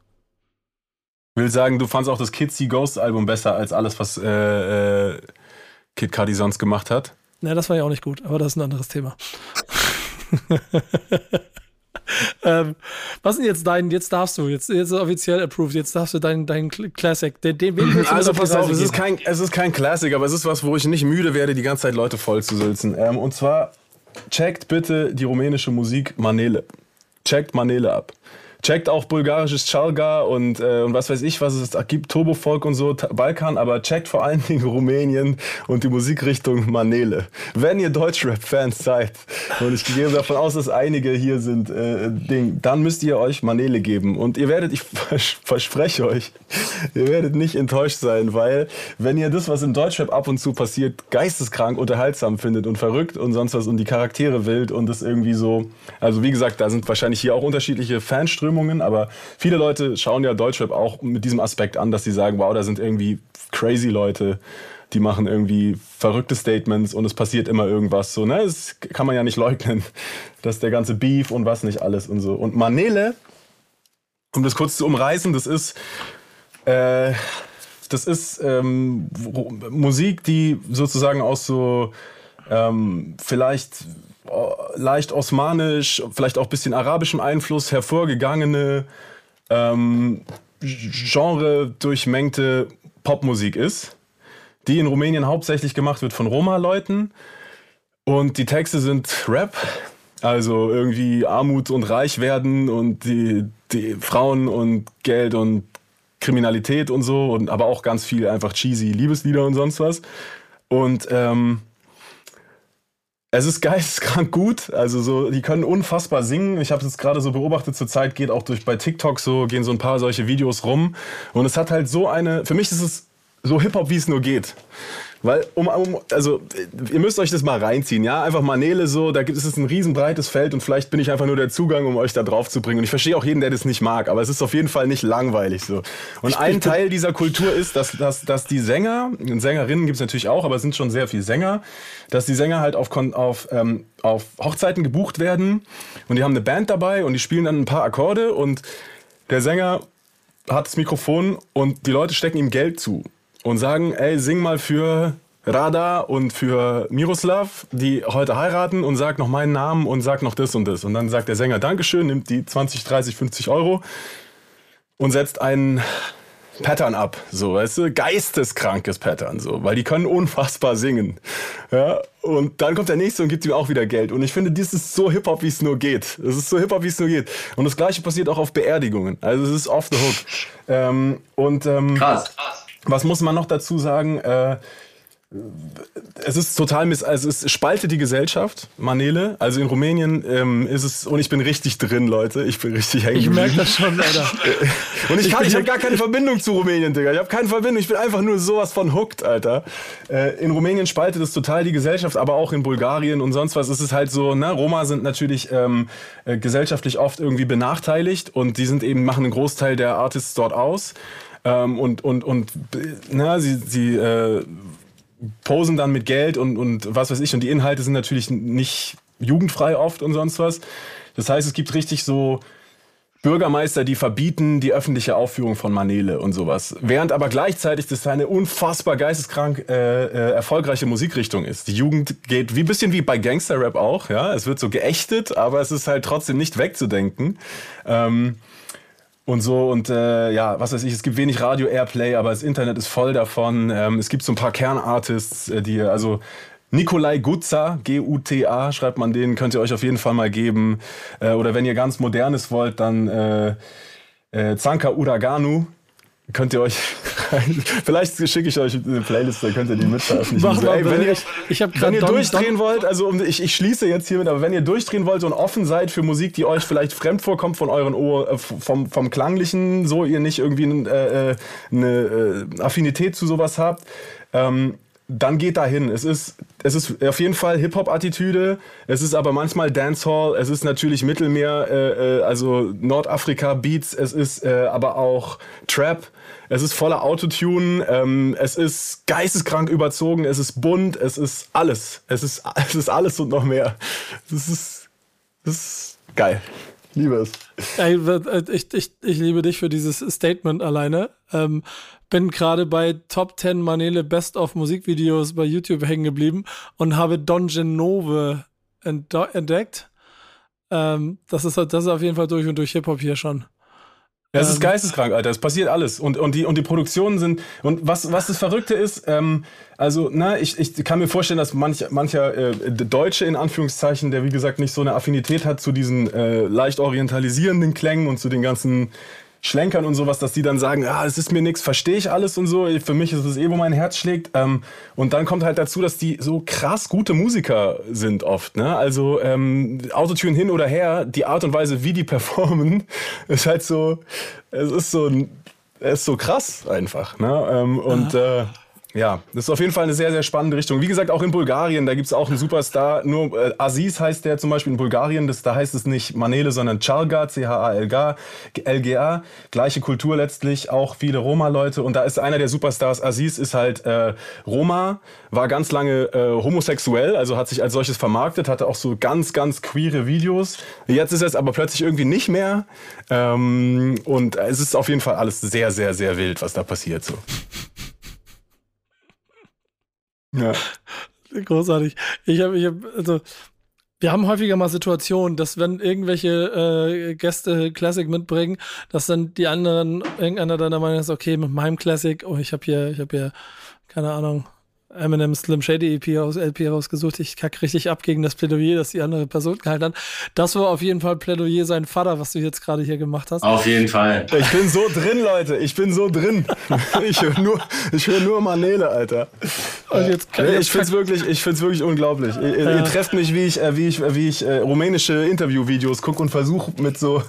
Ich will sagen, du fandst auch das Kids See Ghost Album besser als alles, was äh, äh, Kid Cudi sonst gemacht hat. Na, das war ja auch nicht gut, aber das ist ein anderes Thema. [laughs] ähm, was denn jetzt dein, jetzt darfst du, jetzt, jetzt ist offiziell approved, jetzt darfst du deinen dein Classic, den, den den Also pass auf, es ist, kein, es ist kein Classic, aber es ist was, wo ich nicht müde werde, die ganze Zeit Leute voll zu sülzen. Ähm, und zwar, checkt bitte die rumänische Musik Manele. Checkt Manele ab. Checkt auch bulgarisches Chalga und, äh, und was weiß ich, was es gibt, Turbofolk und so, Balkan, aber checkt vor allen Dingen Rumänien und die Musikrichtung Manele. Wenn ihr Deutschrap-Fans seid, und ich gehe davon aus, dass einige hier sind, äh, Ding, dann müsst ihr euch Manele geben. Und ihr werdet, ich verspreche euch, ihr werdet nicht enttäuscht sein, weil wenn ihr das, was im Deutschrap ab und zu passiert, geisteskrank unterhaltsam findet und verrückt und sonst was und die Charaktere wild und das irgendwie so, also wie gesagt, da sind wahrscheinlich hier auch unterschiedliche Fanströme Strömungen, aber viele Leute schauen ja Deutschrap auch mit diesem Aspekt an, dass sie sagen, wow, da sind irgendwie crazy Leute, die machen irgendwie verrückte Statements und es passiert immer irgendwas. So, ne? Das kann man ja nicht leugnen, [laughs] dass der ganze Beef und was nicht alles und so. Und Manele, um das kurz zu umreißen, das ist, äh, das ist ähm, Musik, die sozusagen aus so ähm, vielleicht leicht osmanisch, vielleicht auch ein bisschen arabischem Einfluss hervorgegangene, ähm, Genre durchmengte Popmusik ist die in Rumänien hauptsächlich gemacht wird von Roma-Leuten. Und die Texte sind Rap, also irgendwie Armut und Reich werden und die, die Frauen und Geld und Kriminalität und so, und aber auch ganz viel einfach cheesy Liebeslieder und sonst was. Und ähm, es ist geisteskrank gut. Also so, die können unfassbar singen. Ich habe es gerade so beobachtet. Zur Zeit geht auch durch bei TikTok so gehen so ein paar solche Videos rum. Und es hat halt so eine. Für mich ist es so Hip-Hop, wie es nur geht. Weil, um, um, also, ihr müsst euch das mal reinziehen, ja? Einfach Manele so, da gibt es ein riesenbreites Feld und vielleicht bin ich einfach nur der Zugang, um euch da drauf zu bringen. Und ich verstehe auch jeden, der das nicht mag, aber es ist auf jeden Fall nicht langweilig so. Und ein Teil dieser Kultur ist, dass, dass, dass die Sänger, und Sängerinnen gibt es natürlich auch, aber es sind schon sehr viele Sänger, dass die Sänger halt auf, auf, ähm, auf Hochzeiten gebucht werden und die haben eine Band dabei und die spielen dann ein paar Akkorde und der Sänger hat das Mikrofon und die Leute stecken ihm Geld zu und sagen, ey, sing mal für Rada und für Miroslav, die heute heiraten und sag noch meinen Namen und sag noch das und das. Und dann sagt der Sänger Dankeschön, nimmt die 20, 30, 50 Euro und setzt einen Pattern ab, so, weißt du, geisteskrankes Pattern, so, weil die können unfassbar singen, ja, und dann kommt der nächste und gibt ihm auch wieder Geld. Und ich finde, das ist so Hip-Hop, wie es nur geht, es ist so Hip-Hop, wie es nur geht. Und das Gleiche passiert auch auf Beerdigungen, also es ist off the hook. Ähm, und ähm, krass, krass was muss man noch dazu sagen? Äh, es ist total miss, also es spaltet die Gesellschaft, Manele. Also in Rumänien ähm, ist es, und ich bin richtig drin, Leute. Ich bin richtig hängen. Ich merke das schon, Alter. [laughs] und ich, ich, ich habe gar keine Verbindung zu Rumänien, Digga. Ich habe keine Verbindung. Ich bin einfach nur sowas von hooked, Alter. Äh, in Rumänien spaltet es total die Gesellschaft, aber auch in Bulgarien und sonst was. Es ist halt so, ne, Roma sind natürlich ähm, äh, gesellschaftlich oft irgendwie benachteiligt und die sind eben, machen einen Großteil der Artists dort aus. Ähm, und und, und na, sie, sie äh, posen dann mit Geld und, und was weiß ich. Und die Inhalte sind natürlich nicht jugendfrei oft und sonst was. Das heißt, es gibt richtig so Bürgermeister, die verbieten die öffentliche Aufführung von Manele und sowas. Während aber gleichzeitig das eine unfassbar geisteskrank äh, äh, erfolgreiche Musikrichtung ist. Die Jugend geht wie bisschen wie bei Gangster-Rap auch, ja. Es wird so geächtet, aber es ist halt trotzdem nicht wegzudenken. Ähm, und so und äh, ja, was weiß ich, es gibt wenig Radio-Airplay, aber das Internet ist voll davon. Ähm, es gibt so ein paar Kernartists, äh, die, also Nikolai Gutza, G-U-T-A, schreibt man den, könnt ihr euch auf jeden Fall mal geben. Äh, oder wenn ihr ganz Modernes wollt, dann äh, äh, Zanka Uraganu, könnt ihr euch [laughs] vielleicht schicke ich euch eine Playlist, dann könnt ihr die mitveröffentlichen. Mach mal, wenn ihr, ich, ich wenn ihr Don, durchdrehen Don, wollt, also ich, ich schließe jetzt hiermit, aber wenn ihr durchdrehen wollt und offen seid für Musik, die euch vielleicht fremd vorkommt von euren Ohr, äh, vom, vom Klanglichen, so ihr nicht irgendwie äh, äh, eine äh, Affinität zu sowas habt, ähm, dann geht dahin. Es ist, es ist auf jeden Fall Hip-Hop-Attitüde, es ist aber manchmal Dancehall, es ist natürlich Mittelmeer, äh, äh, also Nordafrika-Beats, es ist äh, aber auch Trap, es ist voller Autotune, ähm, es ist geisteskrank überzogen, es ist bunt, es ist alles. Es ist, [laughs] es ist alles und noch mehr. Es ist, es ist geil. Liebe es. Ich, ich, ich liebe dich für dieses Statement alleine. Ähm, bin gerade bei Top 10 Manele Best of Musikvideos bei YouTube hängen geblieben und habe Don Genove entdeckt. Ähm, das, ist, das ist auf jeden Fall durch und durch Hip-Hop hier schon. Ja, es ist ähm. geisteskrank, Alter. Es passiert alles. Und, und, die, und die Produktionen sind. Und was, was das Verrückte ist, ähm, also, na, ich, ich kann mir vorstellen, dass manch, mancher äh, Deutsche in Anführungszeichen, der wie gesagt nicht so eine Affinität hat zu diesen äh, leicht orientalisierenden Klängen und zu den ganzen Schlenkern und sowas, dass die dann sagen, ja, es ist mir nichts, verstehe ich alles und so. Für mich ist es eh, wo mein Herz schlägt. Ähm, und dann kommt halt dazu, dass die so krass gute Musiker sind oft. Ne? Also ähm, Autotune hin oder her, die Art und Weise, wie die performen, [laughs] ist halt so, es ist so, es ist so krass einfach. Ne? Ähm, und äh, ja, das ist auf jeden Fall eine sehr, sehr spannende Richtung. Wie gesagt, auch in Bulgarien, da gibt es auch einen Superstar. Nur äh, Aziz heißt der zum Beispiel in Bulgarien. Das, da heißt es nicht Manele, sondern Chalga, C-H-A-L-G-A. LGA. Gleiche Kultur letztlich, auch viele Roma-Leute. Und da ist einer der Superstars. Aziz ist halt äh, Roma, war ganz lange äh, homosexuell, also hat sich als solches vermarktet, hatte auch so ganz, ganz queere Videos. Jetzt ist es aber plötzlich irgendwie nicht mehr. Ähm, und es ist auf jeden Fall alles sehr, sehr, sehr wild, was da passiert. So. Ja. [laughs] Großartig. Ich habe, ich hab, also, wir haben häufiger mal Situationen, dass wenn irgendwelche äh, Gäste Classic mitbringen, dass dann die anderen, irgendeiner deiner Meinung ist, okay, mit meinem Classic, oh, ich habe hier, ich habe hier, keine Ahnung, Eminem Slim Shady EP aus LP rausgesucht. Ich kack richtig ab gegen das Plädoyer, das die andere Person gehalten hat. Das war auf jeden Fall Plädoyer sein Vater, was du jetzt gerade hier gemacht hast. Auf jeden Fall. Ich bin so drin, Leute. Ich bin so drin. [laughs] ich höre nur, ich höre nur Manele, Alter. Und jetzt kann, ich finde es wirklich, ich find's wirklich unglaublich. Ihr, ja. ihr trefft mich, wie ich, äh, wie ich, wie ich äh, rumänische Interviewvideos gucke und versuche mit so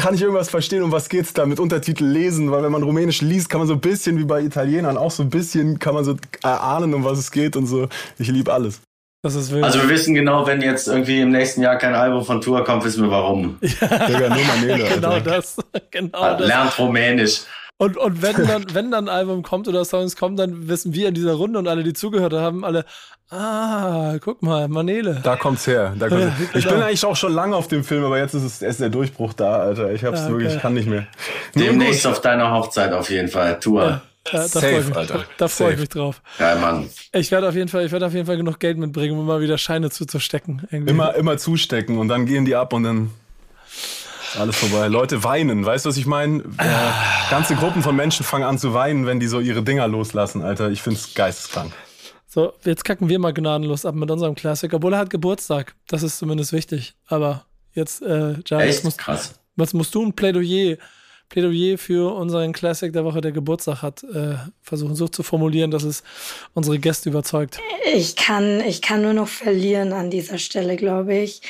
kann ich irgendwas verstehen, um was geht's da mit Untertitel lesen, weil wenn man Rumänisch liest, kann man so ein bisschen wie bei Italienern auch so ein bisschen kann man so erahnen, um was es geht und so. Ich liebe alles. also wir wissen genau, wenn jetzt irgendwie im nächsten Jahr kein Album von Tour kommt, wissen wir warum. Ja, Digga, nur Manele, [laughs] genau das. [laughs] Genau das. Lernt Rumänisch. Und, und wenn dann, wenn dann ein Album kommt oder Songs kommen, dann wissen wir in dieser Runde und alle, die zugehört haben, alle, ah, guck mal, Manele. Da kommt's her. Da kommt's her. Ich bin eigentlich auch schon lange auf dem Film, aber jetzt ist es ist der Durchbruch da, Alter. Ich hab's okay. wirklich, ich kann nicht mehr. Demnächst auf deiner Hochzeit auf jeden Fall. Tour. Ja. Ja, da freue ich, Alter. Da freu ich mich drauf. Ja, Mann. Ich werde auf jeden Fall, ich werde auf jeden Fall genug Geld mitbringen, um mal wieder Scheine zuzustecken. Irgendwie. Immer, immer zustecken und dann gehen die ab und dann alles vorbei. Leute weinen, weißt du, was ich meine? Ah. ganze Gruppen von Menschen fangen an zu weinen, wenn die so ihre Dinger loslassen, Alter. Ich find's geisteskrank. So, jetzt kacken wir mal gnadenlos ab mit unserem Klassiker. Obwohl er hat Geburtstag. Das ist zumindest wichtig. Aber jetzt, äh, Giles, musst, Krass. Was musst du ein Plädoyer Plädoyer für unseren Classic der Woche, der Geburtstag hat, äh, versuchen so zu formulieren, dass es unsere Gäste überzeugt. Ich kann, ich kann nur noch verlieren an dieser Stelle, glaube ich.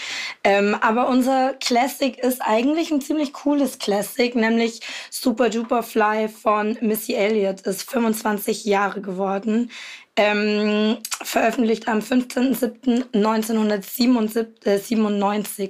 Ähm, aber unser Classic ist eigentlich ein ziemlich cooles Classic, nämlich Super Duper Fly von Missy Elliott ist 25 Jahre geworden. Ähm, veröffentlicht am 15.07.1997, äh,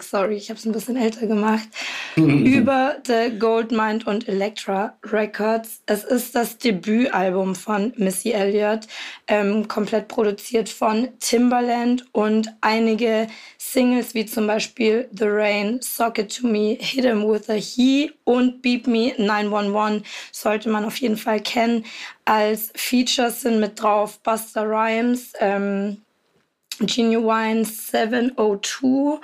sorry, ich habe es ein bisschen älter gemacht, [laughs] über The Goldmine und Elektra Records. Es ist das Debütalbum von Missy Elliott, ähm, komplett produziert von Timbaland und einige Singles wie zum Beispiel The Rain, Socket to Me, Hit Him With a He und Beep Me 911 sollte man auf jeden Fall kennen. Als Features sind mit drauf Buster Rhymes, ähm, Genuine 702,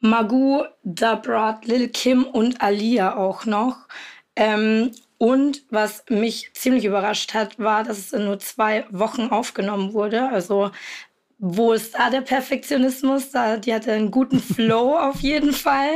Magoo, Dabrat, Lil Kim und Alia auch noch. Ähm, und was mich ziemlich überrascht hat, war, dass es in nur zwei Wochen aufgenommen wurde. Also wo ist da der Perfektionismus? Da, die hatte einen guten [laughs] Flow auf jeden Fall.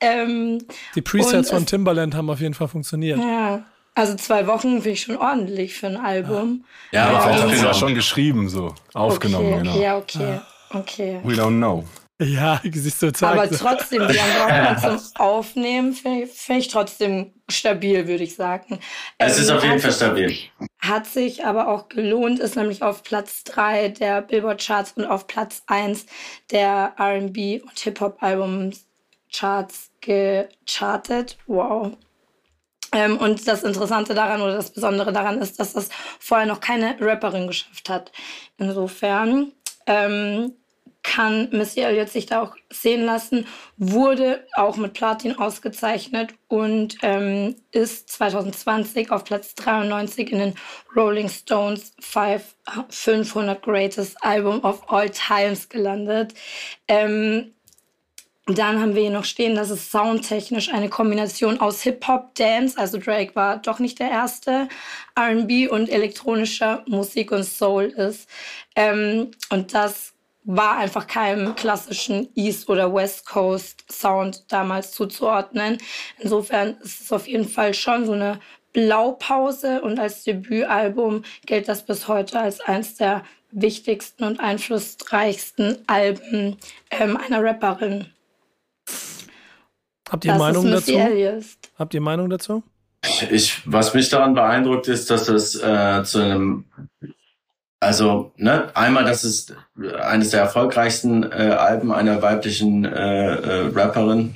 Ähm, die Presets von Timbaland haben auf jeden Fall funktioniert. Ja. Also zwei Wochen finde ich schon ordentlich für ein Album. Ja, aber ja, auch ja schon geschrieben, so aufgenommen. Okay, genau. Ja, okay, okay. We don't know. Ja, siehst du, zeigt. Aber trotzdem, die dann [laughs] zum Aufnehmen finde ich, find ich, trotzdem stabil, würde ich sagen. Es ist ähm, auf jeden Fall stabil. Hat sich aber auch gelohnt, ist nämlich auf Platz 3 der Billboard-Charts und auf Platz 1 der RB und Hip-Hop-Albums-Charts gechartet. Wow. Ähm, und das Interessante daran oder das Besondere daran ist, dass das vorher noch keine Rapperin geschafft hat. Insofern ähm, kann Missy Elliott sich da auch sehen lassen, wurde auch mit Platin ausgezeichnet und ähm, ist 2020 auf Platz 93 in den Rolling Stones 500 Greatest Album of All Times gelandet. Ähm, dann haben wir hier noch stehen, dass es soundtechnisch eine Kombination aus Hip-Hop, Dance, also Drake war doch nicht der erste, RB und elektronischer Musik und Soul ist. Ähm, und das war einfach keinem klassischen East oder West Coast Sound damals zuzuordnen. Insofern ist es auf jeden Fall schon so eine Blaupause und als Debütalbum gilt das bis heute als eines der wichtigsten und einflussreichsten Alben ähm, einer Rapperin. Habt ihr das Meinung dazu? Habt ihr Meinung dazu? Ich, was mich daran beeindruckt, ist, dass es äh, zu einem also, ne, einmal, das ist eines der erfolgreichsten äh, Alben einer weiblichen äh, äh, Rapperin,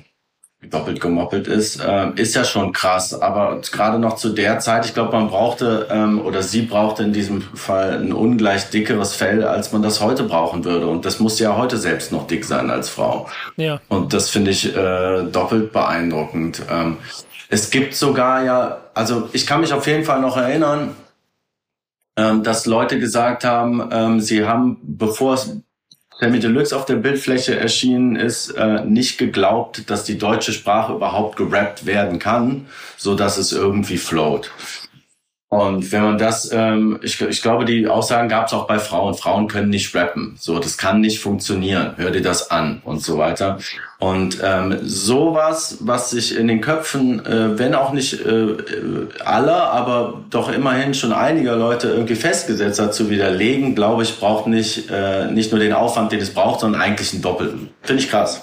die doppelt gemoppelt ist, äh, ist ja schon krass. Aber gerade noch zu der Zeit, ich glaube, man brauchte ähm, oder sie brauchte in diesem Fall ein ungleich dickeres Fell, als man das heute brauchen würde. Und das muss ja heute selbst noch dick sein als Frau. Ja. Und das finde ich äh, doppelt beeindruckend. Ähm, es gibt sogar ja, also ich kann mich auf jeden Fall noch erinnern, dass Leute gesagt haben, ähm, sie haben, bevor Sammy Deluxe auf der Bildfläche erschienen ist, äh, nicht geglaubt, dass die deutsche Sprache überhaupt gerappt werden kann, so dass es irgendwie float. Und wenn man das, ähm, ich, ich glaube, die Aussagen gab es auch bei Frauen. Frauen können nicht rappen. So, das kann nicht funktionieren. Hör dir das an und so weiter. Und ähm, sowas, was sich in den Köpfen, äh, wenn auch nicht äh, aller, aber doch immerhin schon einiger Leute irgendwie festgesetzt hat, zu widerlegen, glaube ich, braucht nicht äh, nicht nur den Aufwand, den es braucht, sondern eigentlich einen doppelten. Finde ich krass.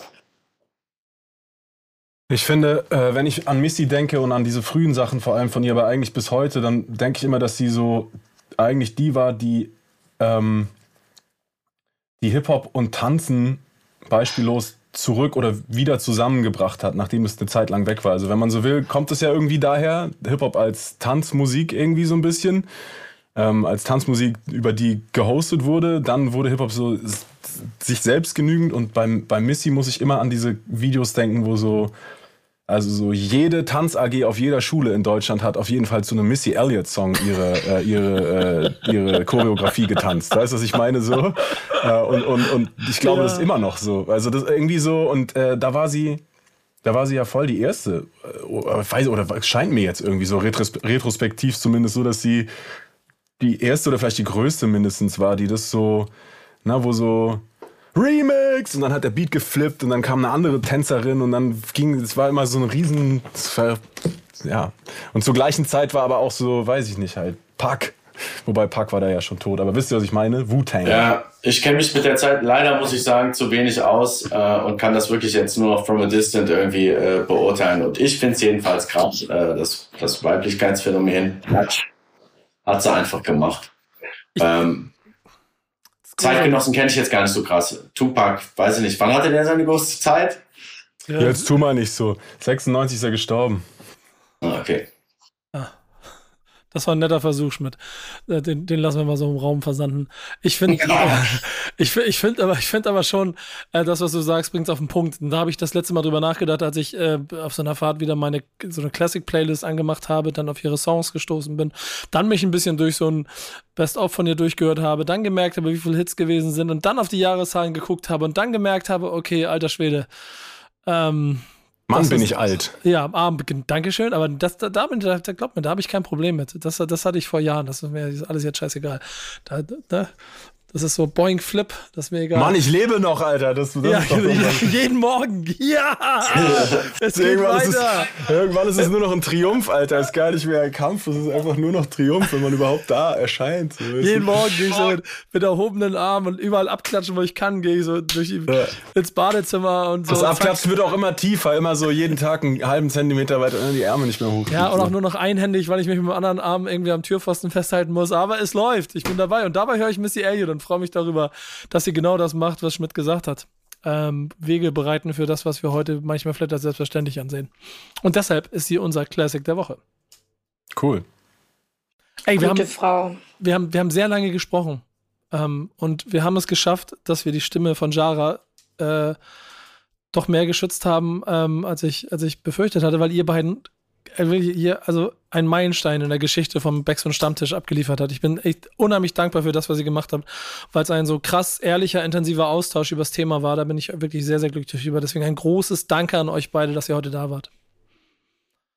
Ich finde, äh, wenn ich an Missy denke und an diese frühen Sachen, vor allem von ihr, aber eigentlich bis heute, dann denke ich immer, dass sie so eigentlich die war, die ähm, die Hip-Hop und Tanzen beispiellos zurück oder wieder zusammengebracht hat, nachdem es eine Zeit lang weg war. Also wenn man so will, kommt es ja irgendwie daher, Hip-Hop als Tanzmusik irgendwie so ein bisschen, ähm, als Tanzmusik, über die gehostet wurde. Dann wurde Hip-Hop so sich selbst genügend und beim, beim Missy muss ich immer an diese Videos denken, wo so also so jede Tanz-AG auf jeder Schule in Deutschland hat auf jeden Fall zu einem Missy Elliott-Song ihre, äh, ihre, äh, ihre Choreografie getanzt. Weißt du, was ich meine? So. Äh, und, und, und ich glaube, ja. das ist immer noch so. Also das irgendwie so, und äh, da war sie. Da war sie ja voll die erste, äh, weiß, oder scheint mir jetzt irgendwie so retros retrospektiv zumindest so, dass sie die erste oder vielleicht die größte mindestens war, die das so, na, wo so, Remix! Und dann hat der Beat geflippt und dann kam eine andere Tänzerin und dann ging, es war immer so ein riesen, ja. Und zur gleichen Zeit war aber auch so, weiß ich nicht, halt, Pack. Wobei Pack war da ja schon tot. Aber wisst ihr, was ich meine? Wu-Tang. Ja, ich kenne mich mit der Zeit leider, muss ich sagen, zu wenig aus äh, und kann das wirklich jetzt nur noch from a distant irgendwie äh, beurteilen. Und ich finde es jedenfalls krass, äh, das, das Weiblichkeitsphänomen hat, hat sie einfach gemacht. Ähm, Zeitgenossen kenne ich jetzt gar nicht so krass. Tupac, weiß ich nicht. Wann hatte der seine große Zeit? Ja. Jetzt tu mal nicht so. 96 ist er gestorben. Ah, okay. Das war ein netter Versuch, Schmidt. Äh, den, den lassen wir mal so im Raum versanden. Ich finde, ja. ich, ich finde aber, ich finde aber schon, äh, das, was du sagst, bringt es auf den Punkt. Und da habe ich das letzte Mal drüber nachgedacht, als ich äh, auf so einer Fahrt wieder meine so eine Classic-Playlist angemacht habe, dann auf ihre Songs gestoßen bin, dann mich ein bisschen durch so ein Best-of von ihr durchgehört habe, dann gemerkt habe, wie viele Hits gewesen sind und dann auf die Jahreszahlen geguckt habe und dann gemerkt habe, okay, alter Schwede, ähm, Mann, bin ich alt. Ja, ah, Dankeschön, aber das, da, da, da, glaubt mir, da habe ich kein Problem mit. Das, das hatte ich vor Jahren, das ist mir alles jetzt scheißegal. Da, da, das ist so Boing Flip, das ist mir egal. Mann, ich lebe noch, Alter. Das, das ja, [laughs] jeden Morgen. Ja! [laughs] es geht irgendwann weiter. Ist es, irgendwann ist es nur noch ein Triumph, Alter. Es ist gar nicht mehr ein Kampf, es ist einfach nur noch Triumph, wenn man überhaupt da erscheint. So, jeden Morgen gehe ich so mit, mit erhobenen Armen und überall abklatschen, wo ich kann, gehe ich so durch die, ja. ins Badezimmer und so. Das Abklatschen wird auch immer tiefer, immer so jeden Tag einen halben Zentimeter weiter und die Ärmel nicht mehr hoch. Ja, und auch nur noch einhändig, weil ich mich mit dem anderen Arm irgendwie am Türpfosten festhalten muss. Aber es läuft. Ich bin dabei und dabei höre ich Missy Elliott und freue mich darüber, dass sie genau das macht, was Schmidt gesagt hat. Ähm, Wege bereiten für das, was wir heute manchmal vielleicht als selbstverständlich ansehen. Und deshalb ist sie unser Classic der Woche. Cool. Ey, wir Gute haben, Frau. Wir haben, wir haben sehr lange gesprochen. Ähm, und wir haben es geschafft, dass wir die Stimme von Jara äh, doch mehr geschützt haben, ähm, als, ich, als ich befürchtet hatte, weil ihr beiden hier also ein Meilenstein in der Geschichte vom Becks und Stammtisch abgeliefert hat. Ich bin echt unheimlich dankbar für das, was ihr gemacht habt, weil es ein so krass ehrlicher, intensiver Austausch über das Thema war. Da bin ich wirklich sehr, sehr glücklich über. Deswegen ein großes Danke an euch beide, dass ihr heute da wart.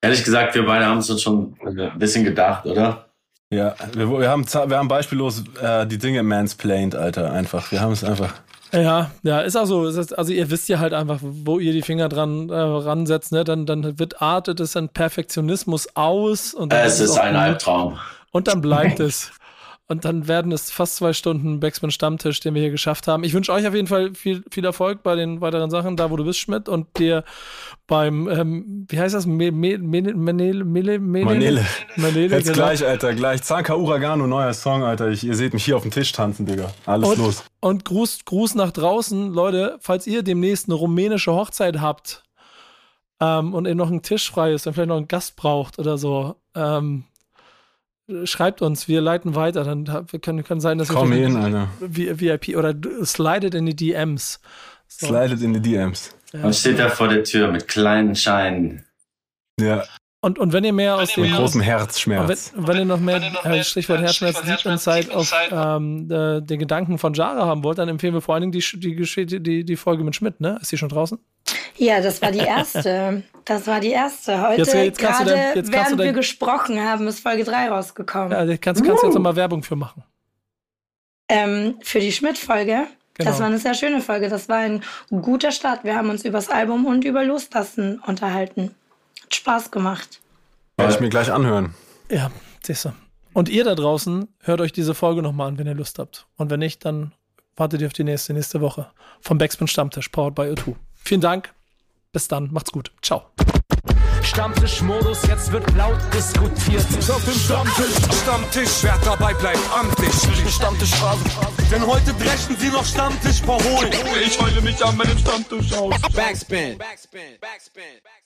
Ehrlich gesagt, wir beide haben es uns schon ein bisschen gedacht, oder? Ja, wir, wir haben, wir haben beispiellos äh, die Dinge mansplained, Alter, einfach. Wir haben es einfach. Ja, ja, ist auch so. Also ihr wisst ja halt einfach, wo ihr die Finger dran äh, ransetzt, ne? Dann, dann wird artet es ein Perfektionismus aus und es ist, ist ein Albtraum. Und dann bleibt es. Und dann werden es fast zwei Stunden Backspin Stammtisch, den wir hier geschafft haben. Ich wünsche euch auf jeden Fall viel, viel Erfolg bei den weiteren Sachen, da wo du bist, Schmidt, und dir beim, ähm, wie heißt das? Me, me, me, Manele, Mele, Mele, Manele. Manele, Jetzt genau. gleich, Alter, gleich. Zanka Uragano, neuer Song, Alter. Ich, ihr seht mich hier auf dem Tisch tanzen, Digga. Alles Und, los. und Gruß, Gruß nach draußen, Leute, falls ihr demnächst eine rumänische Hochzeit habt ähm, und ihr noch einen Tisch frei ist und vielleicht noch einen Gast braucht oder so, ähm, schreibt uns, wir leiten weiter, dann können, können sein, dass Komm wir Alter. V- VIP oder slidet in die DMs. So. Slidet in die DMs. Man steht da vor der Tür mit kleinen Scheinen. Ja, Und, und wenn ihr mehr aus dem mit großem Und wenn, Herzschmerz. wenn ihr noch mehr, äh, Stichwort Herzschmerz, Deep Insight auf ähm, äh, den Gedanken von Jara haben wollt, dann empfehlen wir vor allen Dingen die, die, Geschichte- die, die Folge mit Schmidt, ne? Ist die schon draußen? Ja, das war die erste. [laughs] Das war die erste. Heute, Jetzt- jetzt kannst du gerade dein- jetzt während wir dein- gesprochen haben, ist Folge 3 rausgekommen. Ja, da kannst, kannst du jetzt nochmal Werbung für machen. Ähm, für die Schmidt-Folge. Genau. Das war eine sehr schöne Folge. Das war ein guter Start. Wir haben uns übers Album und über Loslassen unterhalten. Hat Spaß gemacht. Werde ich mir gleich anhören. Ja, siehst du. Und ihr da draußen, hört euch diese Folge nochmal an, wenn ihr Lust habt. Und wenn nicht, dann wartet ihr auf die nächste, nächste Woche. Vom Backspin Stammtisch, powered by O2. Vielen Dank. Bis dann. Macht's gut. Ciao. Stammtischmodus, jetzt wird laut diskutiert. Auf dem Stammtisch, Stammtisch, wer dabei bleibt amtlich. Stammtischphase. Denn heute brechen sie noch Stammtisch verholen. Ich heule mich an meinem Stammtisch aus. Backspin. Backspin. Backspin. Backspin.